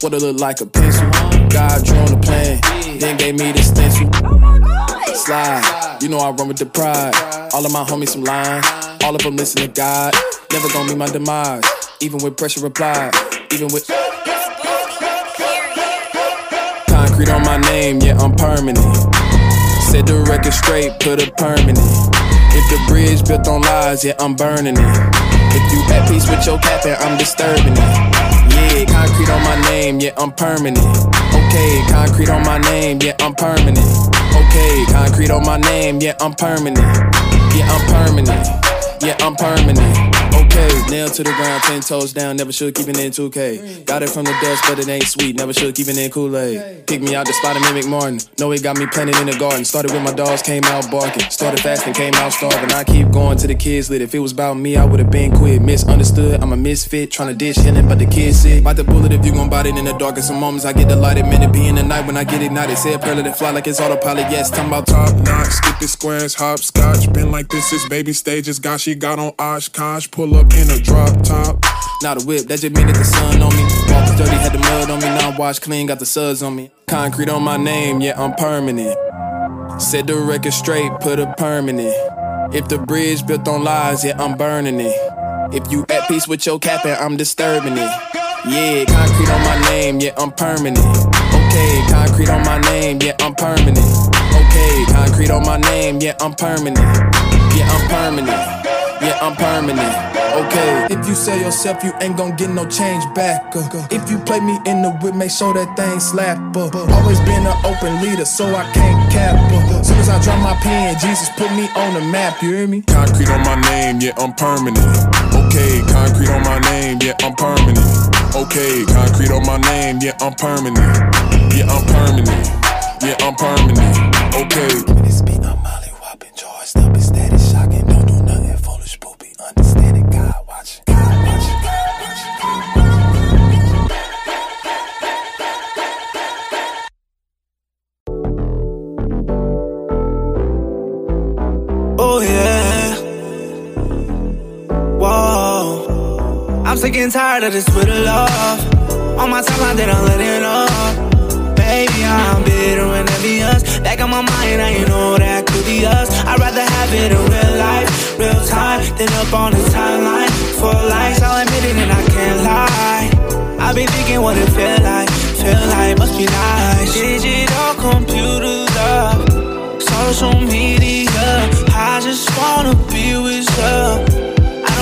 What it look like a pencil? God drew on the plan, then gave me the stencil. Oh Slide, you know I run with the pride. All of my homies some line, all of them listen to God. Never gonna be my demise, even with pressure applied, even with. Concrete on my name, yeah, I'm permanent. Set the record straight, put a permanent. If the bridge built on lies, yeah, I'm burning it. If you at peace with your captain, I'm disturbing it. Yeah, concrete on my name, yeah, I'm permanent. Okay, concrete on my name, yeah, I'm permanent. Okay, concrete on my name, yeah, I'm permanent. Yeah, I'm permanent. Yeah, I'm permanent. Okay, nail to the ground, ten toes down, never should keep it in 2K. Got it from the dust, but it ain't sweet, never should keep it in Kool-Aid. Kick me out the spot of Mimic Martin. Know it got me planted in the garden. Started with my dogs, came out barking. Started fasting, came out starving. I keep going to the kids lit. If it was about me, I would've been quit. Misunderstood, I'm a misfit, trying to dish healing, but the kids sick. Bite the bullet if you gon' bite it in the dark. In some moments, I get delighted. Man, it be in the night when I get ignited. Say a let it fly like it's autopilot. Yes, talking about Top notch, skip the squares, hopscotch. Been like this is baby stages. Got she got on Oshkosh. Pull up in a drop top. Not a whip, that just mean that the sun on me. Walk was dirty, had the mud on me. Now I'm washed clean, got the suds on me. Concrete on my name, yeah, I'm permanent. Set the record straight, put a permanent. If the bridge built on lies, yeah, I'm burning it. If you at peace with your captain, I'm disturbing it. Yeah, concrete on my name, yeah, I'm permanent. Okay, concrete on my name, yeah, I'm permanent. Okay, concrete on my name, yeah, I'm permanent. Yeah, I'm permanent. Yeah, I'm permanent. Okay. If you sell yourself, you ain't gon' get no change back. Uh, if you play me in the whip, make sure that thing slap. Uh, always been an open leader, so I can't cap. Uh, soon as I drop my pen, Jesus put me on the map. You hear me? Concrete on my name, yeah, I'm permanent. Okay, concrete on my name, yeah, I'm permanent. Okay, concrete on my name, yeah, I'm permanent. Yeah, I'm permanent. Yeah, I'm permanent. Okay. I'm sick and tired of this Twitter love. On my timeline, they don't let it up. Baby, I'm bitter and envious. Back on my mind, I ain't know that could be us. I'd rather have it in real life, real time, than up on the timeline. For likes, I'll admit it and I can't lie. I've been thinking what it feel like, feel like must be nice. Digital computers up social media. I just wanna be with you.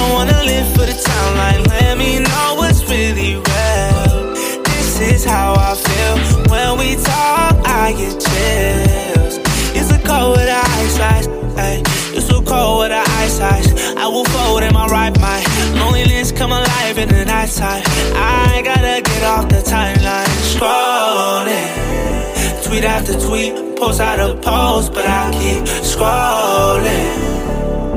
I don't wanna live for the timeline. Let me know what's really real. This is how I feel when we talk. I get chills. It's a cold with the ice ice. Ay, it's so cold with the ice ice. I will fold in my right mind. Loneliness come alive in the nighttime. I gotta get off the timeline. Scrolling, tweet after tweet, post out after post, but I keep scrolling.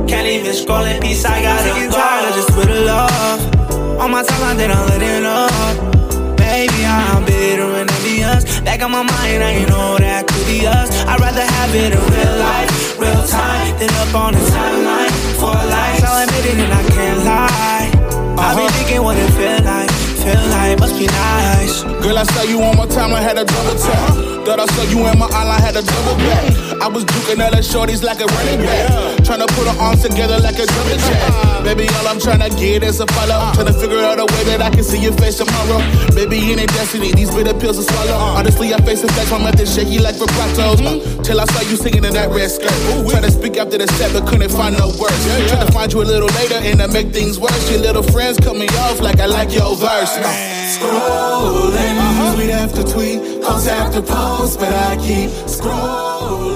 Can't even scroll in peace. I gotta Sick and tired of this love. On my timeline, they don't let it up. Baby, I'm bitter and envious. Back on my mind, I ain't know that could be us. I'd rather have it in real life, real time, than up on the timeline. For life, I'll admit it and I can't lie. I've been thinking what it feel like, feel like must be nice. Girl, I saw you on my time, I had a double tap. Thought I saw you in my eye, I had a double back. I was duking other shorties like a running back. Tryna put our arms together like a jumping jack. Baby, all I'm tryna get is a follow. Tryna figure out a way that I can see your face tomorrow. Baby, in a destiny, these bitter pills to swallow. Honestly, I face the facts, my method shaky like vibratos. Uh, till I saw you singing in that red skirt. Tryna speak after the set, but couldn't find no words. Tryna find you a little later, and to make things worse, your little friends cut me off like I like your verse. Scrolling, uh-huh. tweet after tweet, post after post, but I keep scrolling.